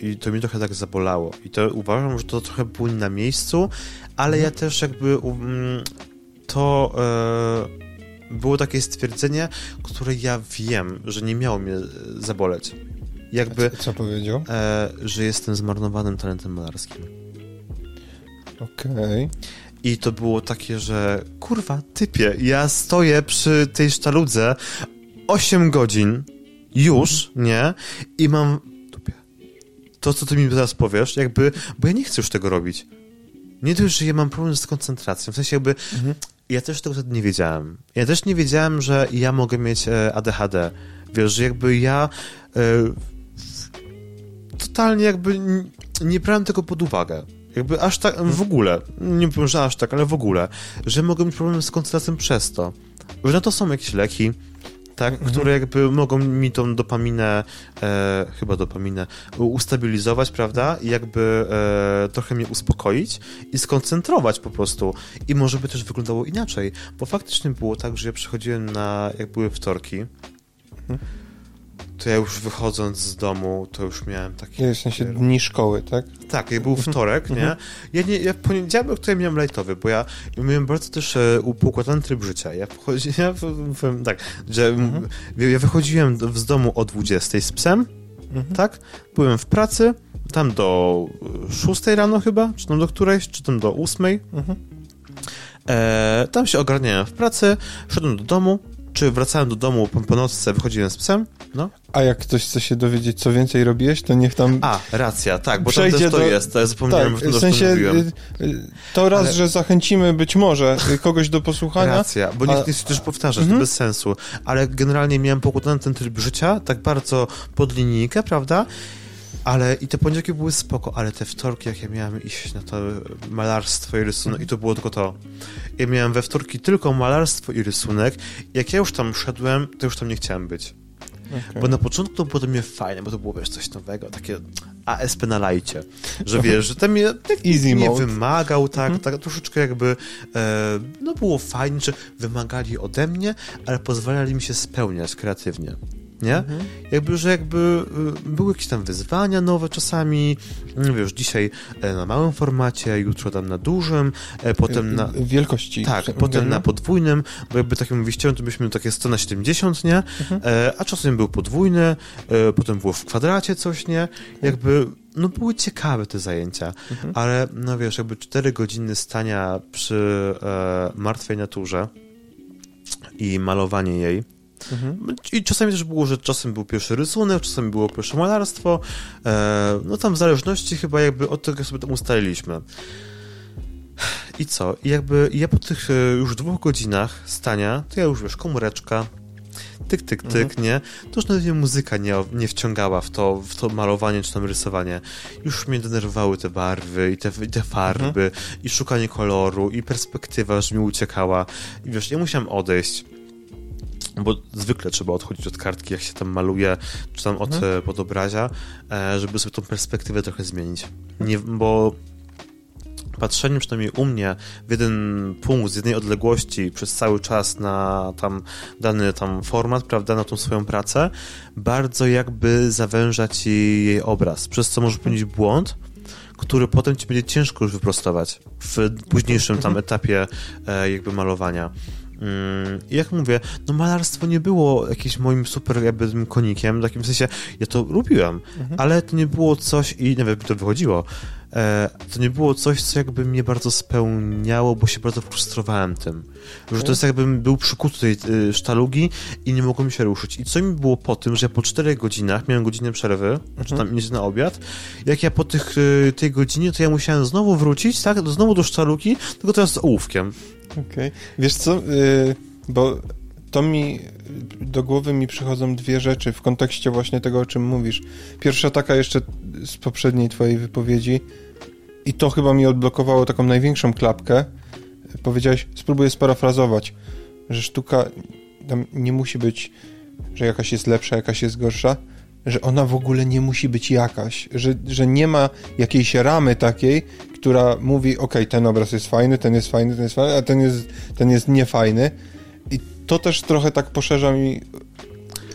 i to mi trochę tak zabolało. I to uważam, że to trochę było nie na miejscu, ale ja też jakby um, to e, było takie stwierdzenie, które ja wiem, że nie miało mnie e, zaboleć. Jakby, Co, co powiedział? e, że jestem zmarnowanym talentem malarskim. Okej. I to było takie, że kurwa, typie, ja stoję przy tej sztaludze 8 godzin już, nie? I mam. To, co ty mi teraz powiesz, jakby, bo ja nie chcę już tego robić. Nie dość, że ja mam problem z koncentracją, w sensie jakby Mhm. Ja też tego wtedy nie wiedziałem. Ja też nie wiedziałem, że ja mogę mieć e, ADHD. Wiesz, że jakby ja e, totalnie jakby nie brałem tego pod uwagę. Jakby aż tak, w ogóle, nie powiem, że aż tak, ale w ogóle, że mogę mieć problem z koncentracją przez to. Że na to są jakieś leki, tak, mhm. które jakby mogą mi tą dopaminę, e, chyba dopaminę, ustabilizować, prawda, i jakby e, trochę mnie uspokoić i skoncentrować po prostu. I może by też wyglądało inaczej, bo faktycznie było tak, że ja przychodziłem na, jak były wtorki, mhm to ja już wychodząc z domu, to już miałem takie... W sensie dni szkoły, tak? Tak, jak był mhm. wtorek, nie? Mhm. Ja, nie, ja w poniedziałek tutaj miałem lajtowy, bo ja, miałem bardzo też e, poukładany tryb życia. Ja wchodziłem, *laughs* ja powiem tak, że mhm. ja wychodziłem z domu o 20 z psem, mhm. tak? Byłem w pracy, tam do 6 rano chyba, czy tam do którejś, czy tam do 8. Mhm. E, tam się ogarniałem w pracy, szedłem do domu, czy wracałem do domu po, po nocce, wychodziłem z psem, no. A jak ktoś chce się dowiedzieć, co więcej robiłeś, to niech tam... A, racja, tak, bo tam też to do... jest, to ja zapomniałem, tak, w sensie, mówiłem. Y, y, to raz, Ale... że zachęcimy być może kogoś do posłuchania. Racja, bo nie chcę też powtarzać, mhm. to bez sensu. Ale generalnie miałem pokładany ten tryb życia, tak bardzo pod linijkę, prawda? Ale i te poniedziałki były spoko, ale te wtorki, jak ja miałem iść na to malarstwo i rysunek, i to było tylko to. Ja miałem we wtorki tylko malarstwo i rysunek. Jak ja już tam szedłem, to już tam nie chciałem być. Okay. Bo na początku to było to mnie fajne, bo to było wiesz, coś nowego, takie ASP na lajcie, że wiesz, że ten mnie *laughs* tak Easy nie mode. wymagał, tak, mm -hmm. tak troszeczkę jakby e, no było fajnie, że wymagali ode mnie, ale pozwalali mi się spełniać kreatywnie nie? Mhm. Jakby, że jakby y, były jakieś tam wyzwania nowe czasami, mm, wiesz, dzisiaj e, na małym formacie, jutro tam na dużym, e, potem na... Wielkości. Tak, potem na podwójnym, bo jakby takim wyjściem to byśmy takie 100 na 70, nie? Mhm. E, a czasem był podwójny, potem było w kwadracie coś, nie? Jakby no były ciekawe te zajęcia, mhm. ale no wiesz, jakby 4 godziny stania przy e, martwej naturze i malowanie jej, Mhm. I czasami też było, że czasem był pierwszy rysunek, czasem było pierwsze malarstwo. E, no tam w zależności chyba jakby od tego sobie tam ustaliliśmy. I co? I jakby ja po tych e, już dwóch godzinach stania, to ja już wiesz, komóreczka, tyk, tyk, tyk, mhm. nie? To już nawet mnie muzyka nie, nie wciągała w to, w to malowanie czy tam rysowanie. Już mnie denerwowały te barwy i te, i te farby mhm. i szukanie koloru i perspektywa, że mi uciekała. I wiesz, ja musiałem odejść bo zwykle trzeba odchodzić od kartki, jak się tam maluje, czy tam od mhm. podobrazia, e, żeby sobie tą perspektywę trochę zmienić. Nie, bo patrzenie przynajmniej u mnie w jeden punkt, z jednej odległości przez cały czas na tam dany tam format, prawda, na tą swoją pracę, bardzo jakby zawęża ci jej obraz, przez co może popełnić błąd, który potem ci będzie ciężko już wyprostować w późniejszym tam mhm. etapie e, jakby malowania. Mm, jak mówię, no malarstwo nie było jakimś moim super jakby konikiem, takim w sensie, ja to lubiłem, mhm. ale to nie było coś, i nawet to wychodziło, e, to nie było coś, co jakby mnie bardzo spełniało, bo się bardzo frustrowałem tym. Że to jest jakbym był przykuty tej y, sztalugi i nie mogłem się ruszyć. I co mi było po tym, że ja po czterech godzinach, miałem godzinę przerwy, mhm. czy tam iść na obiad, jak ja po tych, y, tej godzinie, to ja musiałem znowu wrócić, tak, znowu do sztalugi, tylko teraz z ołówkiem. Okej. Okay. Wiesz co, yy, bo to mi do głowy mi przychodzą dwie rzeczy w kontekście właśnie tego, o czym mówisz. Pierwsza taka jeszcze z poprzedniej twojej wypowiedzi i to chyba mi odblokowało taką największą klapkę. Powiedziałeś, spróbuję sparafrazować, że sztuka tam nie musi być, że jakaś jest lepsza, jakaś jest gorsza, że ona w ogóle nie musi być jakaś, że, że nie ma jakiejś ramy takiej, która mówi, ok, ten obraz jest fajny, ten jest fajny, ten jest fajny, a ten jest, ten jest niefajny. I to też trochę tak poszerza mi,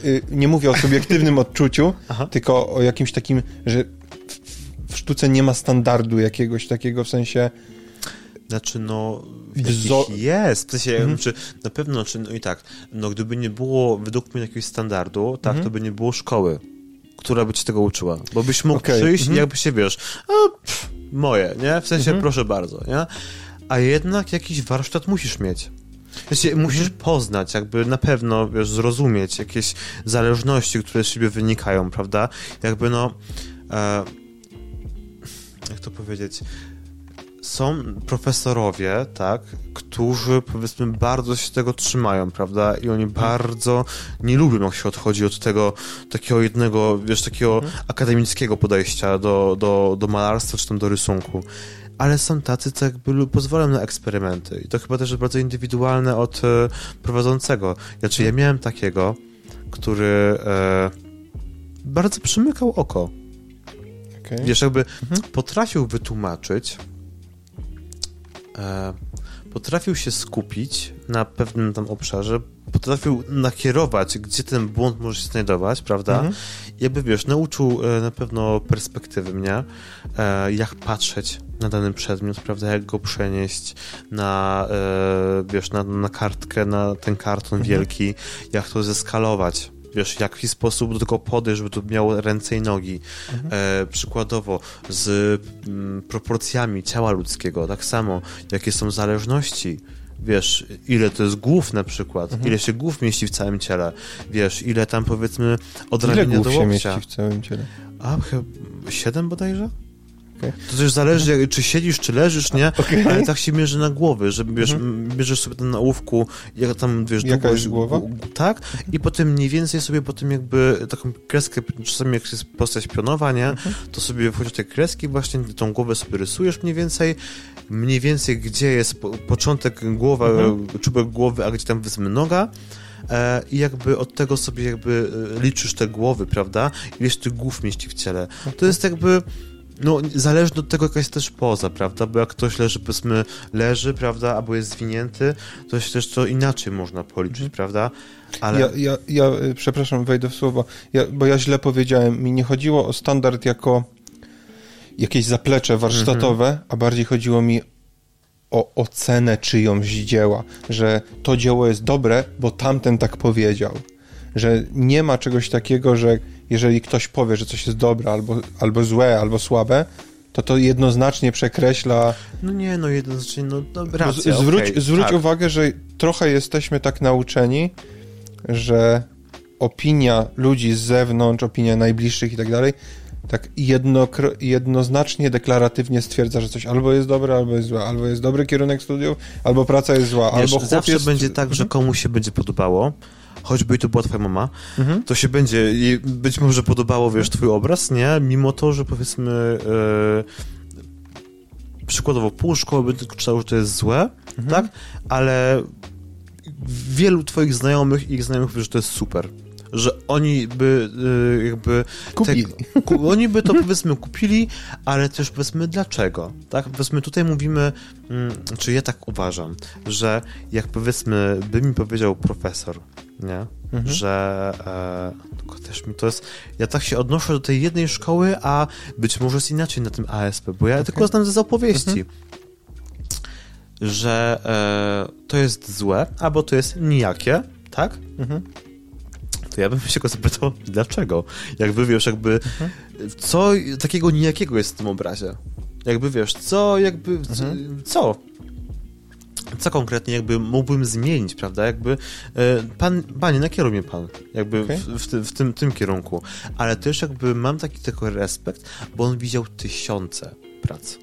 y, nie mówię o subiektywnym *laughs* odczuciu, Aha. tylko o jakimś takim, że w, w sztuce nie ma standardu jakiegoś takiego, w sensie znaczy, no, jest. W sensie, mhm. czy na pewno, czy, no i tak, no gdyby nie było według mnie jakiegoś standardu, tak, mhm. to by nie było szkoły która by ci tego uczyła. Bo byś mógł okay. przyjść -hmm. i jakby się, wiesz, a, pff, moje, nie? W sensie, -hmm. proszę bardzo, nie? A jednak jakiś warsztat musisz mieć. Sensie, musisz poznać, jakby na pewno, wiesz, zrozumieć jakieś zależności, które z siebie wynikają, prawda? Jakby, no... E, jak to powiedzieć? Są profesorowie, tak, którzy powiedzmy bardzo się tego trzymają, prawda? I oni bardzo nie lubią, jak się odchodzi od tego takiego jednego, wiesz, takiego mhm. akademickiego podejścia do, do, do malarstwa czy tam do rysunku. Ale są tacy, co jakby pozwalają na eksperymenty. I to chyba też jest bardzo indywidualne od e, prowadzącego. Znaczy, ja miałem takiego, który e, bardzo przymykał oko. Okay. Wiesz, jakby mhm. potrafił wytłumaczyć, potrafił się skupić na pewnym tam obszarze, potrafił nakierować, gdzie ten błąd może się znajdować, prawda? Mhm. Jakby, wiesz, nauczył e, na pewno perspektywy mnie, e, jak patrzeć na dany przedmiot, prawda, jak go przenieść na, e, wiesz, na, na kartkę, na ten karton mhm. wielki, jak to zeskalować, wiesz, w jaki sposób do tego podejść, żeby to miało ręce i nogi. Mhm. E, przykładowo z m, mm, proporcjami ciała ludzkiego, tak samo, jakie są zależności, wiesz, ile to jest głów na przykład, mhm. ile się głów mieści w całym ciele, wiesz, ile tam powiedzmy od ile ramienia do łokcia. Ile się mieści w całym ciele? A, chyba siedem bodajże? Okay. To też zależy, czy siedzisz, czy leżysz, nie? Okay. Ale tak się mierzy na głowy, że bierz, mhm. bierzesz sobie ten na ołówku, jak tam, wiesz, Jaka długość, jest głowa? Tak, i potem mniej więcej sobie potem jakby taką kreskę, czasami jak jest postać pionowa, nie? Mhm. To sobie wchodzisz te kreski właśnie, tą głowę sobie rysujesz mniej więcej, mniej więcej gdzie jest po, początek głowa, mhm. czubek głowy, a gdzie tam powiedzmy noga, e, i jakby od tego sobie jakby e, liczysz te głowy, prawda? Ileś tych głów mieści w ciele. To jest jakby no, zależy od tego, jaka jest też poza, prawda? Bo jak ktoś leży, powiedzmy, leży, prawda, albo jest zwinięty, to się też to inaczej można policzyć, mhm. prawda? Ale... Ja, ja, ja, y, przepraszam, wejdę w słowo, ja, bo ja źle powiedziałem. Mi nie chodziło o standard jako jakieś zaplecze warsztatowe, mhm. a bardziej chodziło mi o ocenę czyjąś dzieła, że to dzieło jest dobre, bo tamten tak powiedział. Że nie ma czegoś takiego, że jeżeli ktoś powie, że coś jest dobre, albo, albo złe, albo słabe, to to jednoznacznie przekreśla. No nie, no jednoznacznie, no, no racja, Zwróć, okay, zwróć tak. uwagę, że trochę jesteśmy tak nauczeni, że opinia ludzi z zewnątrz, opinia najbliższych i tak dalej, tak jedno, jednoznacznie, deklaratywnie stwierdza, że coś albo jest dobre, albo jest złe, albo jest dobry kierunek studiów, albo praca jest zła, Wiesz, albo zawsze jest... będzie tak, że mhm. komuś się będzie podobało, choćby to była twoja mama, mhm. to się będzie i być może podobało, wiesz, twój obraz, nie? Mimo to, że powiedzmy e, przykładowo pół szkoły by czytało, że to jest złe, mhm. tak? Ale wielu twoich znajomych i ich znajomych powie, że to jest super że oni by y, jakby... Kupili. Te, ku, oni by to powiedzmy kupili, ale też powiedzmy dlaczego, tak? Powiedzmy tutaj mówimy, mm, czy ja tak uważam, że jak powiedzmy by mi powiedział profesor, nie? Mhm. Że e, też mi to jest. Ja tak się odnoszę do tej jednej szkoły, a być może jest inaczej na tym ASP, bo ja okay. tylko znam ze opowieści. Mhm. Że e, to jest złe, albo to jest nijakie, tak? Mhm to ja bym się go zapytał, dlaczego? Jakby wiesz, jakby mhm. co takiego nijakiego jest w tym obrazie? Jakby wiesz, co jakby, mhm. co? Co konkretnie jakby mógłbym zmienić, prawda? Jakby e, pan, panie, nakieruj mnie pan, jakby okay. w, w, tym, w tym, tym kierunku. Ale też jakby mam taki tylko respekt, bo on widział tysiące prac.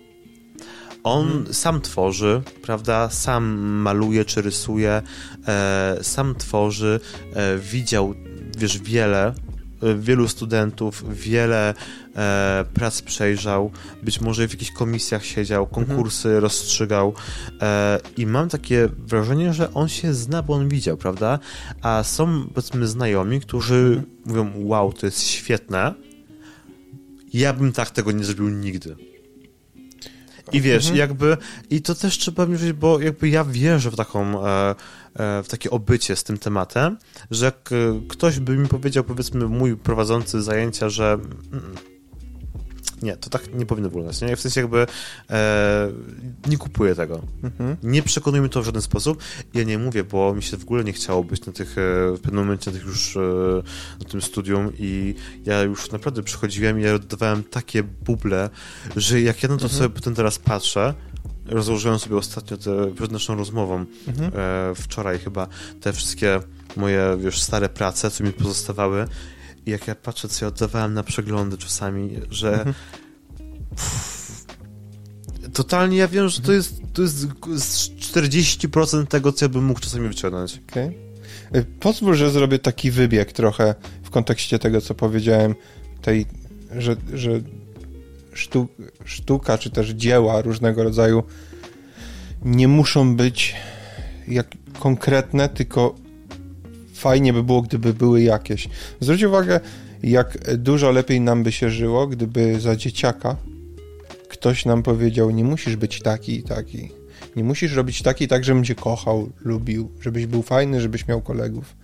On hmm. sam tworzy, prawda? Sam maluje czy rysuje, e, sam tworzy, e, widział wiesz, wiele, e, wielu studentów, wiele e, prac przejrzał, być może w jakichś komisjach siedział, mhm. konkursy mhm. rozstrzygał e, i mam takie wrażenie, że on się zna, bo on widział, prawda? A są, powiedzmy, znajomi, którzy mhm. mówią, wow, to jest świetne, ja bym tak tego nie zrobił nigdy. I wiesz, mhm. jakby, i to też trzeba wierzyć, bo jakby ja wierzę w taką, e, e, w takie obycie z tym tematem, że jak e, ktoś by mi powiedział, powiedzmy, mój prowadzący zajęcia, że mm, nie, to tak nie powinno wyglądać. Nie? W sensie jakby e, nie kupuję tego. Mhm. Nie przekonuje mnie to w żaden sposób. Ja nie mówię, bo mi się w ogóle nie chciało być na tych, e, w pewnym momencie na tych już e, na tym studium i ja już naprawdę przychodziłem i ja oddawałem takie buble, że jak ja na to mhm. sobie potem teraz patrzę, rozłożyłem sobie ostatnio te, przed naszą rozmową, mhm. e, wczoraj chyba, te wszystkie moje, wiesz, stare prace, co mi pozostawały jak ja patrzę, co ja oddawałem na przeglądy czasami, że mhm. pff, totalnie ja wiem, że to jest, to jest 40% tego, co ja bym mógł czasami wyciągnąć. Okay. Pozwól, że zrobię taki wybieg trochę w kontekście tego, co powiedziałem, tej, że, że sztu, sztuka, czy też dzieła różnego rodzaju nie muszą być jak konkretne, tylko fajnie by było, gdyby były jakieś. Zwróć uwagę, jak dużo lepiej nam by się żyło, gdyby za dzieciaka ktoś nam powiedział, nie musisz być taki i taki. Nie musisz robić taki tak, żebym cię kochał, lubił, żebyś był fajny, żebyś miał kolegów.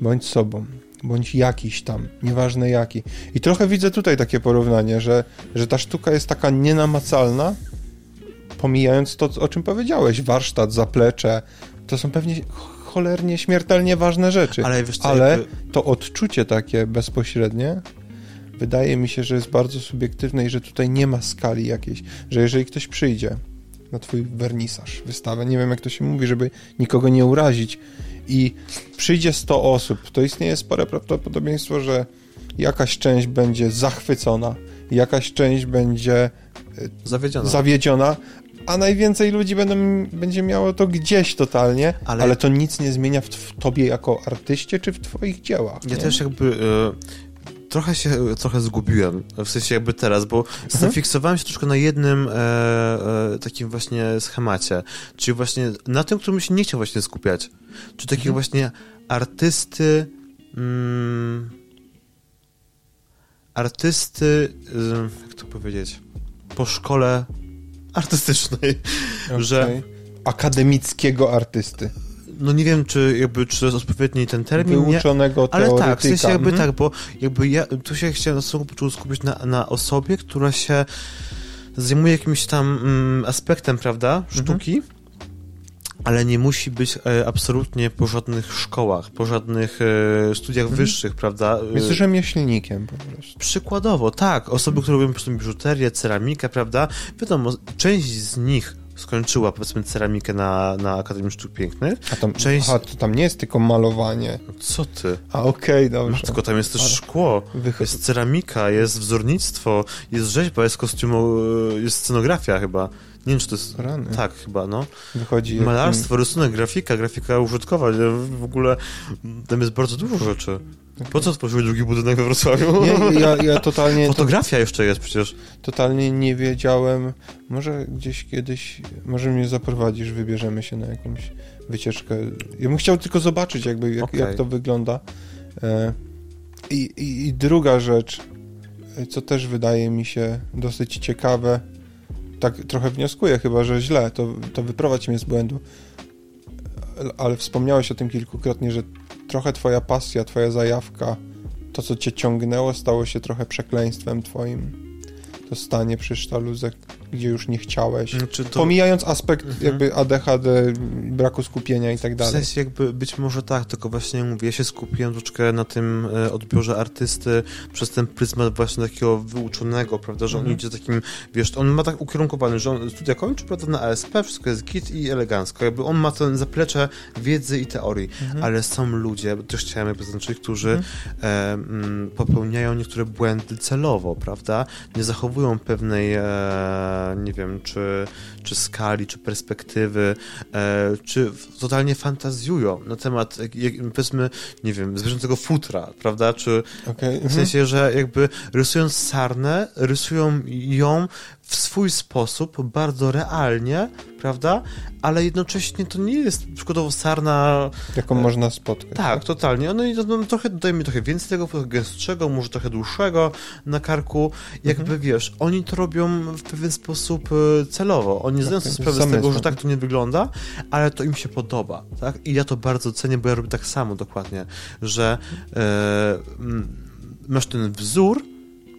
Bądź sobą, bądź jakiś tam, nieważne jaki. I trochę widzę tutaj takie porównanie, że, że ta sztuka jest taka nienamacalna, pomijając to, o czym powiedziałeś, warsztat, zaplecze, to są pewnie cholernie, śmiertelnie ważne rzeczy. Ale, co, Ale jakby... to odczucie takie bezpośrednie wydaje mi się, że jest bardzo subiektywne i że tutaj nie ma skali jakiejś, że jeżeli ktoś przyjdzie na twój wernisaż, wystawę, nie wiem jak to się mówi, żeby nikogo nie urazić i przyjdzie 100 osób, to istnieje spore prawdopodobieństwo, że jakaś część będzie zachwycona, jakaś część będzie zawiedziona, zawiedziona a najwięcej ludzi będą, będzie miało to gdzieś totalnie, ale, ale to nic nie zmienia w, w, tobie jako artyście, czy w twoich dziełach. Ja nie? też jakby... Y trochę się trochę zgubiłem, w sensie jakby teraz, bo mhm. zafiksowałem się troszkę na jednym e, e, takim właśnie schemacie, czyli właśnie na tym, którym się nie chciał właśnie skupiać. Czy takiego mhm. właśnie artysty mm, artysty jak to powiedzieć po szkole artystycznej, okay. że akademickiego artysty no nie wiem, czy jakby, czy to jest odpowiedni ten termin. Wyuczonego nie, Ale tak, w sensie jakby mhm. tak, bo jakby ja tu się chciałem na początku skupić na, na osobie, która się zajmuje jakimś tam mm, aspektem, prawda, mhm. sztuki, mhm. Ale nie musi być e, absolutnie po żadnych szkołach, po żadnych e, studiach mhm. wyższych, prawda. Jest rzemieślnikiem po prostu. Przykładowo, tak. Osoby, które robią po prostu biżuterię, ceramikę, prawda, wiadomo, część z nich skończyła powiedzmy ceramikę na, na Akademii Sztuk Pięknych. A tam, Część... aha, to tam nie jest tylko malowanie. Co ty? A okej, okay, dobrze. No, tylko tam jest też Ale... szkło, jest ceramika, jest wzornictwo, jest rzeźba, jest kostiumo, jest scenografia chyba. Nie wiem, czy to jest... Rany. Tak, chyba, no. Wychodzi... Malarstwo, rysunek, grafika, grafika użytkowa, w ogóle tam jest bardzo dużo rzeczy. Po co tworzyły drugi budynek we Wrocławiu? Nie, ja, ja *laughs* totalnie... Fotografia jeszcze jest przecież. Totalnie nie wiedziałem. Może gdzieś kiedyś, może mnie zaprowadzisz, wybierzemy się na jakąś wycieczkę. Ja bym chciał tylko zobaczyć jakby, jak, okay. jak to wygląda. E, I, i, I druga rzecz, co też wydaje mi się dosyć ciekawe, tak trochę wnioskuję chyba, że źle, to, to wyprowadź mnie z błędu, ale wspomniałeś o tym kilkukrotnie, że trochę twoja pasja, twoja zajawka, to co cię ciągnęło, stało się trochę przekleństwem twoim. Stanie przy sztaluzek gdzie już nie chciałeś. To... Pomijając aspekt mhm. jakby ADHD, braku skupienia i tak dalej. W sensie jakby być może tak, tylko właśnie mówię, ja się skupiłem troszkę na tym e, odbiorze artysty przez ten pryzmat właśnie takiego wyuczonego, prawda, że mhm. on idzie takim, wiesz, on ma tak ukierunkowany, że on studia kończy, prawda, na ASP, wszystko jest git i elegancko, jakby on ma ten zaplecze wiedzy i teorii, mhm. ale są ludzie, też chciałem jakby zaznaczyć, którzy mhm. e, m, mm, popełniają niektóre błędy celowo, prawda, nie zachowują pewnej e, nie wiem, czy, czy skali, czy perspektywy, e, czy totalnie fantazjują na temat, jak, powiedzmy, nie wiem, zwierzęcego futra, prawda? Czy okay. w sensie, że jakby rysując sarnę, rysują ją w swój sposób, bardzo realnie, prawda? Ale jednocześnie to nie jest przykładowo sarna... Jaką e, można spotkać. Tak, tak? totalnie. No to, no, trochę, mi trochę więcej tego, trochę gęstszego, może trochę dłuższego na karku. Jakby, mhm. wiesz, oni to robią w pewien sposób e, celowo. Oni zdają sobie sprawę z tego, że tak to nie wygląda, ale to im się podoba, tak? I ja to bardzo cenię, bo ja robię tak samo dokładnie, że e, masz ten wzór,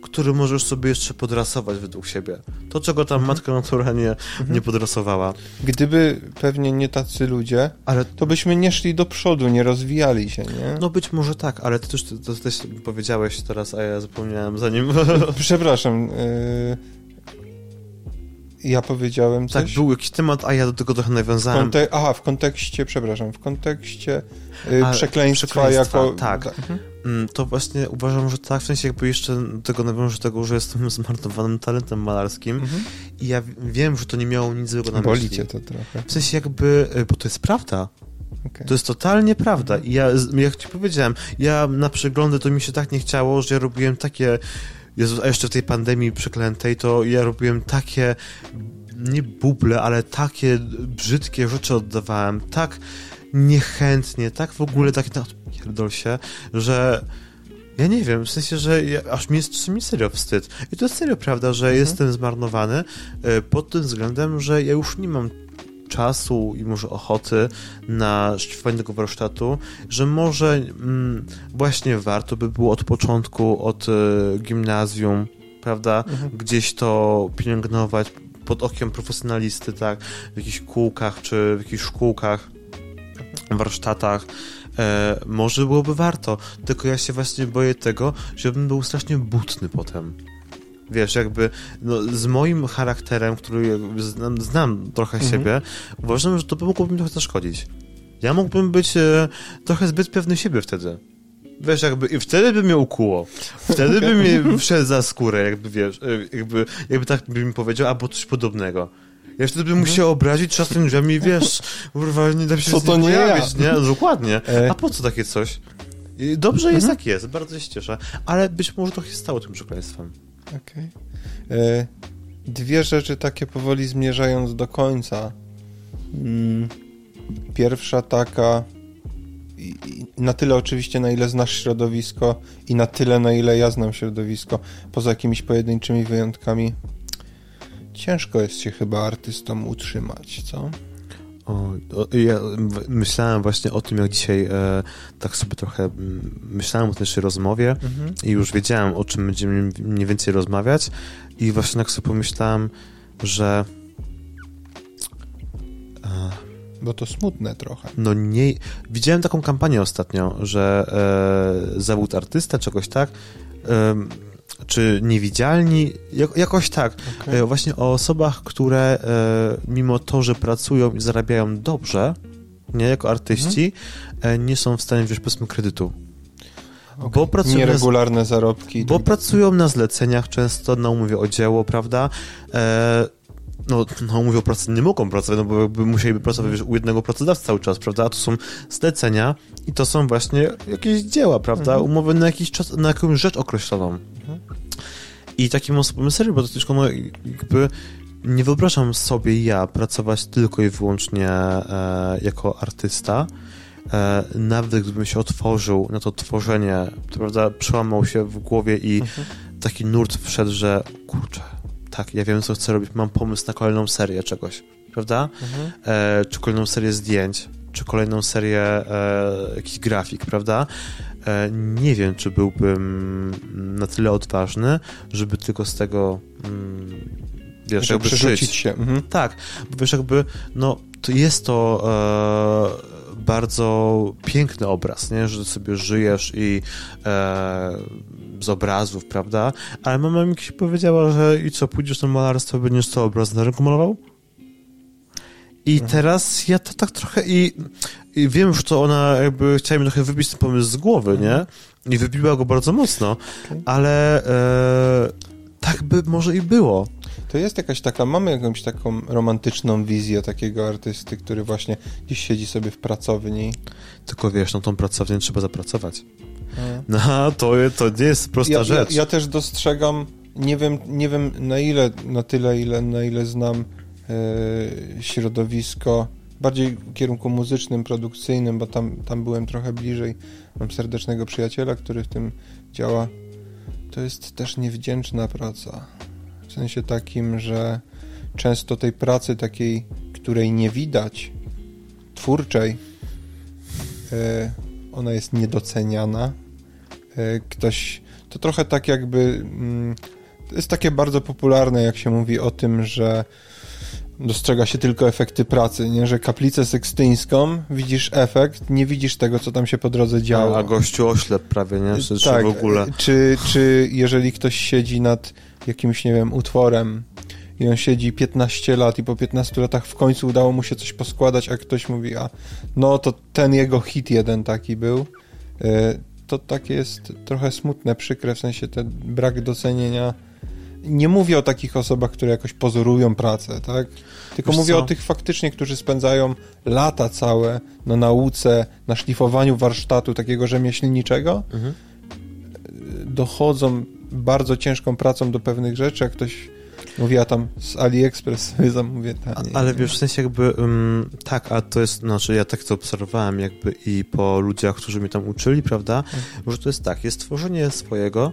który możesz sobie jeszcze podrasować według siebie. To, czego tam mhm. matka naturalnie mhm. nie podrasowała. Gdyby pewnie nie tacy ludzie, ale... to byśmy nie szli do przodu, nie rozwijali się, nie? No być może tak, ale ty też, to też powiedziałeś teraz, a ja zapomniałem zanim... *laughs* Przepraszam, yy... Ja powiedziałem tak, coś? Tak, był jakiś temat, a ja do tego trochę nawiązałem. Kontek aha, w kontekście, przepraszam, w kontekście yy, przekleństwa, przekleństwa, jako... Tak. Mhm. Mm, to właśnie uważam, że tak, w sensie jakby jeszcze do tego nawiążę tego, że jestem *laughs* zmarnowanym talentem malarskim mhm. i ja wiem, że to nie miało nic złego na myśli. Boli cię to trochę. W sensie jakby, y, bo to jest prawda. Okay. To jest totalnie prawda. I ja, jak ci powiedziałem, ja na przeglądy to mi się tak nie chciało, że ja robiłem takie Jezus, a jeszcze w tej pandemii przeklętej, to ja robiłem takie, nie buble, ale takie brzydkie rzeczy oddawałem, tak niechętnie, tak w ogóle tak na się, że ja nie wiem, w sensie, że ja, aż mi jest mi serio wstyd. I to jest serio prawda, że mhm. jestem zmarnowany y, pod tym względem, że ja już nie mam czasu i może ochoty na szlifowanie tego warsztatu, że może mm, właśnie warto by było od początku, od y, gimnazjum, prawda, mhm. gdzieś to pielęgnować pod okiem profesjonalisty, tak, w jakichś kółkach czy w jakichś szkółkach, warsztatach, e, może byłoby warto, tylko ja się właśnie boję tego, żebym był strasznie butny potem. Wiesz, jakby no, z moim charakterem, który znam, znam trochę mhm. siebie, uważam, że to by mogłoby mi trochę zaszkodzić. Ja mógłbym być e, trochę zbyt pewny siebie wtedy. Wiesz, jakby, i wtedy by mnie ukuło. Wtedy by mnie wszedł za skórę, jakby, wiesz, e, jakby, jakby tak by mi powiedział, albo coś podobnego. Ja wtedy bym musiał obrazić czasem drzwiami, wiesz, kurwa, nie da się co to nie pojawić, ja. nie? Dokładnie. E. A po co takie coś? Dobrze jest, mhm. jak jest, bardzo się cieszę. Ale być może to się stało tym przekleństwem. Okej. Okay. E, dwie rzeczy takie powoli zmierzając do końca. Mm, pierwsza taka na tyle oczywiście, na ile znasz środowisko i na tyle, na ile ja znam środowisko, poza jakimiś pojedynczymi wyjątkami, ciężko jest się chyba artystom utrzymać, co? O, ja myślałem właśnie o tym, jak dzisiaj e, tak sobie trochę myślałem o naszej rozmowie mhm. i już wiedziałem, o czym będziemy mniej więcej rozmawiać i właśnie tak sobie pomyślałem, że e, bo to smutne trochę. No nie. Widziałem taką kampanię ostatnio, że e, zawód artysta, czegoś tak. E, czy niewidzialni, jak, jakoś tak. Okay. E, właśnie o osobach, które e, mimo to, że pracują i zarabiają dobrze, nie jako artyści, mhm. nie są w stanie wziąć powiedzmy kredytu. Okay. Bo pracują Nieregularne na, zarobki. Bo tak. pracują na zleceniach często, na umowie o dzieło, prawda? E, no, no mówię o pracy, nie mogą pracować, no bo jakby musieliby pracować wiesz, u jednego pracodawcy cały czas, prawda? A to są zlecenia i to są właśnie jakieś dzieła, prawda? Mhm. Umowy na jakiś czas, na jakąś rzecz określoną. I takim osobom serio, bo to tylko no, jakby nie wyobrażam sobie ja pracować tylko i wyłącznie e, jako artysta, e, nawet gdybym się otworzył na to tworzenie, to prawda, przełamał się w głowie i mhm. taki nurt wszedł, że kurczę, tak, ja wiem, co chcę robić, mam pomysł na kolejną serię czegoś, prawda? Mhm. E, czy kolejną serię zdjęć, czy kolejną serię e, jakiś grafik, prawda? E, nie wiem, czy byłbym na tyle odważny, żeby tylko z tego mm, wiesz, jakby przerzucić się. Mhm. Tak, bo wiesz, jakby, no, to jest to e, bardzo piękny obraz, nie? że sobie żyjesz i e, z obrazów, prawda? Ale mama mi powiedziała, że i co, pójdziesz na malarstwo, będziesz to obraz na rynku malował? I mhm. teraz ja to tak trochę i, i wiem, że to ona jakby chciała mi trochę wybić ten pomysł z głowy, nie? Mhm. I wybiła go bardzo mocno, okay. ale e, tak by może i było. To jest jakaś taka, mamy jakąś taką romantyczną wizję takiego artysty, który właśnie gdzieś siedzi sobie w pracowni. Tylko wiesz, no tą pracownię trzeba zapracować. No, to, to nie jest prosta ja, rzecz. Ja, ja, też dostrzegam, nie wiem, nie wiem na ile, na tyle, ile, na ile znam środowisko, bardziej w kierunku muzycznym, produkcyjnym, bo tam, tam byłem trochę bliżej. Mam serdecznego przyjaciela, który w tym działa. To jest też niewdzięczna praca. W sensie takim, że często tej pracy takiej, której nie widać, twórczej, e, ona jest niedoceniana, E, ktoś, to trochę tak jakby, mm, to jest takie bardzo popularne, jak się mówi o tym, że dostrzega się tylko efekty pracy, nie? że kaplicę sekstyńską widzisz efekt, nie widzisz tego, co tam się po drodze działo. A gościu oślep prawie, nie? Czy, tak, w ogóle. Czy, czy jeżeli ktoś siedzi nad jakimś, nie wiem, utworem i on siedzi 15 lat i po 15 latach w końcu udało mu się coś poskładać, a ktoś mówi, a no to ten jego hit jeden taki był, e, to takie jest trochę smutne, przykre, w sensie ten brak docenienia. Nie mówię o takich osobach, które jakoś pozorują pracę, tak? Tylko Wiesz mówię co? o tych faktycznie, którzy spędzają lata całe na nauce, na szlifowaniu warsztatu takiego rzemieślniczego. Mhm. Dochodzą bardzo ciężką pracą do pewnych rzeczy, jak ktoś Mówię, ja tam z AliExpress sobie zamówię taniej. Ale wiesz, w sensie jakby, um, tak, a to jest, znaczy ja tak to obserwowałem jakby i po ludziach, którzy mnie tam uczyli, prawda, mhm. że to jest tak, jest tworzenie swojego,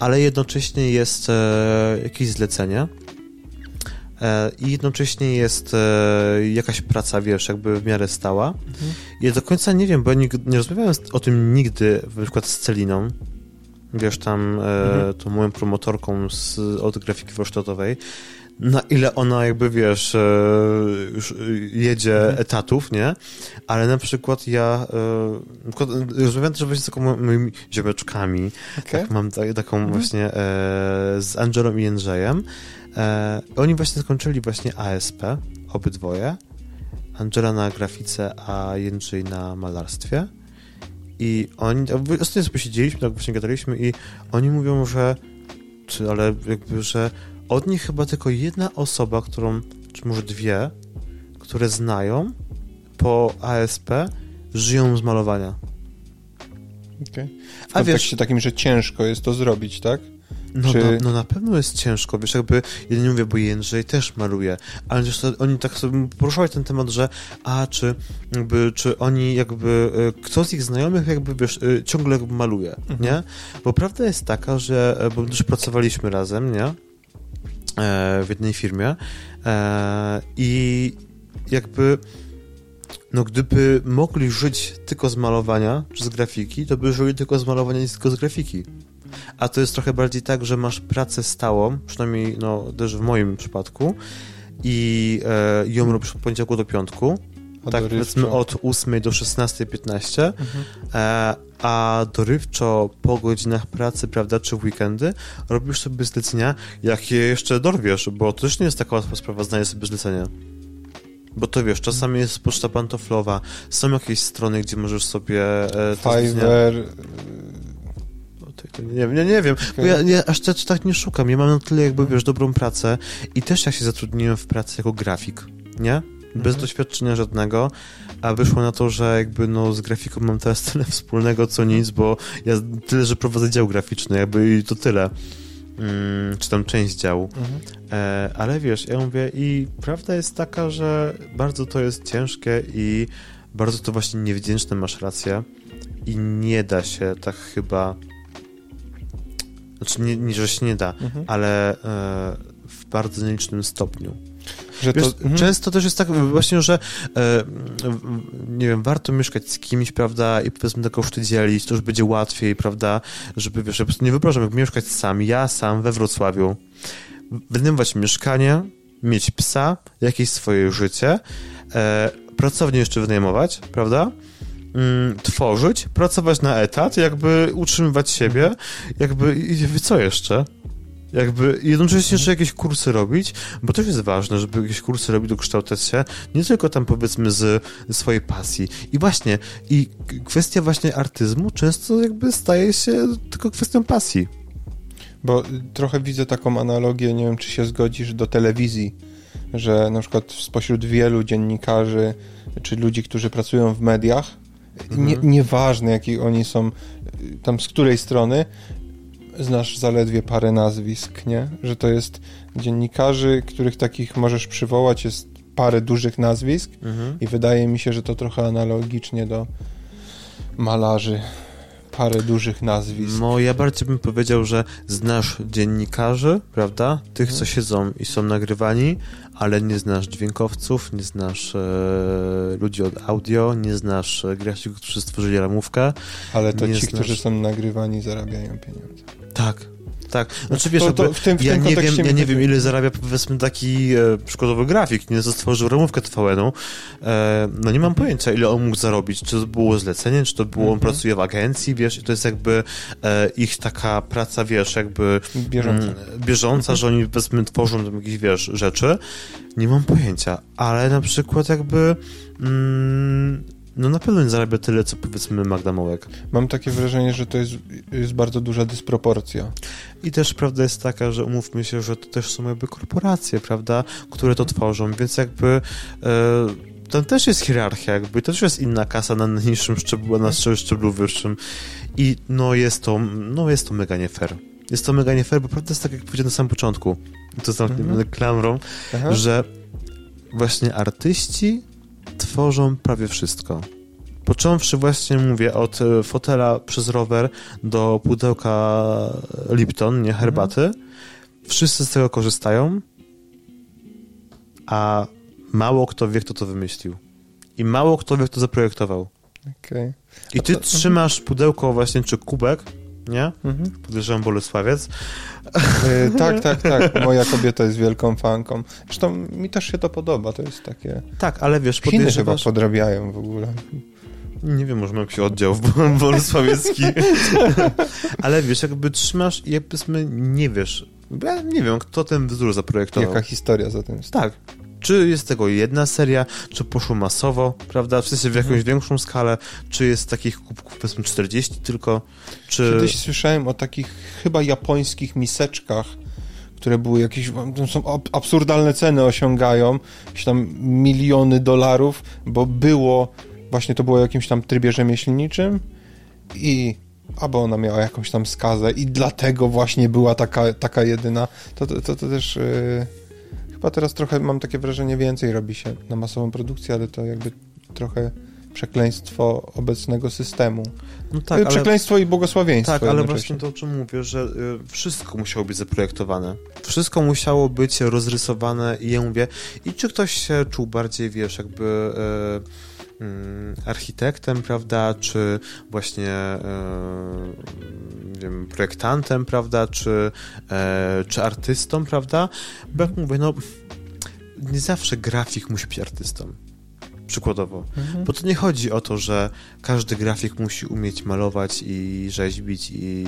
ale jednocześnie jest e, jakieś zlecenie, E, i jednocześnie jest e, jakaś praca, wiesz, jakby w miarę stała. Mhm. Ja do końca nie wiem, bo nie, nie rozmawiałem o tym nigdy, na przykład z Celiną, wiesz, tam mhm. tą moją promotorką z, od grafiki warsztatowej, na ile ona jakby, wiesz, już jedzie mhm. etatów, nie? Ale na przykład ja rozmawiałem też właśnie z taką moimi ziomeczkami, okay. tak, mam taką mhm. właśnie z Angelą i Jędrzejem, E, oni właśnie skończyli właśnie ASP, obydwoje. Angela na grafice, a Jędrzej na malarstwie. I oni, ostatnio sobie siedzieliśmy, tak właśnie gadaliśmy i oni mówią, że czy, ale jakby, że od nich chyba tylko jedna osoba, którą, czy może dwie, które znają po ASP, żyją z malowania. Okay. W A wiesz, takim, że ciężko jest to zrobić, tak? No, czy... no, no, na pewno jest ciężko, wiesz, jakby, ja nie mówię, bo Jędrzej też maluje, ale to, oni tak sobie poruszali ten temat, że a, czy jakby, czy oni jakby, e, kto z ich znajomych jakby, wiesz, e, ciągle jakby maluje, mhm. nie? Bo prawda jest taka, że, e, bo już pracowaliśmy razem, nie? W jednej firmie. I jakby no gdyby mogli żyć tylko z malowania czy z grafiki, to by żyli tylko z malowania i tylko z grafiki. A to jest trochę bardziej tak, że masz pracę stałą, przynajmniej no, też w moim przypadku i e, ją robisz od poniedziałku do piątku, tak powiedzmy od 8 do 16.15, mhm. e, a dorywczo po godzinach pracy, prawda, czy w weekendy robisz sobie zlecenia, jakie jeszcze dorwiesz, bo to też nie jest taka łatwa sprawa znaleźć sobie zlecenia. Bo to wiesz, czasami jest poczta pantoflowa, są jakieś strony, gdzie możesz sobie... E, Fiverr, nie, nie, nie wiem, okay. bo ja, ja aż tak, tak nie szukam. Ja mam na tyle jakby, wiesz, dobrą pracę i też ja się zatrudniłem w pracy jako grafik, nie? Bez mhm. doświadczenia żadnego, a wyszło na to, że jakby no z grafiką mam teraz tyle wspólnego co nic, bo ja tyle, że prowadzę dział graficzny, jakby i to tyle. Hmm, czy tam część działu. Mhm. E, ale wiesz, ja mówię i prawda jest taka, że bardzo to jest ciężkie i bardzo to właśnie niewdzięczne, masz rację i nie da się tak chyba znaczy, nie, nie że się nie da, mhm. ale e, w bardzo nielicznym stopniu. Że Wiesz, to, mhm. Często też jest tak właśnie, że e, nie wiem, warto mieszkać z kimś, prawda, i powiedzmy te koszty dzielić, to już będzie łatwiej, prawda, żeby, wiesz, ja po prostu nie wyobrażam, jak mieszkać sam, ja sam we Wrocławiu, wynajmować mieszkanie, mieć psa, jakieś swoje życie, e, pracownię jeszcze wynajmować, prawda, mm, tworzyć, pracować na etat, jakby utrzymywać siebie, jakby i co jeszcze? Jakby jednocześnie jeszcze jakieś kursy robić, bo też jest ważne, żeby jakieś kursy robić, dokształcać się, nie tylko tam powiedzmy z, z swojej pasji. I właśnie, i kwestia właśnie artyzmu często jakby staje się tylko kwestią pasji. Bo trochę widzę taką analogię, nie wiem czy się zgodzisz, do telewizji, że na przykład spośród wielu dziennikarzy czy ludzi, którzy pracują w mediach, nie, mhm. nieważne jaki oni są, tam z której strony, znasz zaledwie parę nazwisk, nie? Że to jest dziennikarzy, których takich możesz przywołać, jest parę dużych nazwisk mhm. i wydaje mi się, że to trochę analogicznie do malarzy parę dużych nazwisk. No, ja bardziej bym powiedział, że znasz dziennikarzy, prawda? Tych, co mhm. siedzą i są nagrywani, ale nie znasz dźwiękowców, nie znasz e, ludzi od audio, nie znasz e, grafików, którzy stworzyli ramówkę. Ale to ci, znasz... którzy są nagrywani, zarabiają pieniądze. Tak, tak. Znaczy wiesz, to, to w tym, w ja, nie wiem, ja nie wiem, ile zarabia powiedzmy taki e, przykładowy grafik, nie, stworzył ramówkę TVN-u. E, no nie mam pojęcia, ile on mógł zarobić. Czy to było zlecenie, czy to było, on mhm. pracuje w agencji, wiesz, i to jest jakby e, ich taka praca, wiesz, jakby bieżąca, mm, bieżąca mhm. że oni powiedzmy tworzą tam jakieś, wiesz, rzeczy. Nie mam pojęcia, ale na przykład jakby mm, no na pewno nie zarabia tyle, co powiedzmy Magda Mołek. Mam takie wrażenie, że to jest, jest bardzo duża dysproporcja. I też prawda jest taka, że umówmy się, że to też są jakby korporacje, prawda, które to tworzą, więc jakby e, tam też jest hierarchia, jakby to też jest inna kasa na niższym szczeblu, na szczeblu wyższym i no jest to, no jest to mega nie fair jest to mega nie fair, bo prawda jest tak, jak powiedziałem na samym początku, to zamknięty Mhm. klamrą, Aha. że właśnie artyści tworzą prawie wszystko. Począwszy właśnie, mówię, od e, fotela przez rower do pudełka Lipton, nie herbaty, wszyscy z tego korzystają, a mało kto wie, kto to wymyślił. I mało kto wie, kto zaprojektował. Okej. I ty to- trzymasz pudełko właśnie, czy kubek, nie? Mhm. Podejrzewam Bolesławiec. E, tak, tak, tak. *laughs* Moja kobieta jest wielką fanką. Zresztą mi też się to podoba. To jest takie... Tak, ale wiesz, Chiny chyba podejrzewasz... podrabiają w ogóle. Nie wiem, może mam jakiś oddział bolesławiecki. *laughs* ale wiesz, jakby trzymasz i jakby powiedzmy nie wiesz, ja nie wiem, kto ten wzór zaprojektował. Jaka historia za tym stoi. Tak. Czy jest tego jedna seria, czy poszło masowo, prawda? W sensie w jakąś Mhm. większą skalę, czy jest takich kubków powiedzmy 40 tylko, czy... Kiedyś słyszałem o takich chyba japońskich miseczkach, które były jakieś, są ab- absurdalne ceny osiągają, jakieś tam miliony dolarów, bo było, właśnie to było w jakimś tam trybie rzemieślniczym i albo ona miała jakąś tam skazę i dlatego właśnie była taka, taka jedyna. To, to, to, to też yy, chyba teraz trochę mam takie wrażenie więcej robi się na masową produkcję, ale to jakby trochę przekleństwo obecnego systemu. No Tak, ale... Przekleństwo i błogosławieństwo. Tak, ale właśnie to, o czym mówię, że y, wszystko musiało być zaprojektowane. Wszystko musiało być rozrysowane i ja mówię, i czy ktoś się czuł bardziej, wiesz, jakby y, architektem, prawda, czy właśnie y, nie wiem, projektantem, prawda, czy, e, czy artystą, prawda? Bo jak mówię, no nie zawsze grafik musi być artystą. Przykładowo. Mhm. Bo to nie chodzi o to, że każdy grafik musi umieć malować i rzeźbić i,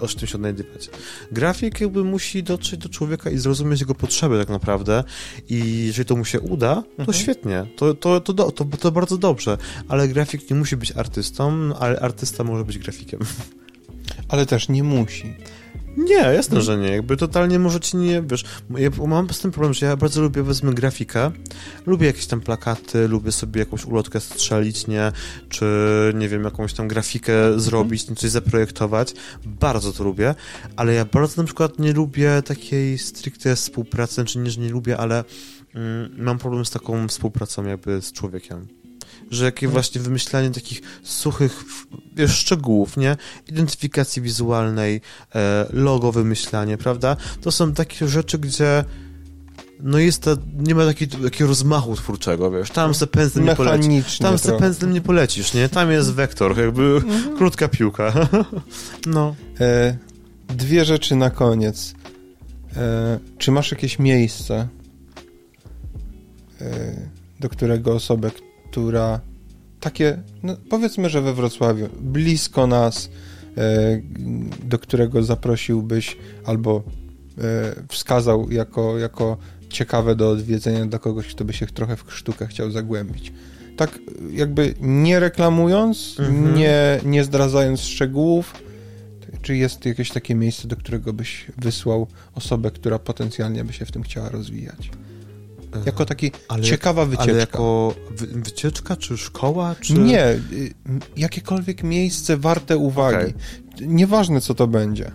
o czym się odnajdywać. Grafik jakby musi dotrzeć do człowieka i zrozumieć jego potrzeby tak naprawdę i jeżeli to mu się uda, to Mhm. świetnie, to, to, to, to, to bardzo dobrze, ale grafik nie musi być artystą, ale artysta może być grafikiem. *laughs* Ale też nie musi. Nie, jasne, że nie. Jakby totalnie może ci nie, wiesz, ja mam z tym problem, że ja bardzo lubię, wezmę grafikę, lubię jakieś tam plakaty, lubię sobie jakąś ulotkę strzelić, nie, czy nie wiem, jakąś tam grafikę zrobić, coś zaprojektować, bardzo to lubię, ale ja bardzo na przykład nie lubię takiej stricte współpracy, znaczy nie, że nie lubię, ale mm, mam problem z taką współpracą jakby z człowiekiem. Że jakie właśnie wymyślanie takich suchych, wiesz, szczegółów, nie? Identyfikacji wizualnej, e, logo wymyślanie, prawda? To są takie rzeczy, gdzie no jest to, nie ma taki, takiego rozmachu twórczego, wiesz, tam se pędzlem nie polecisz. Tam se pędzlem nie polecisz, nie? Tam jest wektor, jakby krótka piłka. *laughs* no. E, dwie rzeczy na koniec. E, czy masz jakieś miejsce, e, do którego osobę, która takie, no powiedzmy, że we Wrocławiu, blisko nas, e, do którego zaprosiłbyś albo e, wskazał jako, jako ciekawe do odwiedzenia dla kogoś, kto by się trochę w sztukę chciał zagłębić. Tak jakby nie reklamując, Mhm. nie, nie zdradzając szczegółów, czy jest jakieś takie miejsce, do którego byś wysłał osobę, która potencjalnie by się w tym chciała rozwijać? Jako taki Ale- ciekawa wycieczka. Ale jako wy, wycieczka, czy szkoła, czy... Nie, y, jakiekolwiek miejsce warte uwagi. Okej. Nieważne, co to będzie.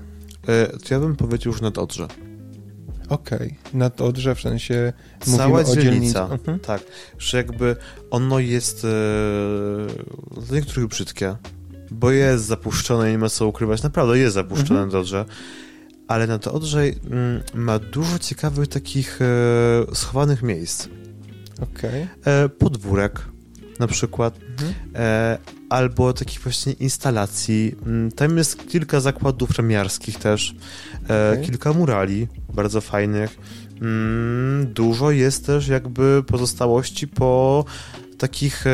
E, to ja bym powiedział już nad Odrze. Okej, nad Odrze, w sensie Cała dzielnica. Mhm. Tak, że jakby ono jest e, dla niektórych brzydkie, bo jest zapuszczone i nie ma co ukrywać. Naprawdę jest zapuszczone Mhm. na Odrze. Ale na to Odrze mm, ma dużo ciekawych takich e, schowanych miejsc. Okej. E, podwórek na przykład, Mhm. e, albo takich właśnie instalacji. Mm, Tam jest kilka zakładów remiarskich też, Okej. kilka murali bardzo fajnych. Mm, Dużo jest też jakby pozostałości po takich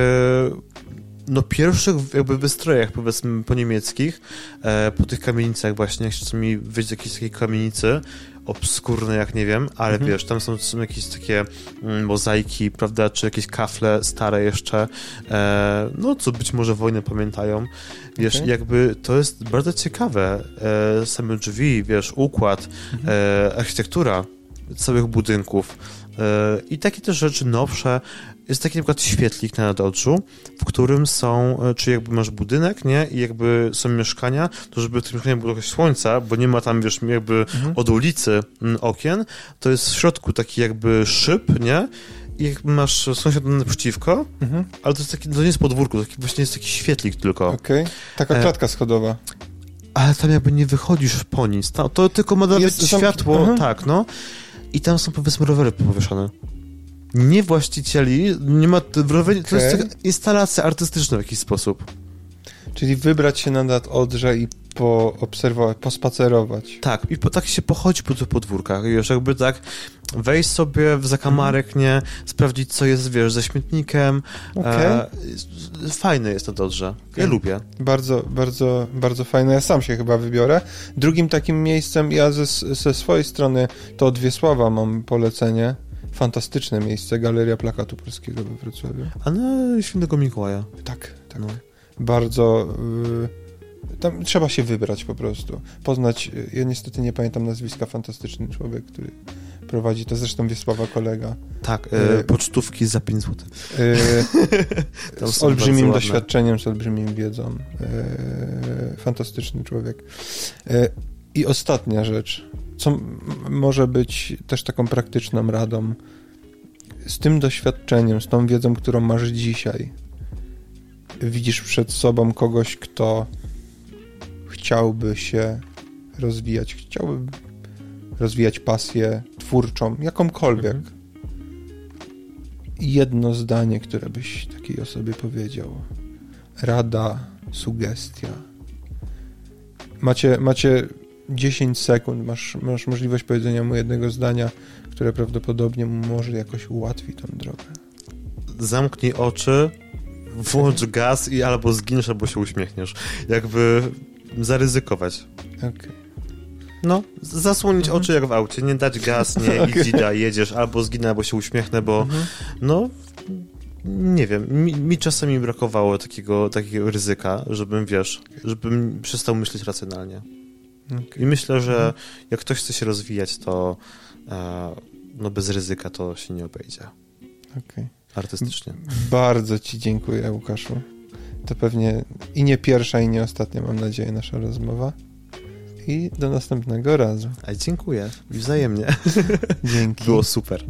no pierwszych jakby wystrojach powiedzmy po niemieckich, e, po tych kamienicach właśnie, jak się mi wyjść z jakiejś takiej kamienicy, obskurne jak nie wiem, ale Mhm. wiesz, tam są, są jakieś takie mm, mozaiki, prawda, czy jakieś kafle stare jeszcze, e, no co być może wojnę pamiętają, wiesz, Okej. jakby to jest bardzo ciekawe, e, same drzwi, wiesz, układ, Mhm. e, architektura całych budynków, E, I takie też rzeczy nowsze. Jest taki na przykład świetlik na nadoczu, w którym są, e, czy jakby masz budynek, nie? I jakby są mieszkania, to żeby w tym mieszkaniu było trochę słońca, bo nie ma tam, wiesz, jakby Mhm. od ulicy mm, okien, to jest w środku taki jakby szyb, nie? I jakby masz sąsiad naprzeciwko, Mhm. ale to jest taki, to nie jest podwórko, to taki właśnie jest taki świetlik tylko. Okej. Taka E, klatka schodowa. Ale tam jakby nie wychodzisz po nic. To, to tylko ma zamk- światło, Aha. tak, no. I tam są powiedzmy rowery powieszone. Nie właścicieli, nie ma, rowery, to jest instalacja artystyczna w jakiś sposób. Czyli wybrać się na nad Odrze i poobserwować, pospacerować. Tak, i po, tak się pochodzi po tych podwórkach, wiesz, jakby tak wejść sobie w zakamarek, nie, sprawdzić co jest, wiesz, ze śmietnikiem. Okej. E, fajne jest to dobrze. Ja Okej. lubię. Bardzo, bardzo, bardzo fajne. Ja sam się chyba wybiorę. Drugim takim miejscem, ja ze, ze swojej strony to od Wiesława mam polecenie. Fantastyczne miejsce, Galeria Plakatu Polskiego we Wrocławiu. A na świętego Mikołaja. Tak, tak. No. Bardzo... y, tam trzeba się wybrać po prostu. Poznać, y, ja niestety nie pamiętam nazwiska, fantastyczny człowiek, który prowadzi to, zresztą Wiesława kolega. Tak, e, E, pocztówki za 5 zł. Y, *laughs* z olbrzymim doświadczeniem, z olbrzymim wiedzą. Y, fantastyczny człowiek. Y, I ostatnia rzecz, co może być też taką praktyczną radą. Z tym doświadczeniem, z tą wiedzą, którą masz dzisiaj, widzisz przed sobą kogoś, kto chciałby się rozwijać, chciałby rozwijać pasję twórczą, jakąkolwiek. Mhm. Jedno zdanie, które byś takiej osobie powiedział. Rada, sugestia. Macie, macie 10 sekund, masz, masz możliwość powiedzenia mu jednego zdania, które prawdopodobnie może jakoś ułatwi tą drogę. zamknij oczy, włącz gaz i albo zginiesz, albo się uśmiechniesz. Jakby zaryzykować. Okej. No, z- zasłonić Mhm. oczy jak w aucie, nie dać gaz, nie Okej. *laughs* i dzida, jedziesz, albo zginę, albo się uśmiechnę, bo Mhm. no, nie wiem, mi, mi czasami brakowało takiego, takiego ryzyka, żebym, wiesz, żebym przestał myśleć racjonalnie. Okej. I myślę, że Mhm. jak ktoś chce się rozwijać, to e, no bez ryzyka to się nie obejdzie. Okej. Artystycznie. Bardzo Ci dziękuję, Łukaszu. To pewnie i nie pierwsza, i nie ostatnia, mam nadzieję, nasza rozmowa. I do następnego razu. A dziękuję. Wzajemnie. *laughs* Dzięki. Było super.